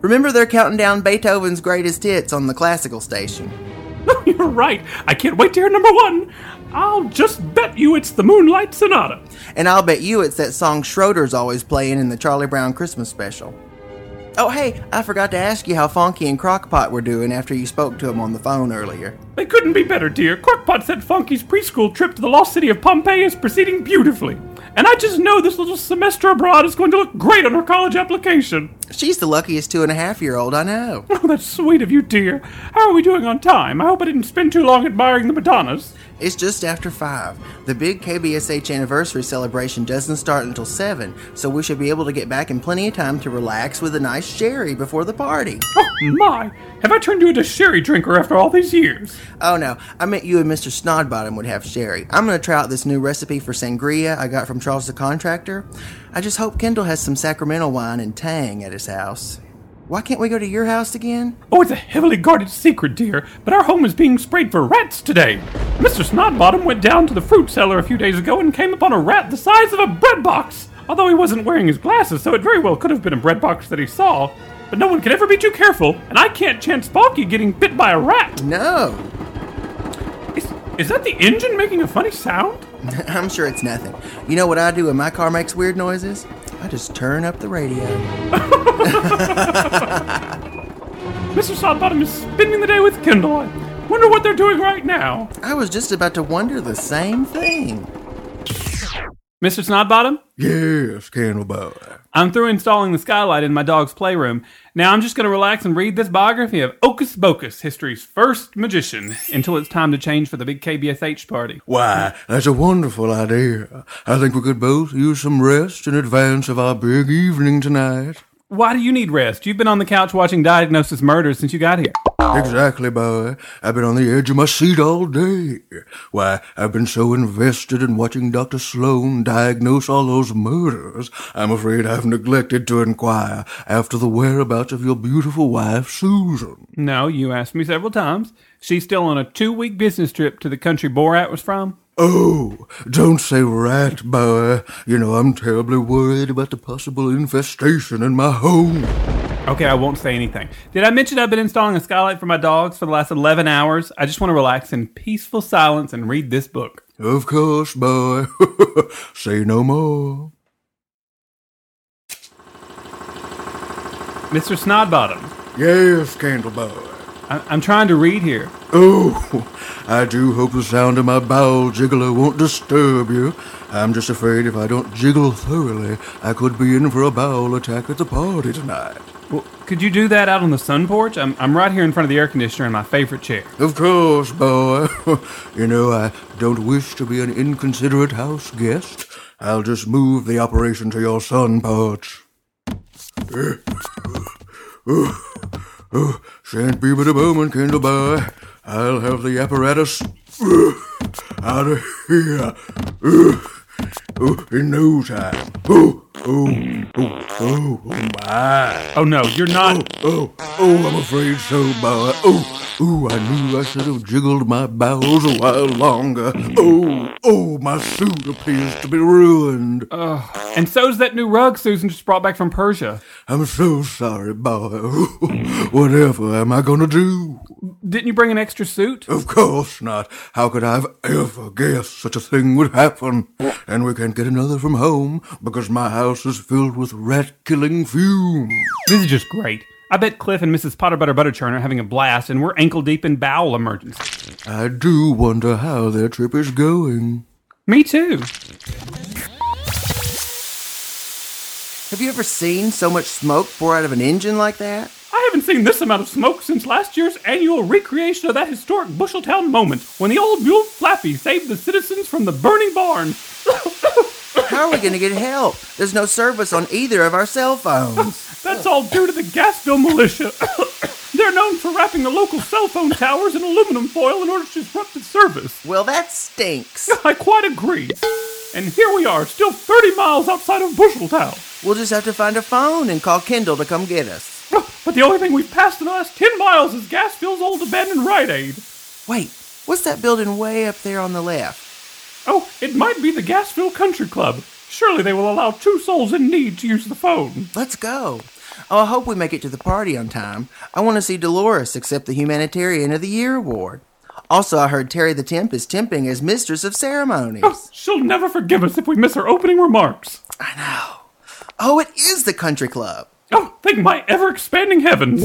Speaker 4: remember they're counting down Beethoven's greatest hits on the classical station.
Speaker 6: You're right. I can't wait to hear number one. I'll just bet you it's the Moonlight Sonata.
Speaker 4: And I'll bet you it's that song Schroeder's always playing in the Charlie Brown Christmas special. Oh, hey, I forgot to ask you how Funky and Crockpot were doing after you spoke to them on the phone earlier.
Speaker 6: They couldn't be better, dear. Crockpot said Funky's preschool trip to the lost city of Pompeii is proceeding beautifully. And I just know this little semester abroad is going to look great on her college application.
Speaker 4: She's the luckiest two and a half year old I know.
Speaker 6: Oh, that's sweet of you, dear. How are we doing on time? I hope I didn't spend too long admiring the Madonnas.
Speaker 4: It's just after 5. The big KBSH anniversary celebration doesn't start until 7, so we should be able to get back in plenty of time to relax with a nice sherry before the party.
Speaker 6: Oh, my! Have I turned you into a sherry drinker after all these years?
Speaker 4: Oh no, I meant you and Mr. Snodbottom would have sherry. I'm gonna try out this new recipe for sangria I got from Charles the Contractor. I just hope Kendall has some Sacramento wine and tang at his house. Why can't we go to your house again?
Speaker 6: Oh, it's a heavily guarded secret, dear, but our home is being sprayed for rats today. Mr. Snodbottom went down to the fruit cellar a few days ago and came upon a rat the size of a bread box. Although he wasn't wearing his glasses, so it very well could have been a bread box that he saw. But no one can ever be too careful, and I can't chance Sparky getting bit by a rat.
Speaker 4: No.
Speaker 6: Is, is that the engine making a funny sound?
Speaker 4: I'm sure it's nothing. You know what I do when my car makes weird noises? I just turn up the radio.
Speaker 6: Mr. Snodbottom is spending the day with Kendall. I wonder what they're doing right now.
Speaker 4: I was just about to wonder the same thing.
Speaker 2: Mr. Snodbottom?
Speaker 5: Yes, Candleboy.
Speaker 2: I'm through installing the skylight in my dog's playroom. Now I'm just going to relax and read this biography of Ocus Bocus, history's first magician, until it's time to change for the big KBSH party.
Speaker 5: Why, that's a wonderful idea. I think we could both use some rest in advance of our big evening tonight.
Speaker 2: Why do you need rest? You've been on the couch watching Diagnosis Murder since you got here.
Speaker 5: Exactly, boy. I've been on the edge of my seat all day. Why, I've been so invested in watching Dr. Sloan diagnose all those murders, I'm afraid I've neglected to inquire after the whereabouts of your beautiful wife, Susan.
Speaker 2: No, you asked me several times. She's still on a two week business trip to the country Borat was from.
Speaker 5: Oh, don't say rat, boy. You know, I'm terribly worried about the possible infestation in my home.
Speaker 2: Okay, I won't say anything. Did I mention I've been installing a skylight for my dogs for the last 11 hours? I just want to relax in peaceful silence and read this book.
Speaker 5: Of course, boy. say no more.
Speaker 2: Mr. Snodbottom.
Speaker 5: Yes, Candleboy.
Speaker 2: I'm trying to read here.
Speaker 5: Oh, I do hope the sound of my bowel jiggler won't disturb you. I'm just afraid if I don't jiggle thoroughly, I could be in for a bowel attack at the party tonight.
Speaker 2: Well, could you do that out on the sun porch? I'm, I'm right here in front of the air conditioner in my favorite chair.
Speaker 5: Of course, boy. you know, I don't wish to be an inconsiderate house guest. I'll just move the operation to your sun porch. Oh, shan't be but a moment, Kendall boy. I'll have the apparatus out of here. Oh, in no time. Oh, oh, oh, oh, oh my.
Speaker 2: Oh no, you're not.
Speaker 5: Oh, oh, oh, I'm afraid so, boy. Oh, oh, I knew I should have jiggled my bowels a while longer. Oh, oh, my suit appears to be ruined.
Speaker 2: Uh, and so's that new rug Susan just brought back from Persia.
Speaker 5: I'm so sorry, boy. Whatever am I gonna do?
Speaker 2: Didn't you bring an extra suit?
Speaker 5: Of course not. How could I have ever guessed such a thing would happen? And we can't get another from home because my house is filled with rat-killing fumes.
Speaker 2: This is just great. I bet Cliff and Mrs. Potter Butter Butterchurn are having a blast, and we're ankle deep in bowel emergency.
Speaker 5: I do wonder how their trip is going.
Speaker 2: Me too.
Speaker 4: Have you ever seen so much smoke pour out of an engine like that?
Speaker 6: I haven't seen this amount of smoke since last year's annual recreation of that historic Busheltown moment when the old mule Flappy saved the citizens from the burning barn.
Speaker 4: How are we going to get help? There's no service on either of our cell phones.
Speaker 6: That's all due to the Gasville militia. They're known for wrapping the local cell phone towers in aluminum foil in order to disrupt the service.
Speaker 4: Well, that stinks.
Speaker 6: I quite agree. And here we are, still 30 miles outside of Busheltown.
Speaker 4: We'll just have to find a phone and call Kendall to come get us.
Speaker 6: But the only thing we've passed in the last 10 miles is Gasville's old abandoned Rite Aid.
Speaker 4: Wait, what's that building way up there on the left?
Speaker 6: Oh, it might be the Gasville Country Club. Surely they will allow two souls in need to use the phone.
Speaker 4: Let's go. Oh, I hope we make it to the party on time. I want to see Dolores accept the Humanitarian of the Year award. Also, I heard Terry the Temp is temping as Mistress of Ceremonies.
Speaker 6: Oh, she'll never forgive us if we miss her opening remarks.
Speaker 4: I know. Oh, it is the country club.
Speaker 6: Oh, thank my ever expanding heavens.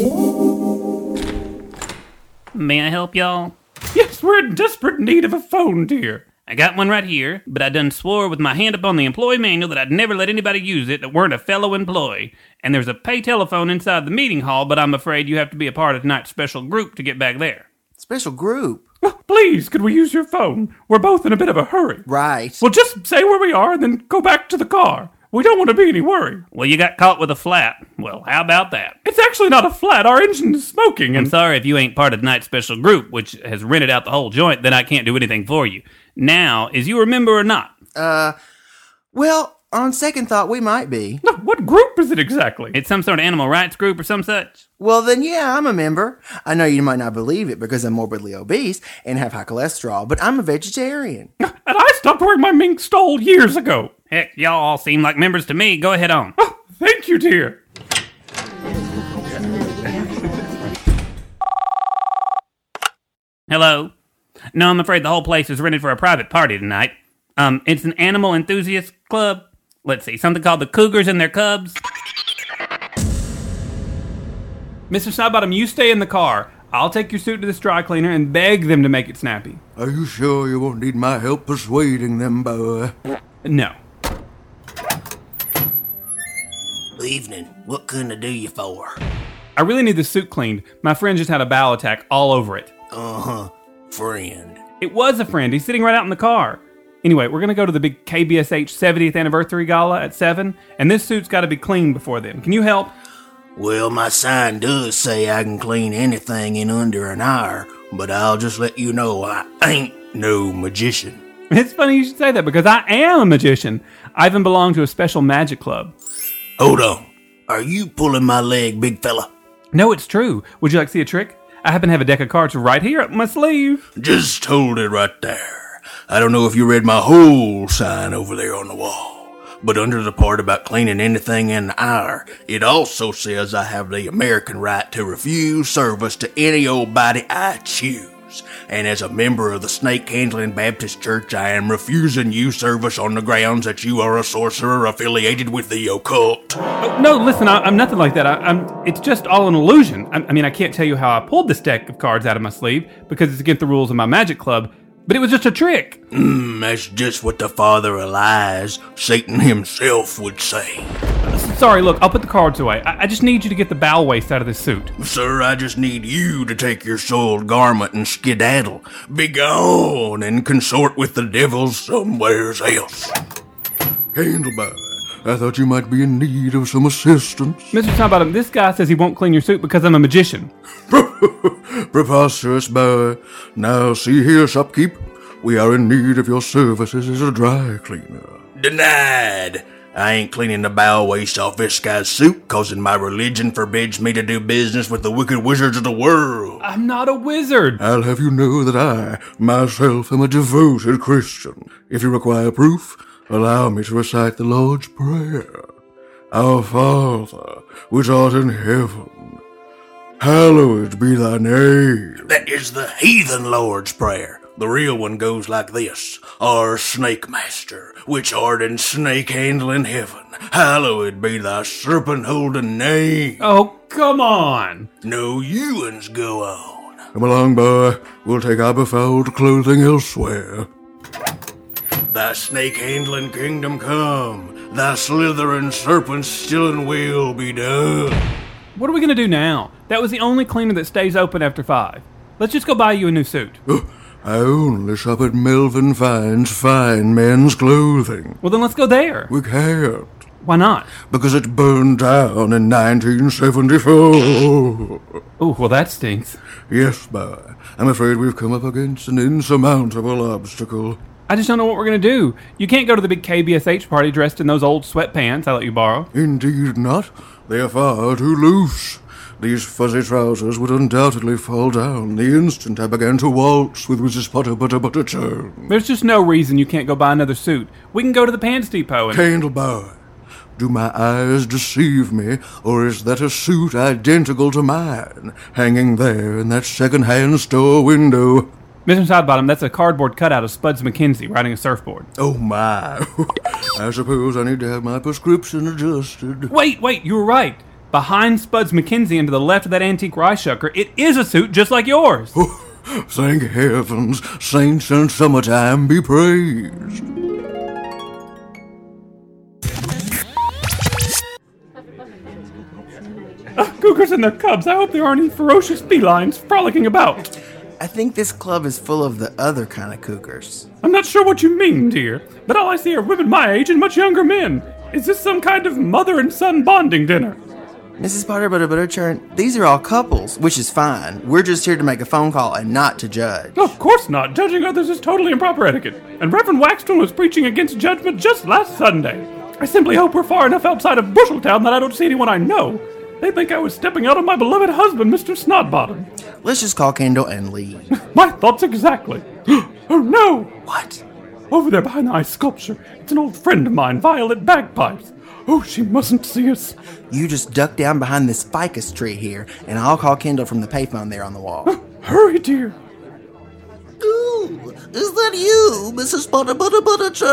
Speaker 25: May I help y'all?
Speaker 6: Yes, we're in desperate need of a phone, dear.
Speaker 25: I got one right here, but I done swore with my hand up on the employee manual that I'd never let anybody use it that weren't a fellow employee. And there's a pay telephone inside the meeting hall, but I'm afraid you have to be a part of tonight's special group to get back there.
Speaker 4: Special group?
Speaker 6: Well, please, could we use your phone? We're both in a bit of a hurry.
Speaker 4: Right.
Speaker 6: Well, just say where we are and then go back to the car. We don't want to be any worry.
Speaker 25: Well, you got caught with a flat. Well, how about that?
Speaker 6: It's actually not a flat. Our engine is smoking.
Speaker 25: I'm sorry if you ain't part of tonight's special group, which has rented out the whole joint, then I can't do anything for you. Now, is you a member or not?
Speaker 4: Uh, well, on second thought, we might be.
Speaker 6: What group is it exactly?
Speaker 25: It's some sort of animal rights group or some such.
Speaker 4: Well, then, yeah, I'm a member. I know you might not believe it because I'm morbidly obese and have high cholesterol, but I'm a vegetarian.
Speaker 6: And I stopped wearing my mink stole years ago.
Speaker 25: Heck, y'all all seem like members to me. Go ahead on.
Speaker 6: Thank you, dear.
Speaker 25: Hello? No, I'm afraid the whole place is rented for a private party tonight. Um, it's an animal enthusiast club. Let's see, something called the Cougars and their Cubs.
Speaker 2: Mr. Snodbottom, you stay in the car. I'll take your suit to this dry cleaner and beg them to make it snappy.
Speaker 5: Are you sure you won't need my help persuading them, boy?
Speaker 2: No.
Speaker 13: Evening. What can I do you for?
Speaker 2: I really need the suit cleaned. My friend just had a bowel attack all over it.
Speaker 13: Uh huh. Friend.
Speaker 2: It was a friend. He's sitting right out in the car. Anyway, we're gonna go to the big KBSH 70th anniversary gala at 7, and this suit's gotta be cleaned before then. Can you help?
Speaker 13: Well, my sign does say I can clean anything in under an hour, but I'll just let you know I ain't no magician.
Speaker 2: It's funny you should say that because I am a magician. I even belong to a special magic club.
Speaker 13: Hold on. Are you pulling my leg, big fella?
Speaker 2: No, it's true. Would you like to see a trick? I happen to have a deck of cards right here up my sleeve.
Speaker 13: Just hold it right there. I don't know if you read my whole sign over there on the wall, but under the part about cleaning anything in the hour, it also says I have the American right to refuse service to any old body I choose. And as a member of the Snake Handling Baptist Church, I am refusing you service on the grounds that you are a sorcerer affiliated with the occult.
Speaker 2: Oh, no, listen, I, I'm nothing like that. I, I'm. It's just all an illusion. I, I mean, I can't tell you how I pulled this deck of cards out of my sleeve because it's against the rules of my magic club. But it was just a trick.
Speaker 13: Mm, that's just what the father of lies, Satan himself, would say.
Speaker 2: Sorry, look, I'll put the cards away. I, I just need you to get the bow waist out of this suit.
Speaker 5: Sir, I just need you to take your soiled garment and skedaddle. Be gone and consort with the devil somewheres else. Candleboy, I thought you might be in need of some assistance.
Speaker 2: Mr. Snodbottom, this guy says he won't clean your suit because I'm a magician.
Speaker 5: Preposterous boy. Now see here, shopkeep. We are in need of your services as a dry cleaner. Denied. I ain't cleaning the bow waist off this guy's suit, causing my religion forbids me to do business with the wicked wizards of the world.
Speaker 2: I'm not a wizard.
Speaker 5: I'll have you know that I, myself, am a devoted Christian. If you require proof, allow me to recite the Lord's Prayer. Our Father, which art in heaven, hallowed be thy name. That is the heathen Lord's Prayer. The real one goes like this Our Snake Master, which art in snake handling heaven, hallowed be thy serpent holding name.
Speaker 2: Oh, come on.
Speaker 5: No, you uns go on. Come along, boy. We'll take our befouled clothing elsewhere. Thy snake handling kingdom come. Thy slithering serpent stilling will be done.
Speaker 2: What are we gonna do now? That was the only cleaner that stays open after five. Let's just go buy you a new suit.
Speaker 5: I only shop at Melvin Fine's fine men's clothing.
Speaker 2: Well, then let's go there.
Speaker 5: We can't.
Speaker 2: Why not?
Speaker 5: Because it burned down in 1974.
Speaker 2: Oh, well, that stinks.
Speaker 5: Yes, boy. I'm afraid we've come up against an insurmountable obstacle.
Speaker 2: I just don't know what we're gonna do. You can't go to the big KBSH party dressed in those old sweatpants I let you borrow.
Speaker 5: Indeed not. They are far too loose. These fuzzy trousers would undoubtedly fall down the instant I began to waltz with Mrs. Potter Butter Butterchurn.
Speaker 2: There's just no reason you can't go buy another suit. We can go to the Pants Depot and.
Speaker 5: Candleboy, do my eyes deceive me, or is that a suit identical to mine, hanging there in that second-hand store window?
Speaker 2: Mr. Sidebottom, that's a cardboard cutout of Spuds MacKenzie riding a surfboard.
Speaker 5: Oh my! I suppose I need to have my prescription adjusted.
Speaker 2: Wait, wait, you were right. Behind Spuds MacKenzie and to the left of that antique Ryshucker, it is a suit just like yours.
Speaker 5: Thank heavens, saints in summertime be praised.
Speaker 2: Ah, cougars and their cubs, I hope there aren't any ferocious felines frolicking about.
Speaker 26: I think this club is full of the other kind of cougars.
Speaker 2: I'm not sure what you mean, dear, but all I see are women my age and much younger men. Is this some kind of mother and son bonding dinner?
Speaker 26: Mrs. Potter Butter Butterchurn, these are all couples, which is fine. We're just here to make a phone call and not to judge.
Speaker 2: Of course not. Judging others is totally improper etiquette. And Reverend Waxton was preaching against judgment just last Sunday. I simply hope we're far enough outside of Busheltown that I don't see anyone I know. They think I was stepping out on my beloved husband, Mr. Snodbottom.
Speaker 26: Let's just call Kendall and leave.
Speaker 2: My thoughts exactly. oh no!
Speaker 26: What?
Speaker 2: Over there behind the ice sculpture, it's an old friend of mine, Violet Bagpipes. Oh, she mustn't see us.
Speaker 26: You just duck down behind this ficus tree here, and I'll call Kendall from the payphone there on the wall.
Speaker 2: Hurry, dear.
Speaker 4: Ooh, is that you, Mrs. Butter Butter Butter?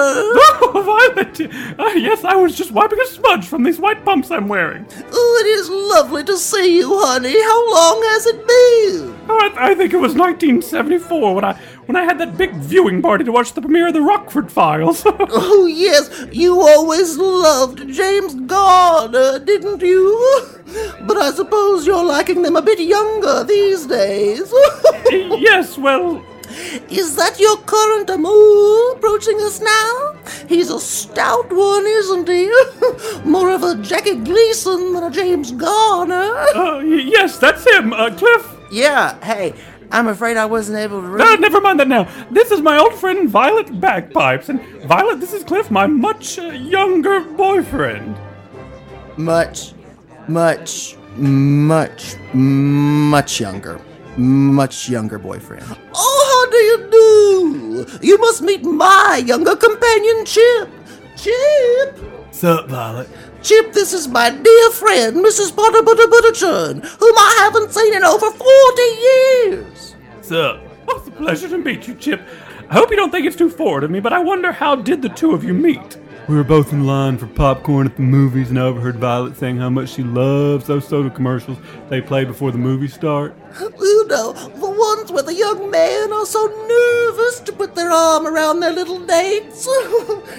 Speaker 2: Oh, Violet! Uh, yes, I was just wiping a smudge from these white pumps I'm wearing.
Speaker 4: Oh, it is lovely to see you, honey. How long has it been?
Speaker 2: Oh, I, I think it was 1974 when I when I had that big viewing party to watch the premiere of the Rockford Files.
Speaker 4: oh, yes, you always loved James Garner, didn't you? But I suppose you're liking them a bit younger these days.
Speaker 2: yes, well.
Speaker 4: Is that your current amour approaching us now? He's a stout one, isn't he? More of a Jackie Gleason than a James Garner.
Speaker 2: Uh, yes, that's him, uh, Cliff.
Speaker 26: Yeah, hey, I'm afraid I wasn't able to read.
Speaker 2: No, never mind that now. This is my old friend Violet Bagpipes, and Violet, this is Cliff, my much uh, younger boyfriend.
Speaker 26: Much, much, much, much younger. Much younger boyfriend.
Speaker 4: Oh, how do you do? You must meet my younger companion, Chip. Chip?
Speaker 27: Sup, Violet?
Speaker 4: Chip, this is my dear friend, Mrs. Potter Butter Butterchurn, whom I haven't seen in over 40 years.
Speaker 27: Sup?
Speaker 2: Oh, it's a pleasure to meet you, Chip. I hope you don't think it's too forward of me, but I wonder how did the two of you meet? We were both in line for popcorn at the movies, and I overheard Violet saying how much she loves those soda commercials they play before the movies start.
Speaker 4: You know, the ones where the young men are so nervous to put their
Speaker 5: arm around their little dates.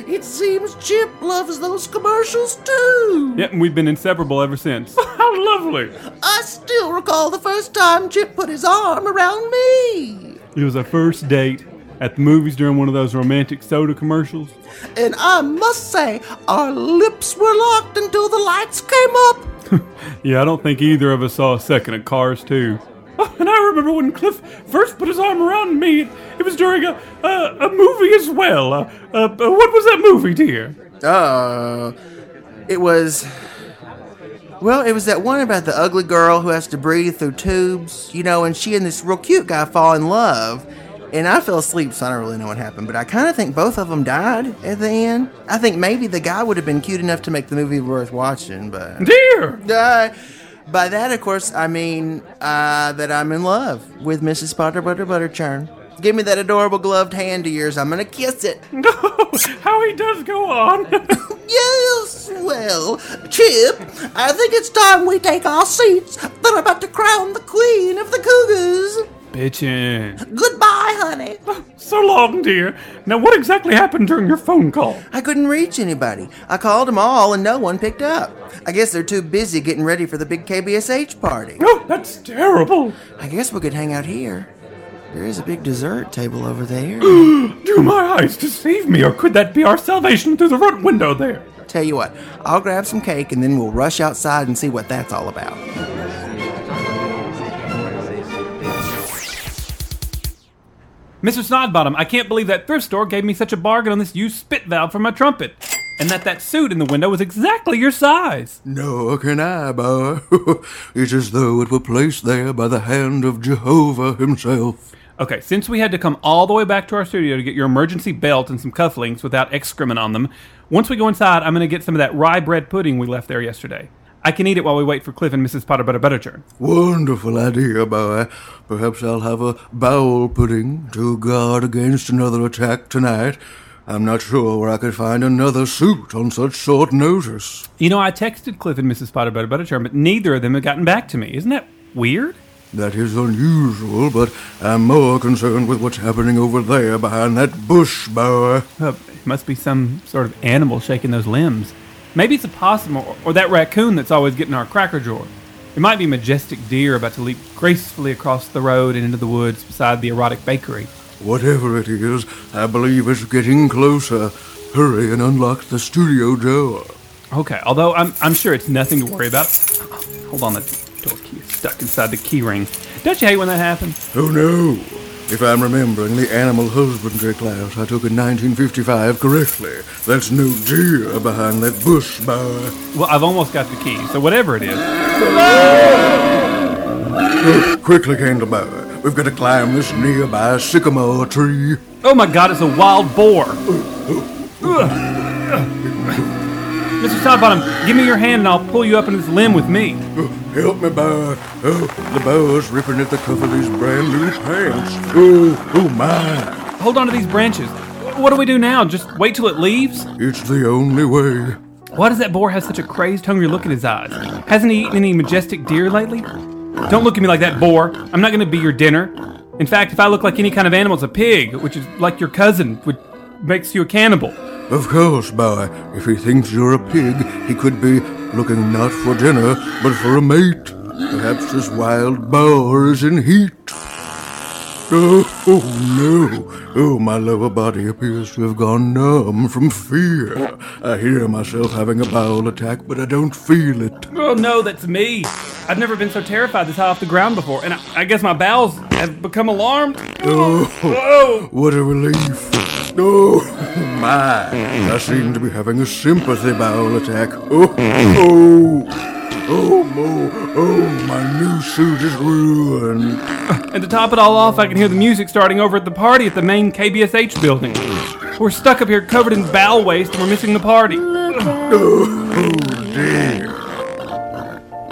Speaker 5: it seems Chip loves those commercials too.
Speaker 2: Yep, and we've been inseparable ever since.
Speaker 23: How lovely!
Speaker 5: I still recall the first time Chip put his arm around me.
Speaker 2: It was our first date at the movies during one of those romantic soda commercials.
Speaker 5: And I must say, our lips were locked until the lights came up.
Speaker 2: Yeah, I don't think either of us saw a second of Cars 2.
Speaker 23: And I remember when Cliff first put his arm around me, it, it was during a, a, a movie as well. Uh, uh, uh, what was that movie, dear?
Speaker 4: Oh, it was. Well, it was that one about the ugly girl who has to breathe through tubes, you know, and she and this real cute guy fall in love. And I fell asleep, so I don't really know what happened. But I kind of think both of them died at the end. I think maybe the guy would have been cute enough to make the movie worth watching, but.
Speaker 23: Dear!
Speaker 4: Uh, by that, of course, I mean uh, that I'm in love with Mrs. Potter Butter Butterchurn. Give me that adorable gloved hand of yours. I'm gonna kiss it.
Speaker 23: No, how he does go on.
Speaker 5: Yes, well, Chip, I think it's time we take our seats. They're about to crown the queen of the Cougars.
Speaker 2: Bitchin'.
Speaker 5: Goodbye, honey.
Speaker 23: so long, dear. Now, what exactly happened during your phone call?
Speaker 4: I couldn't reach anybody. I called them all and no one picked up. I guess they're too busy getting ready for the big KBSH party.
Speaker 23: Oh, that's terrible.
Speaker 4: I guess we could hang out here. There is a big dessert table over there.
Speaker 23: Do my eyes deceive me, or could that be our salvation through the front window there?
Speaker 4: Tell you what, I'll grab some cake and then we'll rush outside and see what that's all about.
Speaker 2: Mr. Snodbottom, I can't believe that thrift store gave me such a bargain on this used spit valve for my trumpet. And that that suit in the window was exactly your size.
Speaker 5: Nor can I, boy. it's as though it were placed there by the hand of Jehovah himself.
Speaker 2: Okay, since we had to come all the way back to our studio to get your emergency belt and some cufflinks without excrement on them, once we go inside, I'm going to get some of that rye bread pudding we left there yesterday. I can eat it while we wait for Cliff and Mrs. Potter Butter Butterchurn.
Speaker 5: Wonderful idea, boy. Perhaps I'll have a bowel pudding to guard against another attack tonight. I'm not sure where I could find another suit on such short notice.
Speaker 2: You know, I texted Cliff and Mrs. Potter Butter Butterchurn, but neither of them have gotten back to me. Isn't that weird?
Speaker 5: That is unusual, but I'm more concerned with what's happening over there behind that bush, boy.
Speaker 2: Uh, it must be some sort of animal shaking those limbs. Maybe it's a possum or, or that raccoon that's always getting our cracker drawer. It might be majestic deer about to leap gracefully across the road and into the woods beside the erotic bakery.
Speaker 5: Whatever it is, I believe it's getting closer. Hurry and unlock the studio door.
Speaker 2: Okay, although I'm, I'm sure it's nothing to worry about. Hold on, the door key is stuck inside the key ring. Don't you hate when that happens?
Speaker 5: Oh no! If I'm remembering the animal husbandry class I took in 1955 correctly, that's no deer behind that bush, boy.
Speaker 2: Well, I've almost got the key, so whatever it is.
Speaker 5: Oh, quickly, Candle boy. We've got to climb this nearby sycamore tree.
Speaker 2: Oh my god, it's a wild boar! Mr. Sidebottom, give me your hand and I'll pull you up in this limb with me.
Speaker 5: Help me, boy. Oh, the boa's ripping at the cuff of these brand new pants. Oh, oh my.
Speaker 2: Hold on to these branches. What do we do now? Just wait till it leaves?
Speaker 5: It's the only way.
Speaker 2: Why does that boar have such a crazed, hungry look in his eyes? Hasn't he eaten any majestic deer lately? Don't look at me like that, boar. I'm not going to be your dinner. In fact, if I look like any kind of animal, it's a pig, which is like your cousin, which makes you a cannibal.
Speaker 5: Of course, boy. If he thinks you're a pig, he could be looking not for dinner, but for a mate. Perhaps this wild boar is in heat. Oh, oh no. Oh, my lower body appears to have gone numb from fear. I hear myself having a bowel attack, but I don't feel it.
Speaker 2: Oh no, that's me. I've never been so terrified this high off the ground before, and I, I guess my bowels have become alarmed.
Speaker 5: Oh, oh. what a relief. Oh, my. I seem to be having a sympathy bowel attack. Oh, oh. Oh, Mo. Oh, my new suit is ruined.
Speaker 2: And to top it all off, I can hear the music starting over at the party at the main KBSH building. We're stuck up here covered in bowel waste and we're missing the party.
Speaker 5: Oh, oh, dear.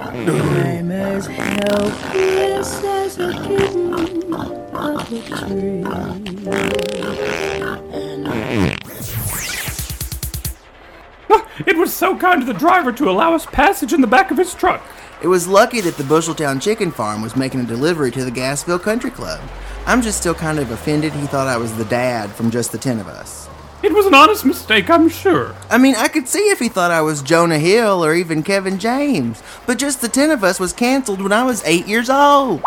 Speaker 24: I'm as helpless as a kitten up a tree.
Speaker 23: Ah, it was so kind of the driver to allow us passage in the back of his truck.
Speaker 4: It was lucky that the Busheltown Chicken Farm was making a delivery to the Gasville Country Club. I'm just still kind of offended he thought I was the dad from just the ten of us.
Speaker 2: It was an honest mistake, I'm sure.
Speaker 4: I mean, I could see if he thought I was Jonah Hill or even Kevin James, but just the ten of us was canceled when I was eight years old.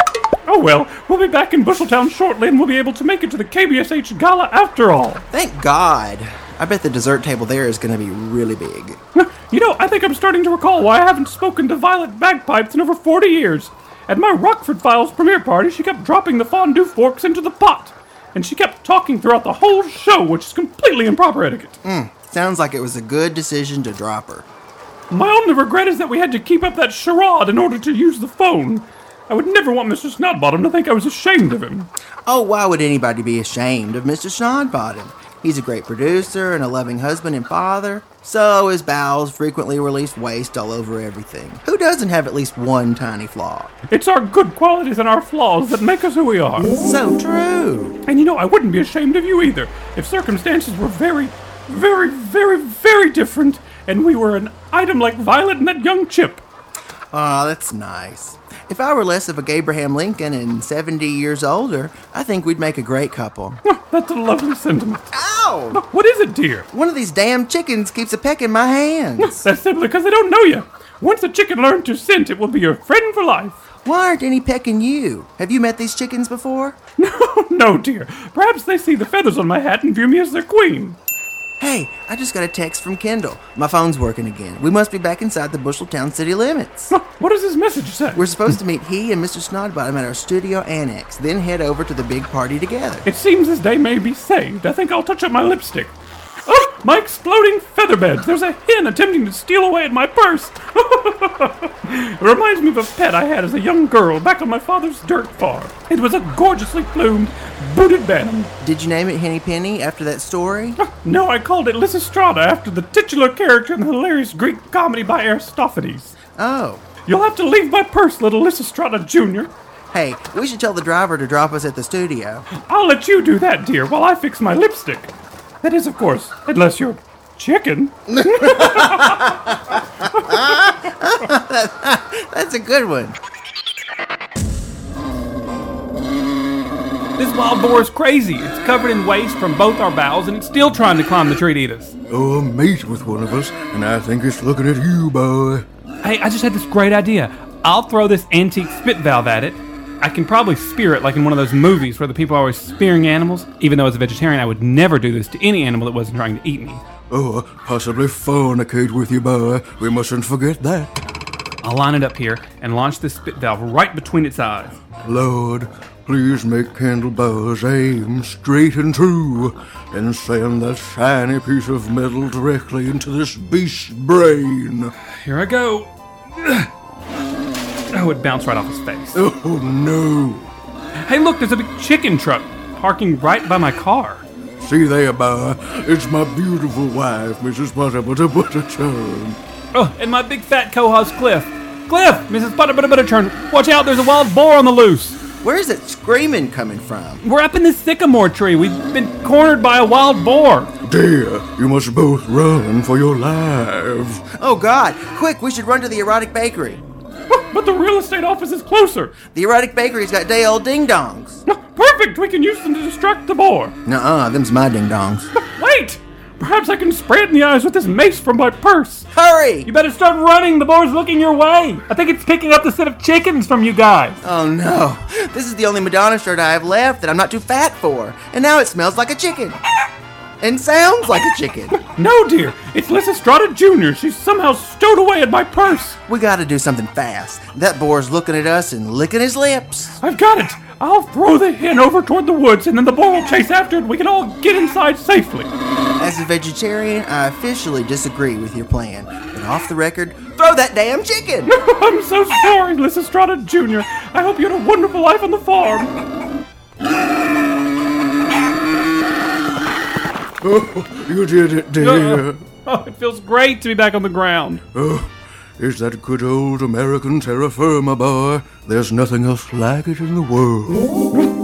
Speaker 2: Oh well, we'll be back in Busheltown shortly and we'll be able to make it to the KBSH gala after all.
Speaker 4: Thank God. I bet the dessert table there is going to be really big.
Speaker 2: You know, I think I'm starting to recall why I haven't spoken to Violet Bagpipes in over 40 years. At my Rockford Files premiere party, she kept dropping the fondue forks into the pot. And she kept talking throughout the whole show, which is completely improper etiquette.
Speaker 4: Mm, sounds like it was a good decision to drop her.
Speaker 2: My only regret is that we had to keep up that charade in order to use the phone. I would never want Mr. Snodbottom to think I was ashamed of him.
Speaker 4: Oh, why would anybody be ashamed of Mr. Snodbottom? He's a great producer and a loving husband and father. So his bowels frequently release waste all over everything. Who doesn't have at least one tiny flaw?
Speaker 2: It's our good qualities and our flaws that make us who we are.
Speaker 4: So true.
Speaker 2: And you know, I wouldn't be ashamed of you either if circumstances were very, very, very, very different and we were an item like Violet and that young chip.
Speaker 4: Aw, that's nice. If I were less of a Abraham Lincoln and 70 years older, I think we'd make a great couple.
Speaker 2: That's a lovely sentiment.
Speaker 4: Ow!
Speaker 2: What is it, dear?
Speaker 4: One of these damn chickens keeps a peck in my hands.
Speaker 2: That's simply because they don't know you. Once a chicken learns to scent, it will be your friend for life.
Speaker 4: Why aren't any pecking you? Have you met these chickens before?
Speaker 2: no, no, dear. Perhaps they see the feathers on my hat and view me as their queen.
Speaker 4: Hey, I just got a text from Kendall. My phone's working again. We must be back inside the Busheltown city limits.
Speaker 2: What does his message say?
Speaker 4: We're supposed to meet he and Mr. Snodbottom at our studio annex, then head over to the big party together.
Speaker 2: It seems this day may be saved. I think I'll touch up my lipstick. Oh, my exploding feather beds. There's a hen attempting to steal away at my purse. it reminds me of a pet I had as a young girl back on my father's dirt farm. It was a gorgeously plumed, booted bantam.
Speaker 4: Did you name it Henny Penny after that story?
Speaker 2: Ah, no, I called it Lysistrata after the titular character in the hilarious Greek comedy by Aristophanes.
Speaker 4: Oh.
Speaker 2: You'll have to leave my purse, little Lysistrata Jr.
Speaker 4: Hey, we should tell the driver to drop us at the studio.
Speaker 2: I'll let you do that, dear, while I fix my lipstick. That is, of course, unless you're chicken.
Speaker 4: That's a good one.
Speaker 28: This wild boar is crazy. It's covered in waste from both our bowels, and it's still trying to climb the tree to eat us.
Speaker 5: Oh, I'm mate with one of us, and I think it's looking at you, boy.
Speaker 28: Hey, I just had this great idea. I'll throw this antique spit valve at it. I can probably spear it like in one of those movies where the people are always spearing animals. Even though as a vegetarian, I would never do this to any animal that wasn't trying to eat me.
Speaker 5: Oh, possibly fornicate with you, boy. We mustn't forget that.
Speaker 28: I'll line it up here and launch this spit valve right between its eyes.
Speaker 5: Lord, please make Candleboy's aim straight and true, and send that shiny piece of metal directly into this beast's brain.
Speaker 28: Here I go. Oh, it bounced right off his face.
Speaker 5: Oh no!
Speaker 28: Hey, look, there's a big chicken truck parking right by my car.
Speaker 5: See there, boy. It's my beautiful wife, Mrs. Butter Butter Butterchurn.
Speaker 28: Oh, and my big fat co-host Cliff. Cliff, Mrs. Butter Butter Butterchurn, watch out! There's a wild boar on the loose.
Speaker 4: Where's that screaming coming from?
Speaker 28: We're up in this sycamore tree. We've been cornered by a wild boar.
Speaker 5: Dear, you must both run for your lives.
Speaker 4: Oh God! Quick, we should run to the erotic bakery.
Speaker 2: But the real estate office is closer.
Speaker 4: The erotic bakery's got day old ding dongs.
Speaker 2: Perfect. We can use them to distract the boar.
Speaker 4: Nuh-uh, them's my ding dongs.
Speaker 2: Wait. Perhaps I can spray it in the eyes with this mace from my purse.
Speaker 4: Hurry!
Speaker 28: You better start running. The boar's looking your way. I think it's picking up the set of chickens from you guys.
Speaker 4: Oh no! This is the only Madonna shirt I have left that I'm not too fat for, and now it smells like a chicken. And sounds like a chicken.
Speaker 2: No, dear. It's Lysistrata Jr. She's somehow stowed away in my purse.
Speaker 4: We gotta do something fast. That boar's looking at us and licking his lips.
Speaker 2: I've got it. I'll throw the hen over toward the woods, and then the boar will chase after it. And we can all get inside safely.
Speaker 4: As a vegetarian, I officially disagree with your plan. But off the record, throw that damn chicken!
Speaker 2: I'm so sorry, Lysistrata Jr. I hope you had a wonderful life on the farm.
Speaker 5: Oh, you did it, dear.
Speaker 28: Oh, it feels great to be back on the ground.
Speaker 5: Oh, is that good old American terra firma, boy? There's nothing else like it in the world.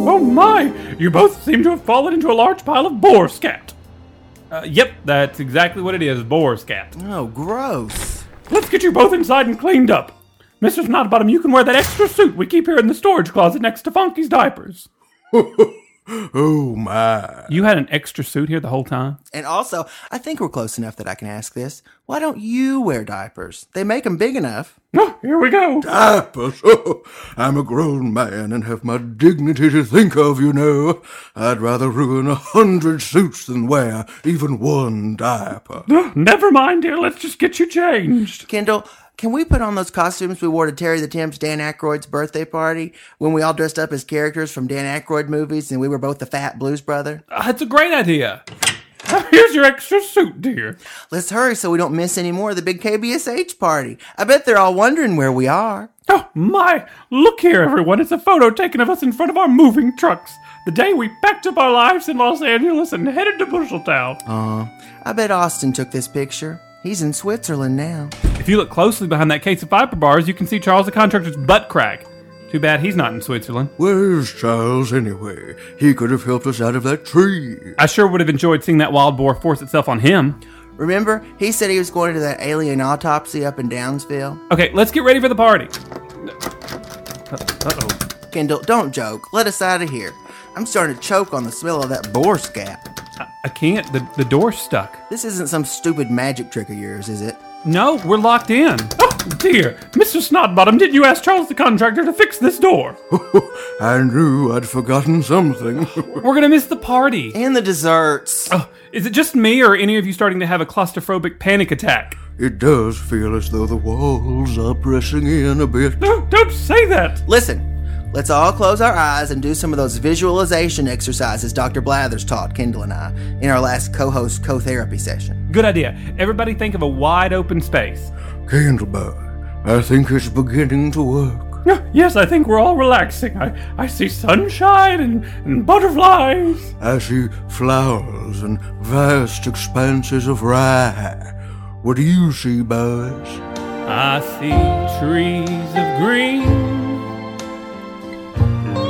Speaker 2: Oh my! You both seem to have fallen into a large pile of boar scat.
Speaker 28: Uh, yep, that's exactly what it is, boar scat.
Speaker 4: Oh, gross.
Speaker 2: Let's get you both inside and cleaned up. Mr. Snodbottom, you can wear that extra suit we keep here in the storage closet next to Funky's diapers.
Speaker 5: Oh my.
Speaker 2: You had an extra suit here the whole time?
Speaker 4: And also, I think we're close enough that I can ask this. Why don't you wear diapers? They make them big enough.
Speaker 2: Oh, here we go.
Speaker 5: Diapers. Oh, I'm a grown man and have my dignity to think of, you know. I'd rather ruin a hundred suits than wear even one diaper.
Speaker 2: Ah, never mind, dear. Let's just get you changed.
Speaker 4: Kendall, can we put on those costumes we wore to Terry the Temp's Dan Aykroyd's birthday party when we all dressed up as characters from Dan Aykroyd movies and we were both the fat blues brother?
Speaker 2: That's a great idea. Here's your extra suit, dear.
Speaker 4: Let's hurry so we don't miss any more of the big KBSH party. I bet they're all wondering where we are.
Speaker 2: Oh, my. Look here, everyone. It's a photo taken of us in front of our moving trucks. The day we packed up our lives in Los Angeles and headed to Busheltown.
Speaker 4: Aw, I bet Austin took this picture. He's in Switzerland now.
Speaker 2: If you look closely behind that case of fiber bars, you can see Charles the contractor's butt crack. Too bad he's not in Switzerland.
Speaker 5: Where's Charles anyway? He could have helped us out of that tree.
Speaker 2: I sure would have enjoyed seeing that wild boar force itself on him.
Speaker 4: Remember, he said he was going to that alien autopsy up in Downsville?
Speaker 2: Okay, let's get ready for the party. Uh oh.
Speaker 4: Kendall, don't joke. Let us out of here. I'm starting to choke on the smell of that boar scap.
Speaker 2: I can't. The, the door's stuck.
Speaker 4: This isn't some stupid magic trick of yours, is it?
Speaker 2: No, we're locked in. Oh, dear. Mr. Snodbottom, didn't you ask Charles the contractor to fix this door?
Speaker 5: I knew I'd forgotten something.
Speaker 2: We're going to miss the party.
Speaker 4: And the desserts.
Speaker 2: Oh, is it just me, or any of you starting to have a claustrophobic panic attack?
Speaker 5: It does feel as though the walls are pressing in a bit.
Speaker 2: No, don't say that.
Speaker 4: Listen, let's all close our eyes and do some of those visualization exercises Dr. Blathers taught Kendall and I in our last co host co therapy session.
Speaker 2: Good idea. Everybody think of a wide open space.
Speaker 5: Candleboy, I think it's beginning to work.
Speaker 2: Yes, I think we're all relaxing. I, I see sunshine and, and butterflies.
Speaker 5: I see flowers and vast expanses of rye. What do you see, boys?
Speaker 2: I see trees of green,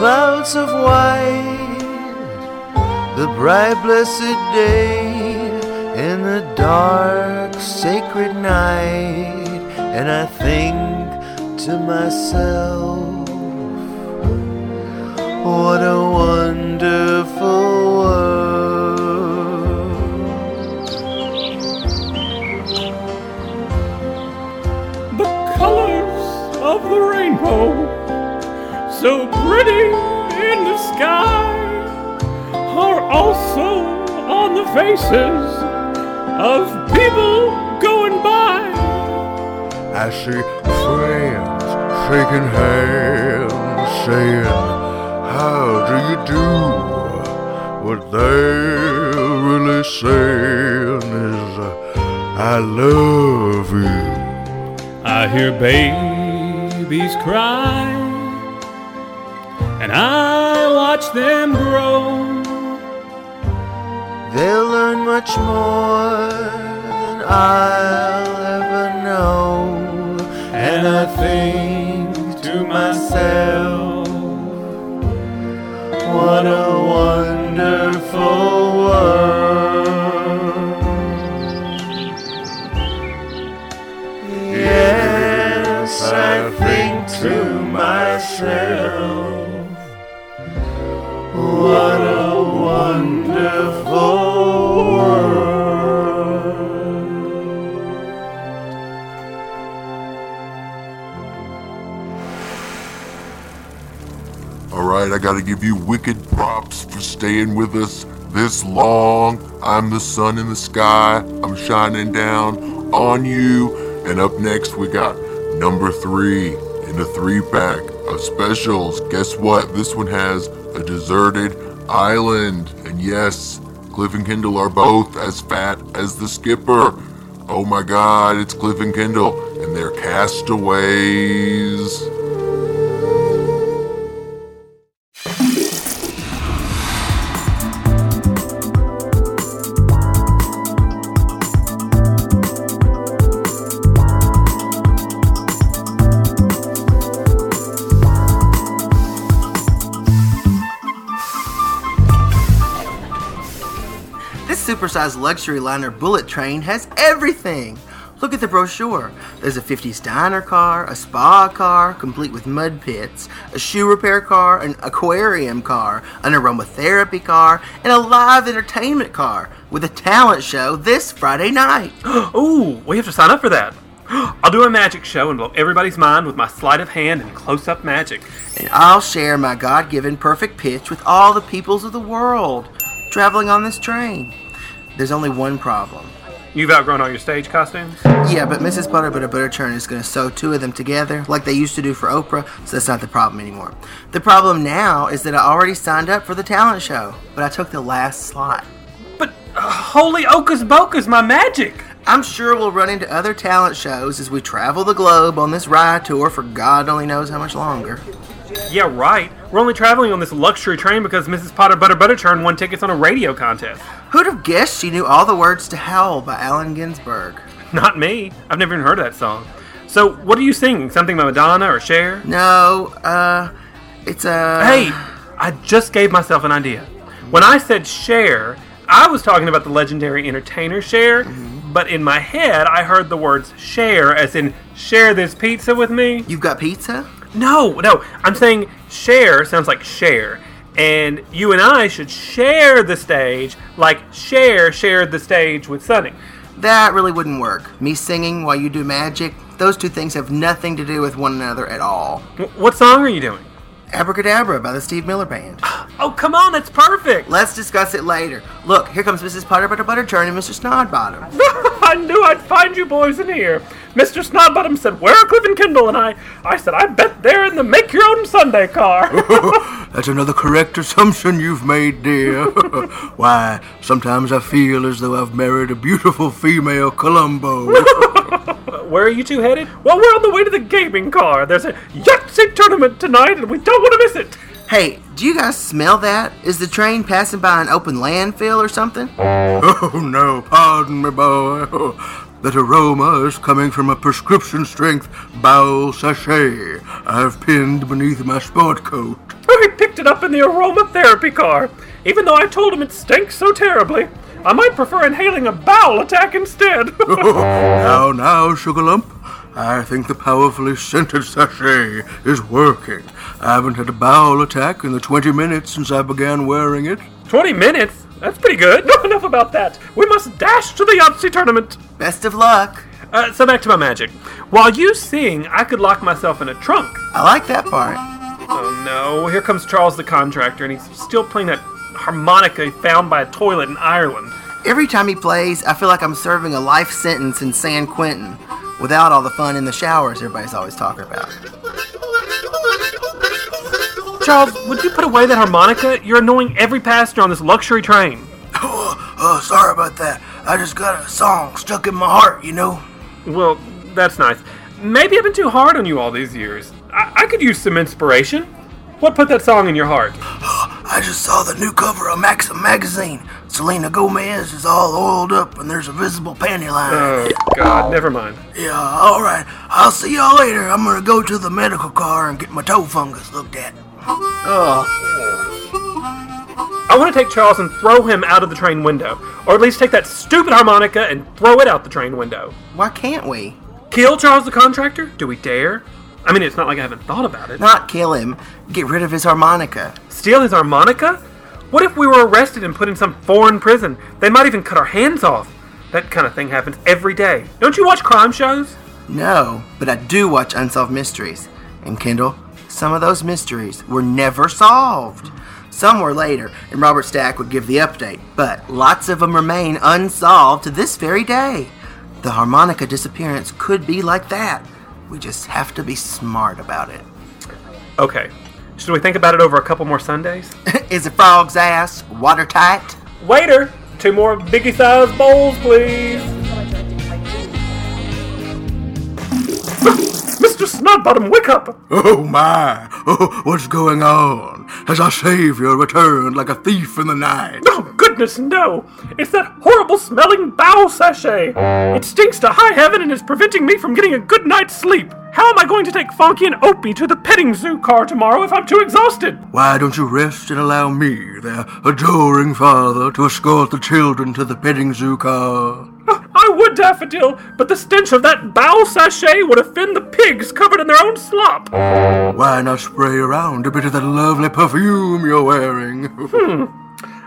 Speaker 23: clouds of white, the bright blessed day and the dark sacred night, and I think to myself, what a wonderful world.
Speaker 2: the colors of the rainbow, so pretty sky, are also on the faces of people going by.
Speaker 5: I see friends shaking hands, saying, How do you do? What they're really saying is, I love you.
Speaker 2: I hear babies cry, and I watch them grow.
Speaker 23: They'll learn much more than I'll ever know. And I think to myself, what a wonderful world. Yes, I think to myself, what a wonderful world.
Speaker 16: All right, I gotta give you wicked props for staying with us this long. I'm the sun in the sky. I'm shining down on you. And up next, we got number three in a three pack of specials. Guess what? This one has a deserted island. And yes, Cliff and Kendall are both as fat as the skipper. Oh my god, it's Cliff and Kendall, and they're castaways.
Speaker 4: Supersized luxury liner bullet train has everything. Look at the brochure. There's a 50s diner car, a spa car, complete with mud pits, a shoe repair car, an aquarium car, an aromatherapy car, and a live entertainment car with a talent show this Friday night.
Speaker 2: Ooh, we have to sign up for that. I'll do a magic show and blow everybody's mind with my sleight of hand and close up magic.
Speaker 4: And I'll share my God given perfect pitch with all the peoples of the world traveling on this train. There's only one problem.
Speaker 2: You've outgrown all your stage costumes?
Speaker 4: Yeah, but Mrs. Butter Butter is going to sew two of them together like they used to do for Oprah, so that's not the problem anymore. The problem now is that I already signed up for the talent show, but I took the last slot.
Speaker 2: But uh, holy Ocus Bocus, my magic!
Speaker 4: I'm sure we'll run into other talent shows as we travel the globe on this ride tour for God only knows how much longer.
Speaker 2: Yeah, right. We're only traveling on this luxury train because Mrs. Potter Butter Butterchurn won tickets on a radio contest.
Speaker 4: Who'd have guessed she knew all the words to Howl by Allen Ginsberg?
Speaker 2: Not me. I've never even heard of that song. So, what are you singing? Something by Madonna or Cher?
Speaker 4: No, uh, it's a.
Speaker 2: Hey, I just gave myself an idea. When I said Cher, I was talking about the legendary entertainer Cher, but in my head, I heard the words share, as in share this pizza with me.
Speaker 4: You've got pizza?
Speaker 2: No, no. I'm saying share sounds like share. And you and I should share the stage like Cher shared the stage with Sonny.
Speaker 4: That really wouldn't work. Me singing while you do magic, those two things have nothing to do with one another at all.
Speaker 2: What song are you doing?
Speaker 4: Abracadabra by the Steve Miller Band.
Speaker 2: Oh, come on, that's perfect.
Speaker 4: Let's discuss it later. Look, here comes Mrs. Potter Butter Butterchurn and Mr. Snodbottom.
Speaker 2: I knew I'd find you boys in here. Mr. Snodbottom said, Where are Cliff and Kendall? And I, I said, I bet they're in the make your own sundae car.
Speaker 5: That's another correct assumption you've made, dear. Why, sometimes I feel as though I've married a beautiful female Columbo.
Speaker 2: Where are you two headed? Well, we're on the way to the gaming car. There's a Yahtzee tournament tonight, and we don't want to miss it.
Speaker 4: Hey, do you guys smell that? Is the train passing by an open landfill or something?
Speaker 5: Oh, oh no, pardon me, boy. That aroma is coming from a prescription strength bowel sachet I've pinned beneath my sport coat.
Speaker 2: I picked it up in the aromatherapy car, even though I told him it stinks so terribly. I might prefer inhaling a bowel attack instead.
Speaker 5: now, now, Sugarlump. I think the powerfully scented sachet is working. I haven't had a bowel attack in the 20 minutes since I began wearing it.
Speaker 2: 20 minutes? That's pretty good. No, enough about that. We must dash to the Yahtzee tournament.
Speaker 4: Best of luck.
Speaker 2: Uh, so back to my magic. While you sing, I could lock myself in a trunk.
Speaker 4: I like that part.
Speaker 2: Oh no, here comes Charles the contractor, and he's still playing that harmonica he found by a toilet in Ireland.
Speaker 4: Every time he plays, I feel like I'm serving a life sentence in San Quentin without all the fun in the showers everybody's always talking about.
Speaker 2: Charles, would you put away that harmonica? You're annoying every passenger on this luxury train.
Speaker 5: Oh, oh, sorry about that. I just got a song stuck in my heart, you know.
Speaker 2: Well, that's nice. Maybe I've been too hard on you all these years. I, I could use some inspiration. What put that song in your heart?
Speaker 5: I just saw the new cover of Maxim magazine. Selena Gomez is all oiled up and there's a visible panty line.
Speaker 2: Oh, God, never mind.
Speaker 5: Yeah, all right. I'll see y'all later. I'm gonna go to the medical car and get my toe fungus looked at.
Speaker 2: Oh. I want to take Charles and throw him out of the train window. Or at least take that stupid harmonica and throw it out the train window.
Speaker 4: Why can't we?
Speaker 2: Kill Charles the contractor? Do we dare? I mean, it's not like I haven't thought about it.
Speaker 4: Not kill him. Get rid of his harmonica.
Speaker 2: Steal his harmonica? What if we were arrested and put in some foreign prison? They might even cut our hands off. That kind of thing happens every day. Don't you watch crime shows?
Speaker 4: No, but I do watch Unsolved Mysteries. And Kendall, some of those mysteries were never solved. Some were later, and Robert Stack would give the update, but lots of them remain unsolved to this very day. The harmonica disappearance could be like that. We just have to be smart about it.
Speaker 2: Okay. Should we think about it over a couple more sundaes?
Speaker 4: Is the frog's ass watertight?
Speaker 2: Waiter, two more biggie sized bowls, please. Mr. Snodbottom, wake up!
Speaker 5: Oh my! Oh, what's going on? Has our savior returned like a thief in the night?
Speaker 2: Oh, goodness, no! It's that horrible smelling bowel sachet! It stinks to high heaven and is preventing me from getting a good night's sleep! How am I going to take Funky and Opie to the petting zoo car tomorrow if I'm too exhausted?
Speaker 5: Why don't you rest and allow me, their adoring father, to escort the children to the petting zoo car?
Speaker 2: I would, Daffodil, but the stench of that bowl sachet would offend the pigs covered in their own slop.
Speaker 5: Why not spray around a bit of that lovely perfume you're wearing?
Speaker 2: Hmm.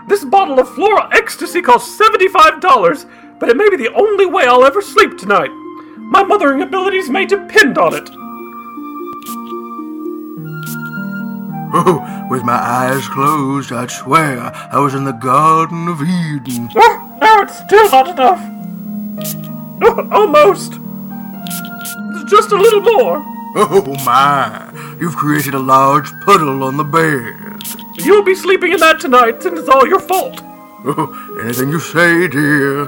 Speaker 2: This bottle of floral ecstasy costs $75, but it may be the only way I'll ever sleep tonight. My mothering abilities may depend on it.
Speaker 5: Oh, with my eyes closed, I'd swear I was in the Garden of Eden.
Speaker 2: Oh, no, it's still not enough. Oh, almost. Just a little more.
Speaker 5: Oh my! You've created a large puddle on the bed.
Speaker 2: You'll be sleeping in that tonight, and it's all your fault.
Speaker 5: Oh, anything you say, dear.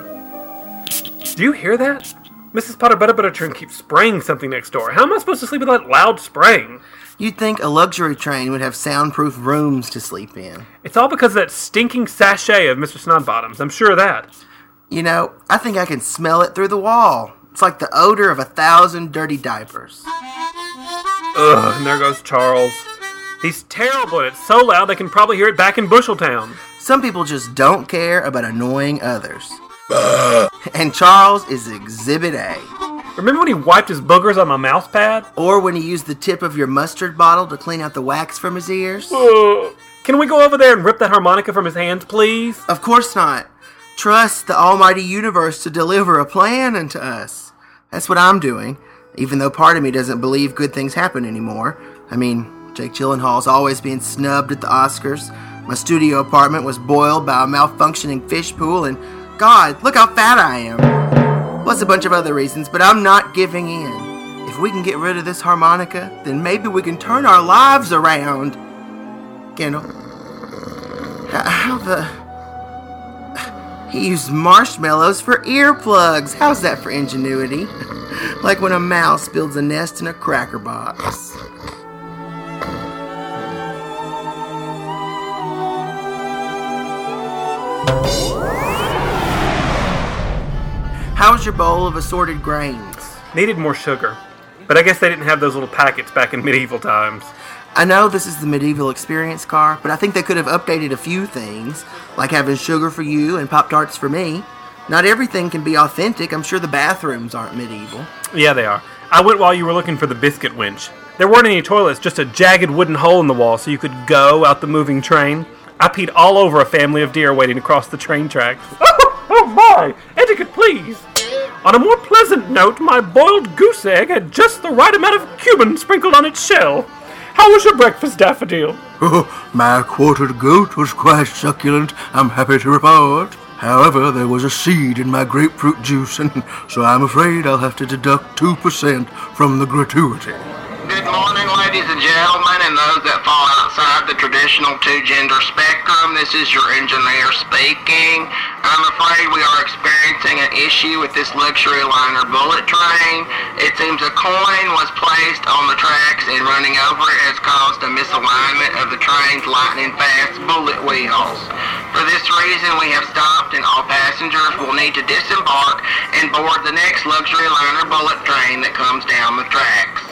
Speaker 2: Do you hear that? Mrs. Potter Butter Butterchurn keeps spraying something next door. How am I supposed to sleep with that loud spraying?
Speaker 4: You'd think a luxury train would have soundproof rooms to sleep in.
Speaker 2: It's all because of that stinking sachet of Mr. Snodbottom's. I'm sure of that.
Speaker 4: You know, I think I can smell it through the wall. It's like the odor of a thousand dirty diapers.
Speaker 2: Ugh, and there goes Charles. He's terrible and it's so loud they can probably hear it back in Busheltown.
Speaker 4: Some people just don't care about annoying others. and Charles is Exhibit A.
Speaker 2: Remember when he wiped his boogers on my mouse pad?
Speaker 4: Or when he used the tip of your mustard bottle to clean out the wax from his ears?
Speaker 2: Uh, can we go over there and rip that harmonica from his hands, please?
Speaker 4: Of course not. Trust the almighty universe to deliver a plan unto us. That's what I'm doing, even though part of me doesn't believe good things happen anymore. I mean, Jake Gyllenhaal's always being snubbed at the Oscars. My studio apartment was boiled by a malfunctioning fish pool, and God, look how fat I am. Plus a bunch of other reasons, but I'm not giving in. If we can get rid of this harmonica, then maybe we can turn our lives around. Kendall, how the. He used marshmallows for earplugs. How's that for ingenuity? like when a mouse builds a nest in a cracker box. How's your bowl of assorted grains?
Speaker 2: Needed more sugar. But I guess they didn't have those little packets back in medieval times.
Speaker 4: I know this is the medieval experience car, but I think they could have updated a few things, like having sugar for you and Pop Tarts for me. Not everything can be authentic. I'm sure the bathrooms aren't medieval.
Speaker 2: Yeah, they are. I went while you were looking for the biscuit winch. There weren't any toilets, just a jagged wooden hole in the wall so you could go out the moving train. I peed all over a family of deer waiting to cross the train tracks. Oh, my! Etiquette, please! On a more pleasant note, my boiled goose egg had just the right amount of cumin sprinkled on its shell. How was your breakfast, Daffodil?
Speaker 5: Oh, my quartered goat was quite succulent, I'm happy to report. However, there was a seed in my grapefruit juice, and so I'm afraid I'll have to deduct 2% from the gratuity.
Speaker 6: Good morning, ladies and gentlemen, and those that fall outside the traditional two-gender spectrum. This is your engineer speaking. I'm afraid we are experiencing an issue with this luxury liner bullet train. It seems a coin was placed on the tracks and running over it has caused a misalignment of the train's lightning-fast bullet wheels. For this reason, we have stopped and all passengers will need to disembark and board the next luxury liner bullet train that comes down the tracks.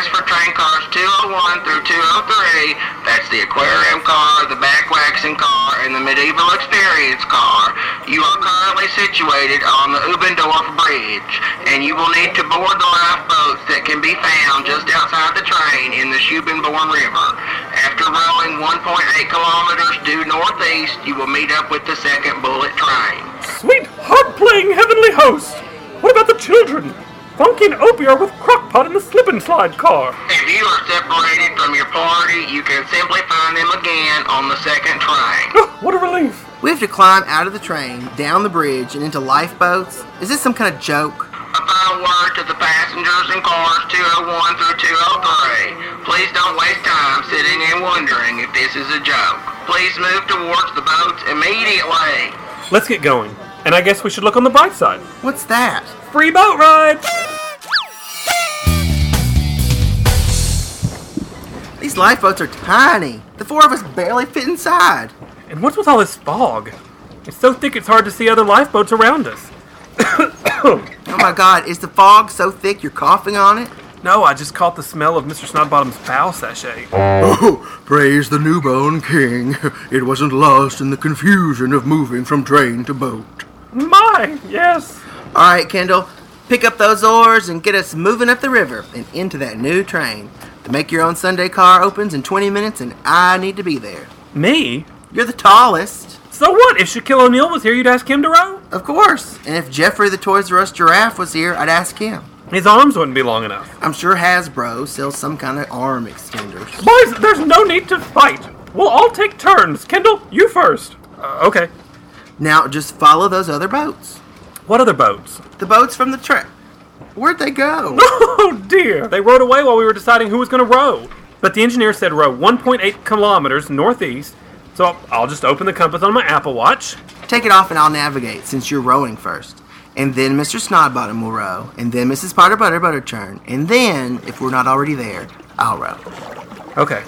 Speaker 6: As for train cars 201 through 203, that's the aquarium car, the back waxing car, and the medieval experience car. You are currently situated on the Ubendorf Bridge, and you will need to board the lifeboats that can be found just outside the train in the Schubenborn River. After rowing 1.8 kilometers due northeast, you will meet up with the second bullet train.
Speaker 2: Sweet harp-playing heavenly host! What about the children? Funky and Opie are with Crockpot in the slip and slide car.
Speaker 6: If you are separated from your party, you can simply find them again on the second train.
Speaker 2: Oh, what a relief.
Speaker 4: We have to climb out of the train, down the bridge, and into lifeboats? Is this some kind of joke?
Speaker 6: A final word to the passengers in cars 201 through 203. Please don't waste time sitting and wondering if this is a joke. Please move towards the boats immediately.
Speaker 2: Let's get going. And I guess we should look on the bright side.
Speaker 4: What's that?
Speaker 2: Free boat ride!
Speaker 4: These lifeboats are tiny. The four of us barely fit inside.
Speaker 2: And what's with all this fog? It's so thick it's hard to see other lifeboats around us.
Speaker 4: Oh my god, is the fog so thick you're coughing on it?
Speaker 2: No, I just caught the smell of Mr. Snodbottom's bow sachet.
Speaker 5: Oh, praise the newborn king. It wasn't lost in the confusion of moving from train to boat.
Speaker 2: My, yes.
Speaker 4: All right, Kendall, pick up those oars and get us moving up the river and into that new train. The Make Your Own Sundae car opens in 20 minutes, and I need to be there.
Speaker 2: Me?
Speaker 4: You're the tallest.
Speaker 2: So what? If Shaquille O'Neal was here, you'd ask him to row?
Speaker 4: Of course. And if Geoffrey the Toys R Us giraffe was here, I'd ask him.
Speaker 2: His arms wouldn't be long enough.
Speaker 4: I'm sure Hasbro sells some kind of arm extenders.
Speaker 2: Boys, there's no need to fight. We'll all take turns. Kendall, you first. Uh, okay.
Speaker 4: Now, just follow those other boats.
Speaker 2: What other boats?
Speaker 4: The boats from the trip. Where'd they go?
Speaker 2: Oh dear. They rowed away while we were deciding who was going to row. But the engineer said row 1.8 kilometers northeast. So I'll, just open the compass on my Apple Watch.
Speaker 4: Take it off and I'll navigate since you're rowing first. And then Mr. Snodbottom will row. And then Mrs. Potter Butter Butterchurn. And then, if we're not already there, I'll row.
Speaker 2: Okay.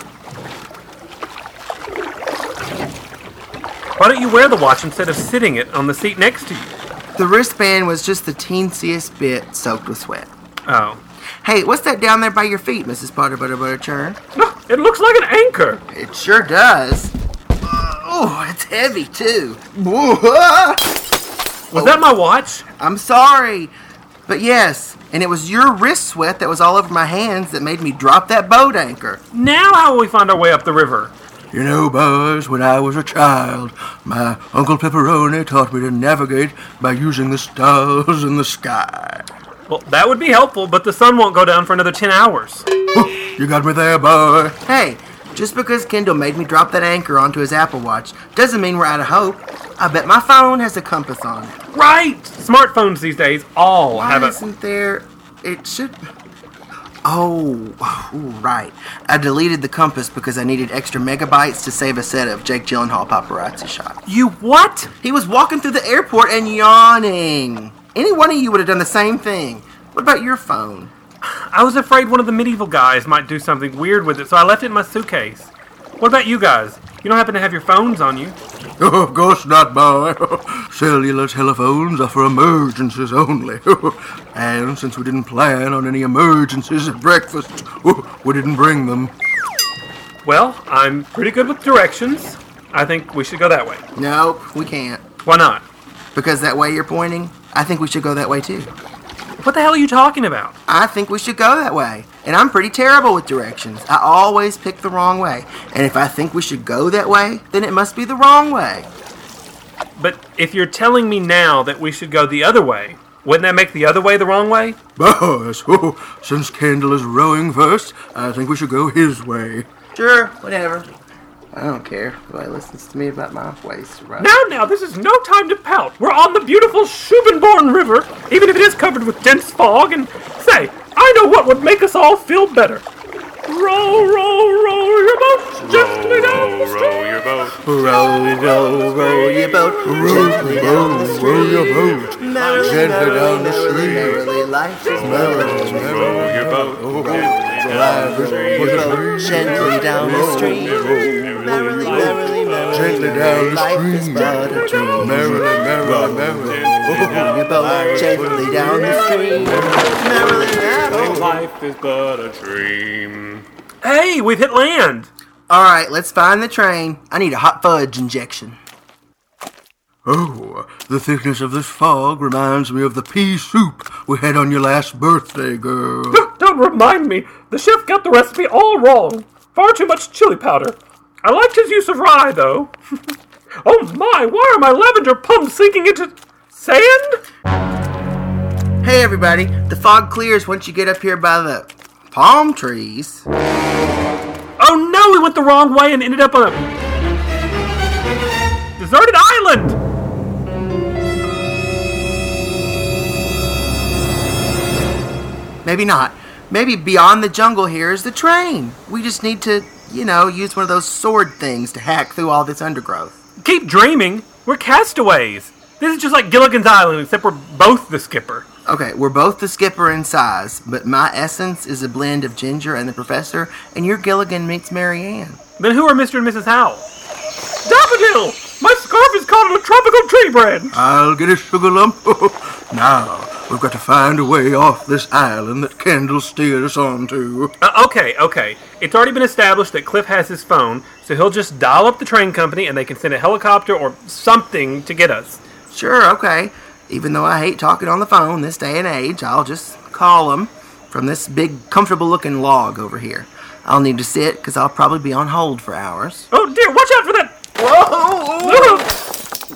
Speaker 2: Why don't you wear the watch instead of sitting it on the seat next to you?
Speaker 4: The wristband was just the teensiest bit soaked with sweat.
Speaker 2: Oh.
Speaker 4: Hey, what's that down there by your feet, Mrs. Potter Butter Butterchurn?
Speaker 2: It looks like an anchor.
Speaker 4: It sure does. Oh, it's heavy too.
Speaker 2: Was that my watch?
Speaker 4: I'm sorry. But yes, and it was your wrist sweat that was all over my hands that made me drop that boat anchor.
Speaker 2: Now how will we find our way up the river?
Speaker 5: You know, boys, when I was a child, my Uncle Pepperoni taught me to navigate by using the stars in the sky.
Speaker 2: Well, that would be helpful, but the sun won't go down for another 10 hours.
Speaker 5: You got me there, boy.
Speaker 4: Hey, just because Kendall made me drop that anchor onto his Apple Watch doesn't mean we're out of hope. I bet my phone has a compass on it.
Speaker 2: Right! Smartphones these days all
Speaker 4: Why
Speaker 2: have a.
Speaker 4: isn't there? It should. Oh, ooh, right. I deleted the compass because I needed extra megabytes to save a set of Jake Gyllenhaal paparazzi shots.
Speaker 2: You what?
Speaker 4: He was walking through the airport and yawning. Any one of you would have done the same thing. What about your phone?
Speaker 2: I was afraid one of the medieval guys might do something weird with it, so I left it in my suitcase. What about you guys? You don't happen to have your phones on you?
Speaker 5: Oh, of course not, boy. Cellular telephones are for emergencies only. and since we didn't plan on any emergencies at breakfast, we didn't bring them.
Speaker 2: Well, I'm pretty good with directions. I think we should go that way.
Speaker 4: Nope, we can't.
Speaker 2: Why not?
Speaker 4: Because that way you're pointing, I think we should go that way too.
Speaker 2: What the hell are you talking about?
Speaker 4: I think we should go that way. And I'm pretty terrible with directions. I always pick the wrong way. And if I think we should go that way, then it must be the wrong way.
Speaker 2: But if you're telling me now that we should go the other way, wouldn't that make the other way the wrong way?
Speaker 5: Boys, oh, since Kendall is rowing first, I think we should go his way.
Speaker 4: Sure, whatever. I don't care. Nobody listens to me about my ways to row.
Speaker 2: Now, now, this is no time to pout. We're on the beautiful Schubenborn River, even if it is covered with dense fog. And say, I know what would make us all feel better. Row, row, row your boat gently down the stream.
Speaker 16: your boat.
Speaker 4: Row, row, row your boat gently down the
Speaker 5: Row your boat
Speaker 4: Merrily,
Speaker 5: gently down the stream.
Speaker 4: merrily, life is merrily,
Speaker 16: Row your boat.
Speaker 5: Life is
Speaker 4: row gently down the stream. Merrily, merrily, merrily,
Speaker 5: Gently down the
Speaker 4: life is but a dream.
Speaker 5: Merrily, merrily, merrily.
Speaker 4: Row your boat gently down the stream. Merrily, merrily.
Speaker 2: Life is but a dream. Hey, we've hit land.
Speaker 4: All right, let's find the train. I need a hot fudge injection.
Speaker 5: Oh, the thickness of this fog reminds me of the pea soup we had on your last birthday, girl.
Speaker 2: Don't remind me. The chef got the recipe all wrong. Far too much chili powder. I liked his use of rye, though. oh my, why are my lavender pumps sinking into sand?
Speaker 4: Hey, everybody. The fog clears once you get up here by the palm trees.
Speaker 2: Oh no, we went the wrong way and ended up on a deserted island.
Speaker 4: Maybe not. Maybe beyond the jungle here is the train. We just need to, you know, use one of those sword things to hack through all this undergrowth.
Speaker 2: Keep dreaming. We're castaways. This is just like Gilligan's Island, except we're both the skipper.
Speaker 4: Okay, we're both the skipper in size, but my essence is a blend of Ginger and the Professor, and your Gilligan meets Mary Ann.
Speaker 2: Then who are Mr. and Mrs. Howell? Daffodil! My scarf is caught on a tropical tree branch!
Speaker 5: I'll get a sugarlump. now, we've got to find a way off this island that Kendall steered us onto.
Speaker 2: Uh, okay, okay. It's already been established that Cliff has his phone, so he'll just dial up the train company and they can send a helicopter or something to get us.
Speaker 4: Sure, okay. Even though I hate talking on the phone this day and age, I'll just call them from this big, comfortable looking log over here. I'll need to sit because I'll probably be on hold for hours.
Speaker 2: Oh dear, watch out for that!
Speaker 4: Whoa!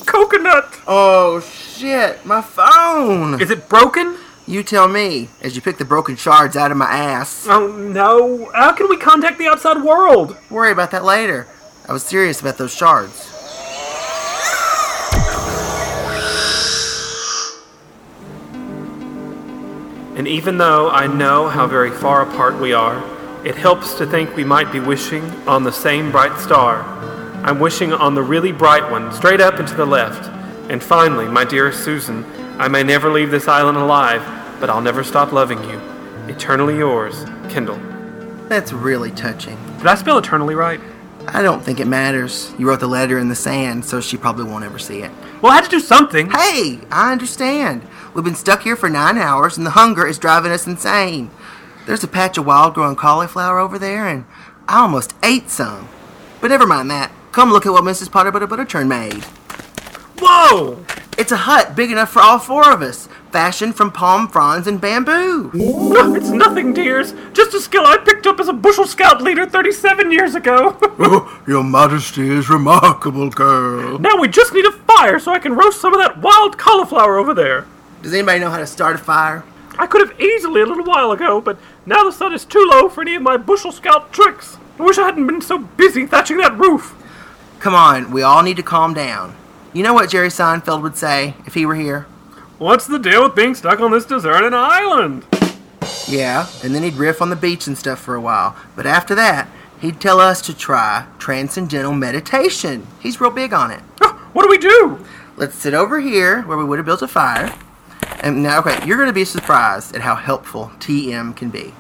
Speaker 2: Coconut!
Speaker 4: Oh shit, my phone!
Speaker 2: Is it broken?
Speaker 4: You tell me as you pick the broken shards out of my ass.
Speaker 2: Oh no. How can we contact the outside world?
Speaker 4: Worry about that later. I was serious about those shards.
Speaker 2: And even though I know how very far apart we are, it helps to think we might be wishing on the same bright star. I'm wishing on the really bright one, straight up and to the left. And finally, my dearest Susan, I may never leave this island alive, but I'll never stop loving you. Eternally yours, Kendall.
Speaker 4: That's really touching.
Speaker 2: Did I spell eternally right?
Speaker 4: I don't think it matters. You wrote the letter in the sand, so she probably won't ever see it.
Speaker 2: Well, I had to do something.
Speaker 4: Hey, I understand. We've been stuck here for nine hours, and the hunger is driving us insane. There's a patch of wild growing cauliflower over there, and I almost ate some. But never mind that. Come look at what Mrs. Potter Butter Butterchurn made.
Speaker 2: Whoa!
Speaker 4: It's a hut big enough for all four of us, fashioned from palm fronds and bamboo.
Speaker 2: No, it's nothing, dears. Just a skill I picked up as a bushel scout leader 37 years ago.
Speaker 5: Oh, your modesty is remarkable, girl.
Speaker 2: now we just need a fire so I can roast some of that wild cauliflower over there.
Speaker 4: Does anybody know how to start a fire?
Speaker 2: I could have easily a little while ago, but now the sun is too low for any of my bushel scout tricks. I wish I hadn't been so busy thatching that roof.
Speaker 4: Come on, we all need to calm down. You know what Jerry Seinfeld would say if he were here?
Speaker 2: What's the deal with being stuck on this deserted island?
Speaker 4: Yeah, and then he'd riff on the beach and stuff for a while. But after that, he'd tell us to try transcendental meditation. He's real big on it.
Speaker 2: What do we do?
Speaker 4: Let's sit over here where we would have built a fire. And now, okay, you're going to be surprised at how helpful TM can be.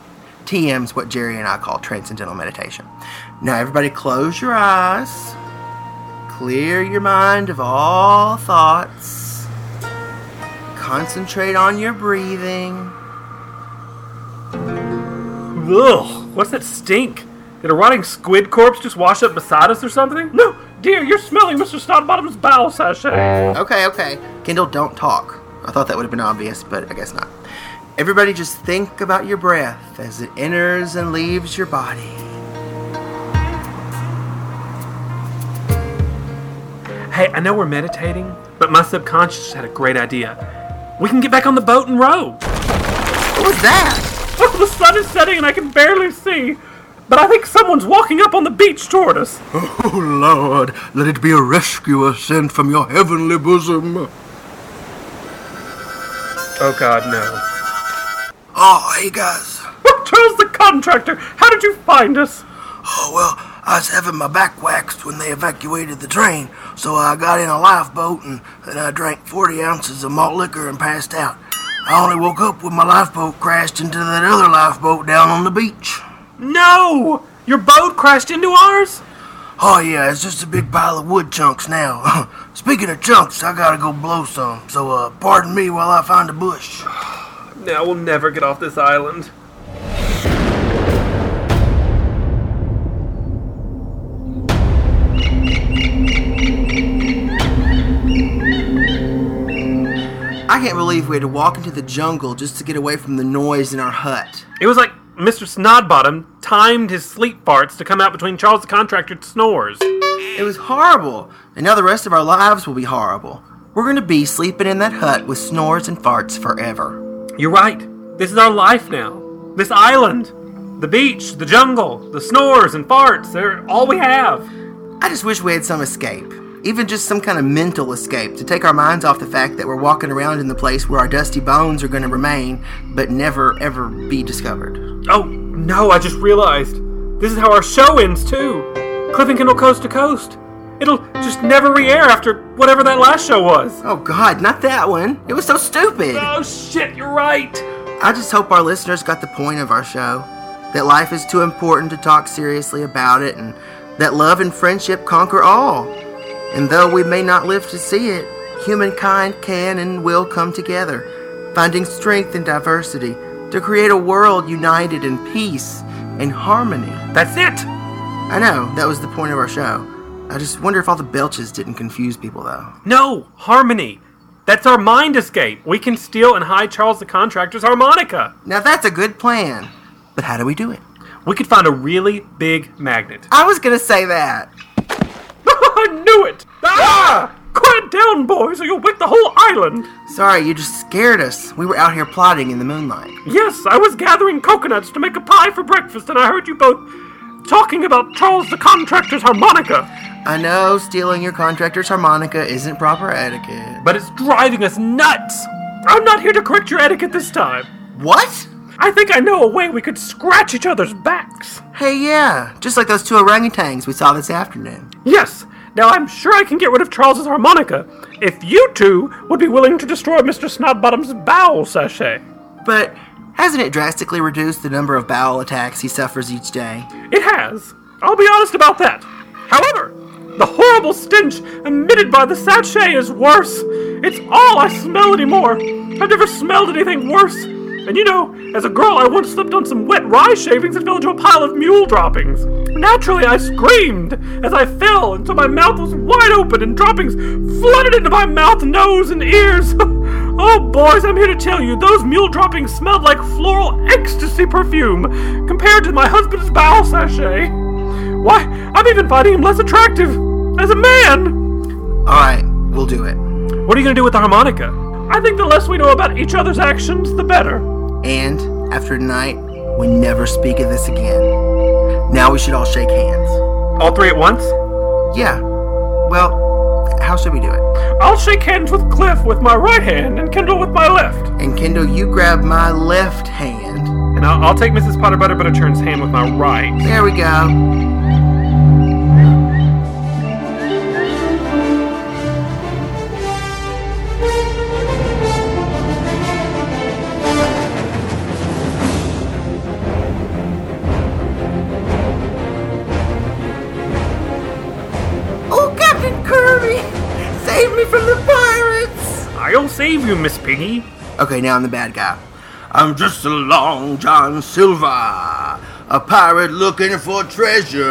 Speaker 4: TM's what Jerry and I call transcendental meditation. Now, everybody, close your eyes. Clear your mind of all thoughts. Concentrate on your breathing.
Speaker 2: Ugh, what's that stink? Did a rotting squid corpse just wash up beside us or something? No, dear, you're smelling Mr. Snodbottom's bowel sachet.
Speaker 4: Okay, okay. Kendall, don't talk. I thought that would have been obvious, but I guess not. Everybody just think about your breath as it enters and leaves your body.
Speaker 2: Hey, I know we're meditating, but my subconscious had a great idea. We can get back on the boat and row.
Speaker 4: What was that?
Speaker 2: Oh, the sun is setting and I can barely see. But I think someone's walking up on the beach toward us.
Speaker 5: Oh, Lord, let it be a rescuer sent from your heavenly bosom.
Speaker 2: Oh God, no.
Speaker 5: Ah, oh, hey, guys.
Speaker 2: What Charles the contractor, how did you find us?
Speaker 5: Oh, well, I was having my back waxed when they evacuated the train, so I got in a lifeboat and then I drank 40 ounces of malt liquor and passed out. I only woke up when my lifeboat crashed into that other lifeboat down on the beach.
Speaker 2: No! Your boat crashed into ours?
Speaker 5: Oh, yeah, it's just a big pile of wood chunks now. Speaking of chunks, I gotta go blow some, so uh, pardon me while I find a bush.
Speaker 2: Now we'll never get off this island.
Speaker 4: I can't believe we had to walk into the jungle just to get away from the noise in our hut.
Speaker 2: It was like Mr. Snodbottom timed his sleep farts to come out between Charles the contractor's snores.
Speaker 4: It was horrible, and now the rest of our lives will be horrible. We're going to be sleeping in that hut with snores and farts forever.
Speaker 2: You're right. This is our life now. This island, the beach, the jungle, the snores and farts, they're all we have.
Speaker 4: I just wish we had some escape. Even just some kind of mental escape to take our minds off the fact that we're walking around in the place where our dusty bones are going to remain, but never ever be discovered.
Speaker 2: Oh, no, I just realized. This is how our show ends, too. Cliff and Kendall Coast to Coast. It'll just never re air after whatever that last show was.
Speaker 4: Oh, God, not that one. It was so stupid.
Speaker 2: Oh, shit, you're right.
Speaker 4: I just hope our listeners got the point of our show. That life is too important to talk seriously about it, and that love and friendship conquer all. And though we may not live to see it, humankind can and will come together, finding strength in diversity to create a world united in peace and harmony.
Speaker 2: That's it!
Speaker 4: I know, that was the point of our show. I just wonder if all the belches didn't confuse people, though.
Speaker 2: No, harmony. That's our mind escape. We can steal and hide Charles the Contractor's harmonica.
Speaker 4: Now that's a good plan. But how do we do it?
Speaker 2: We could find a really big magnet.
Speaker 4: I was gonna say that.
Speaker 2: I knew it! Ah! Quiet down, boys, or you'll wake the whole island!
Speaker 4: Sorry, you just scared us. We were out here plotting in the moonlight.
Speaker 2: Yes, I was gathering coconuts to make a pie for breakfast, and I heard you both talking about Charles the Contractor's harmonica.
Speaker 4: I know stealing your contractor's harmonica isn't proper etiquette.
Speaker 2: But it's driving us nuts! I'm not here to correct your etiquette this time.
Speaker 4: What?
Speaker 2: I think I know a way we could scratch each other's backs.
Speaker 4: Hey, yeah, just like those two orangutans we saw this afternoon.
Speaker 2: Yes. Now I'm sure I can get rid of Charles's harmonica if you two would be willing to destroy Mr. Snodbottom's bowel sachet.
Speaker 4: But hasn't it drastically reduced the number of bowel attacks he suffers each day?
Speaker 2: It has. I'll be honest about that. However, the horrible stench emitted by the sachet is worse. It's all I smell anymore. I've never smelled anything worse. And you know, as a girl, I once slipped on some wet rye shavings and fell into a pile of mule droppings. Naturally, I screamed as I fell until my mouth was wide open and droppings flooded into my mouth, nose, and ears. oh, boys, I'm here to tell you, those mule droppings smelled like floral ecstasy perfume compared to my husband's bowel sachet. Why, I'm even finding him less attractive as a man.
Speaker 4: Alright, we'll do it.
Speaker 2: What are you going to do with the harmonica? I think the less we know about each other's actions, the better.
Speaker 4: And after tonight, we never speak of this again. Now we should all shake hands.
Speaker 2: All three at once?
Speaker 4: Yeah. Well, how should we do it?
Speaker 2: I'll shake hands with Cliff with my right hand and Kendall with my left.
Speaker 4: And Kendall, you grab my left hand.
Speaker 2: And I'll, I'll take Mrs. Potter Butter Butterchurn's hand with my right.
Speaker 4: There we go.
Speaker 2: I'll save you, Miss Piggy.
Speaker 4: Okay, now I'm the bad guy. I'm just a Long John Silver, a pirate looking for treasure.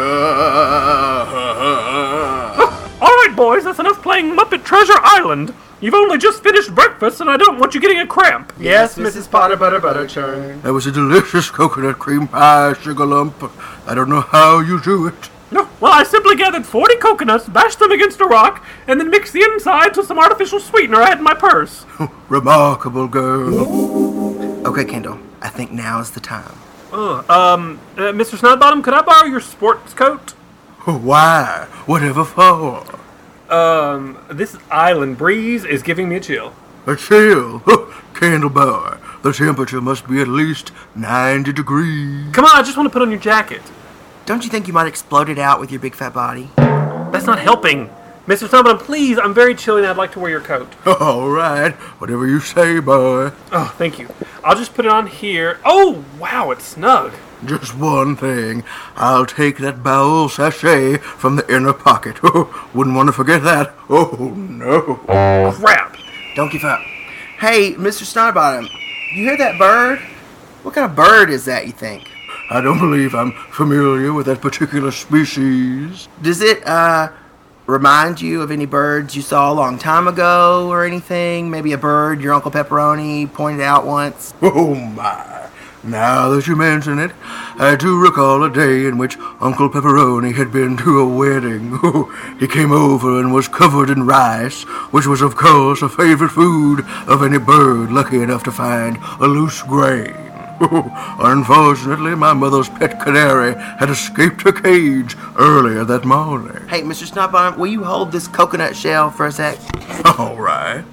Speaker 2: All right, boys, that's enough playing Muppet Treasure Island. You've only just finished breakfast, and I don't want you getting a cramp.
Speaker 4: Yes, Mrs. Potter Butter Butterchurn. That was a delicious coconut cream pie, sugarlump. I don't know how you do it.
Speaker 2: No, well, I simply gathered 40 coconuts, bashed them against a rock, and then mixed the insides with some artificial sweetener I had in my purse.
Speaker 4: Remarkable girl. Okay, Kendall, I think now is the time.
Speaker 2: Ugh, um, uh, Mr. Snodbottom, could I borrow your sports coat?
Speaker 5: Why? Whatever for?
Speaker 2: Um, this island breeze is giving me a chill.
Speaker 5: A chill? Candleboy, the temperature must be at least 90 degrees.
Speaker 2: Come on, I just want to put on your jacket.
Speaker 4: Don't you think you might explode it out with your big fat body?
Speaker 2: That's not helping. Mr. Snodbottom, please, I'm very chilly and I'd like to wear your coat.
Speaker 5: All right, whatever you say, boy.
Speaker 2: Oh, thank you. I'll just put it on here. Oh, wow, it's snug.
Speaker 5: Just one thing. I'll take that bowel sachet from the inner pocket. Wouldn't want to forget that. Oh, no.
Speaker 2: Crap.
Speaker 4: Don't give up. Hey, Mr. Snodbottom, you hear that bird? What kind of bird is that, you think?
Speaker 5: I don't believe I'm familiar with that particular species.
Speaker 4: Does it, uh, remind you of any birds you saw a long time ago or anything? Maybe a bird your Uncle Pepperoni pointed out once?
Speaker 5: Oh, my. Now that you mention it, I do recall a day in which Uncle Pepperoni had been to a wedding. he came over and was covered in rice, which was, of course, a favorite food of any bird lucky enough to find a loose grain. Unfortunately, my mother's pet canary had escaped her cage earlier that morning.
Speaker 4: Hey, Mr. Snodbottom, will you hold this coconut shell for a sec?
Speaker 5: All right.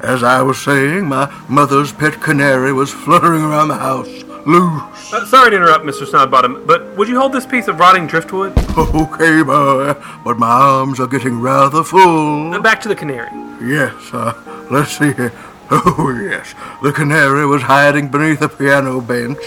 Speaker 5: As I was saying, my mother's pet canary was fluttering around the house, loose.
Speaker 2: Uh, sorry to interrupt, Mr. Snodbottom, but would you hold this piece of rotting driftwood?
Speaker 5: Okay, boy, but my arms are getting rather full.
Speaker 2: Uh, back to the canary.
Speaker 5: Yes, uh, let's see here. Oh, yes. The canary was hiding beneath a piano bench.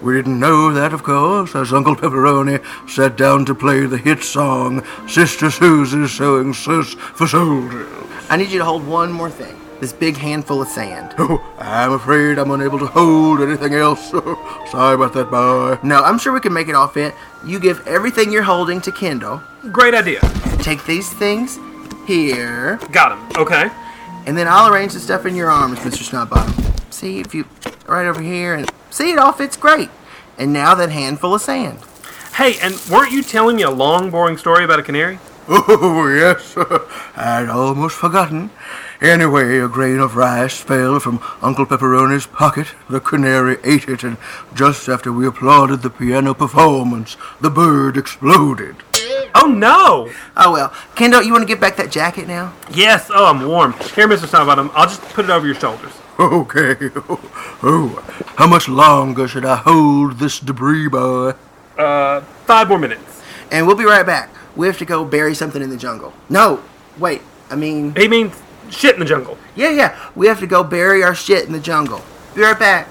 Speaker 5: We didn't know that, of course, as Uncle Pepperoni sat down to play the hit song, Sister Susie's Sewing Sus for Soldiers.
Speaker 4: I need you to hold one more thing. This big handful of sand.
Speaker 5: Oh, I'm afraid I'm unable to hold anything else. Sorry about that, boy.
Speaker 4: No, I'm sure we can make it all fit. You give everything you're holding to Kendall.
Speaker 2: Great idea.
Speaker 4: Take these things here.
Speaker 2: Got him. Okay.
Speaker 4: And then I'll arrange the stuff in your arms, Mr. Snodbottom. See if you right over here and see it all fits great. And now that handful of sand.
Speaker 2: Hey, and weren't you telling me a long, boring story about a canary?
Speaker 5: Oh, yes. I'd almost forgotten. Anyway, a grain of rice fell from Uncle Pepperoni's pocket. The canary ate it, and just after we applauded the piano performance, the bird exploded.
Speaker 2: Oh no!
Speaker 4: Oh well. Kendall, you want to get back that jacket now?
Speaker 2: Yes. Oh, I'm warm. Here, Mr. Snodbottom. I'll just put it over your shoulders.
Speaker 5: Okay. Oh, how much longer should I hold this debris, boy?
Speaker 2: Uh, five more minutes.
Speaker 4: And we'll be right back. We have to go bury something in the jungle. No, wait. I mean,
Speaker 2: he means shit in the jungle.
Speaker 4: Yeah, yeah. We have to go bury our shit in the jungle. Be right back.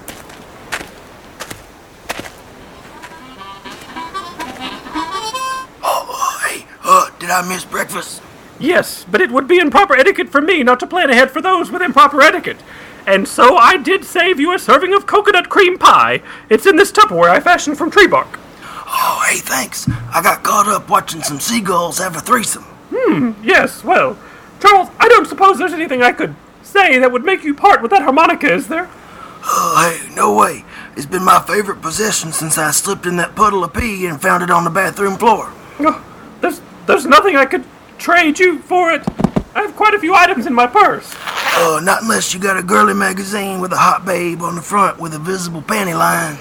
Speaker 5: Did I miss breakfast?
Speaker 6: Yes, but it would be improper etiquette for me not to plan ahead for those with improper etiquette. And so I did save you a serving of coconut cream pie. It's in this Tupperware I fashioned from tree bark.
Speaker 5: Oh, hey, thanks. I got caught up watching some seagulls have a threesome.
Speaker 6: Hmm, yes, well, Charles, I don't suppose there's anything I could say that would make you part with that harmonica, is there?
Speaker 5: Oh, hey, no way. It's been my favorite possession since I slipped in that puddle of pee and found it on the bathroom floor.
Speaker 6: Oh, there's, there's nothing I could trade you for it. I have quite a few items in my purse.
Speaker 5: Uh, not unless you got a girly magazine with a hot babe on the front with a visible panty line.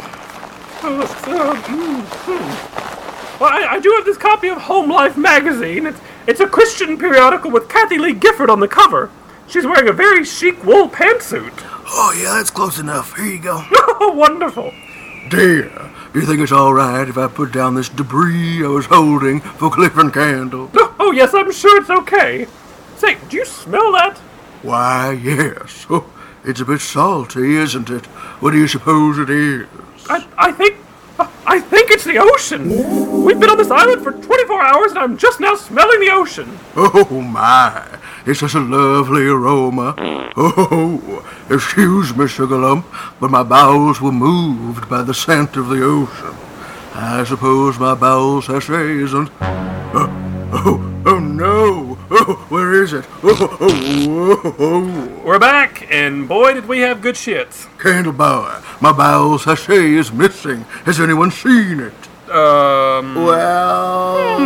Speaker 6: Uh, uh, mm, hmm. Well, I, I do have this copy of Home Life magazine. It's, it's a Christian periodical with Kathie Lee Gifford on the cover. She's wearing a very chic wool pantsuit.
Speaker 5: Oh, yeah, that's close enough. Here you go.
Speaker 6: Oh, wonderful.
Speaker 5: Dear, do you think it's all right if I put down this debris I was holding for Cliff and Candle?
Speaker 6: Oh, yes, I'm sure it's okay. Say, do you smell that?
Speaker 5: Why, yes. Oh, it's a bit salty, isn't it? What do you suppose it is?
Speaker 6: I, I think. I think it's the ocean. We've been on this island for 24 hours and I'm just now smelling the ocean.
Speaker 5: Oh, my. It's such a lovely aroma. Oh, excuse me, Sugarlump, but my bowels were moved by the scent of the ocean. I suppose my bowels sachet isn't. Oh, oh, oh no! Oh, where is it? Oh, oh, oh, oh.
Speaker 2: We're back, and boy, did we have good shits.
Speaker 5: Candleboy, my bowel sachet is missing. Has anyone seen it?
Speaker 2: Um.
Speaker 4: Well.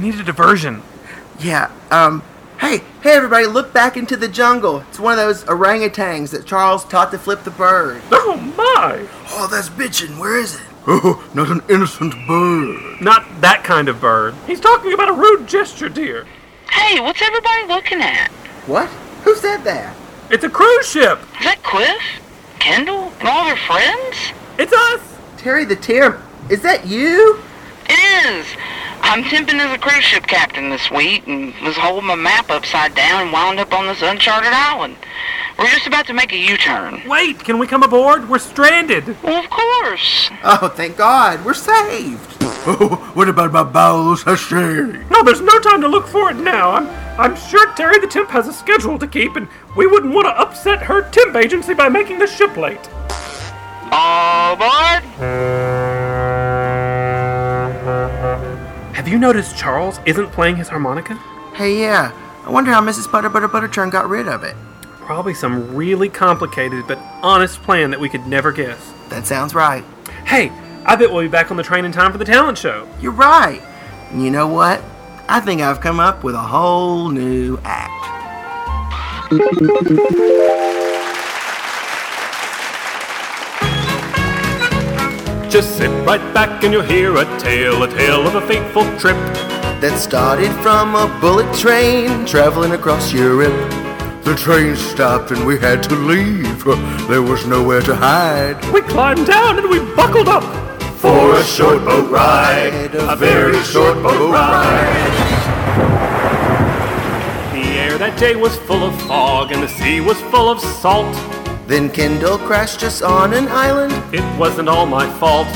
Speaker 2: We need a diversion.
Speaker 4: Yeah, um. Hey, hey, everybody, look back into the jungle. It's one of those orangutans that Charles taught to flip the bird.
Speaker 6: Oh, my!
Speaker 5: Oh, that's bitchin'. Where is it? Oh, not an innocent bird.
Speaker 2: Not that kind of bird.
Speaker 6: He's talking about a rude gesture, dear.
Speaker 29: Hey, what's everybody looking at?
Speaker 4: What? Who said that?
Speaker 2: It's a cruise ship.
Speaker 29: Is that Cliff? Kendall? And all their friends?
Speaker 2: It's us.
Speaker 4: Terry the Temp. Is that you?
Speaker 29: It is. I'm temping as a cruise ship captain this week and was holding my map upside down and wound up on this uncharted island. We're just about to make a U-turn.
Speaker 2: Wait, can we come aboard? We're stranded.
Speaker 29: Well, of course.
Speaker 4: Oh, thank God. We're saved.
Speaker 5: Oh, what about my bowel sachet?
Speaker 6: No, there's no time to look for it now. I'm, I'm sure Terry the Temp has a schedule to keep, and we wouldn't want to upset her temp agency by making the ship late.
Speaker 29: All aboard!
Speaker 2: Have you noticed Charles isn't playing his harmonica?
Speaker 4: Hey, yeah. I wonder how Mrs. Butter Butter Butterchurn got rid of it.
Speaker 2: Probably some really complicated but honest plan that we could never guess.
Speaker 4: That sounds right.
Speaker 2: Hey, I bet we'll be back on the train in time for the talent show.
Speaker 4: You're right. You know what? I think I've come up with a whole new act.
Speaker 30: Just sit right back and you'll hear a tale, a tale of a fateful trip.
Speaker 4: That started from a bullet train traveling across Europe.
Speaker 5: The train stopped and we had to leave. There was nowhere to hide.
Speaker 6: We climbed down and we buckled up
Speaker 30: for a short boat ride, a very short boat ride.
Speaker 2: The
Speaker 30: air that day was full of fog and the sea was full of salt.
Speaker 4: Then Kendall crashed us on an island.
Speaker 30: It wasn't all my fault.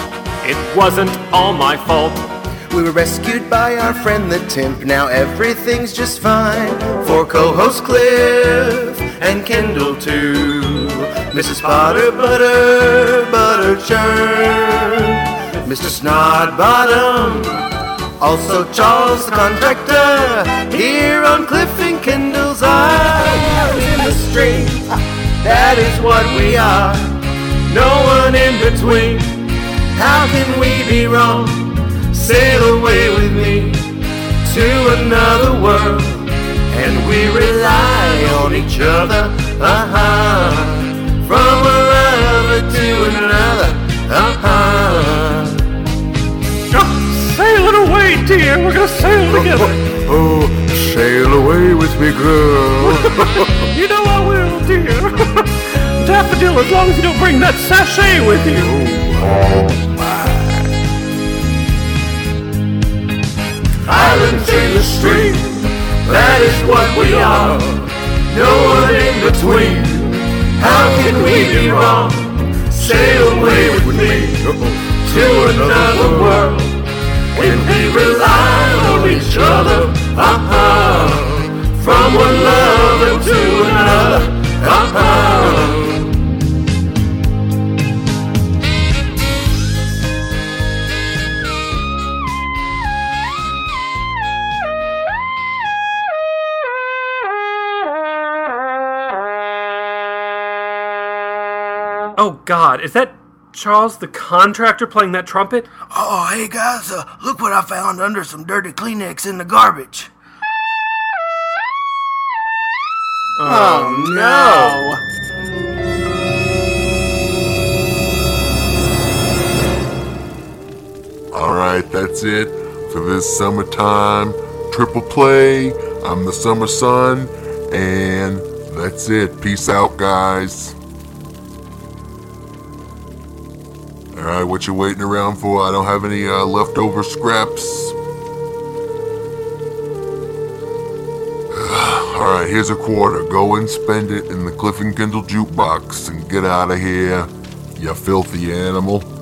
Speaker 30: It wasn't all my fault.
Speaker 4: We were rescued by our friend the Temp. Now everything's just fine. For co-host Cliff and Kendall too. Mrs. Potter Butter Butter Churn. Mr. Snodbottom. Also Charles the contractor. Here on Cliff and Kendall's Eye. In the street. That is what we are. No one in between. How can we be wrong? Sail away with me to another world, and we rely on each other. Uh-huh. From one lover to another. Uh-huh.
Speaker 30: Sail it away, dear. We're gonna sail together.
Speaker 5: Oh, sail away with me, girl.
Speaker 30: you know I will, dear. Daffodil, as long as you don't bring that sachet with you.
Speaker 4: Islands in the stream, that is what we are. No one in between. How can we be wrong? Sail away with me to another world. And we rely on each other. Uh-huh. From one lover to another. Uh-huh.
Speaker 2: Oh God, is that Charles the contractor playing that trumpet?
Speaker 13: Oh, hey guys, uh, look what I found under some dirty Kleenex in the garbage.
Speaker 4: Oh no!
Speaker 16: Alright, that's it for this summertime triple play. I'm the summer sun, and that's it. Peace out, guys. Alright, what you waiting around for? I don't have any uh, leftover scraps. Alright, here's a quarter. Go and spend it in the Cliff and Kendall jukebox and get out of here, you filthy animal.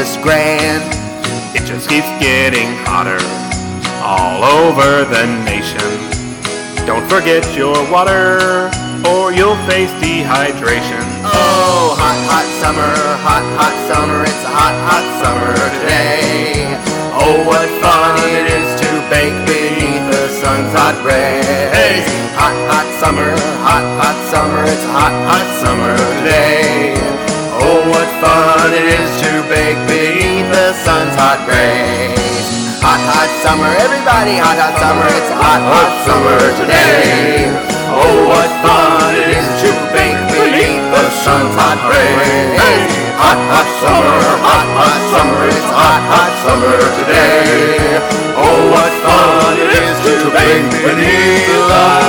Speaker 4: Just grand.
Speaker 30: It just keeps getting hotter all over the nation. Don't forget your water, or you'll face dehydration.
Speaker 4: Oh, hot, hot summer, hot, hot summer, it's a hot, hot summer today. Oh, what fun it is to bake beneath the sun's hot rays. Hot, hot summer, hot, hot summer, it's a hot, hot summer today. Oh, what fun it is to bake beneath the sun's hot rays. Hot, hot summer, everybody, hot, hot summer, it's hot, hot summer today. Oh, what fun it is to bake beneath the sun's hot rays. Hot, hot summer, hot, hot summer, it's hot, hot summer today. Oh, what fun it is to bake beneath the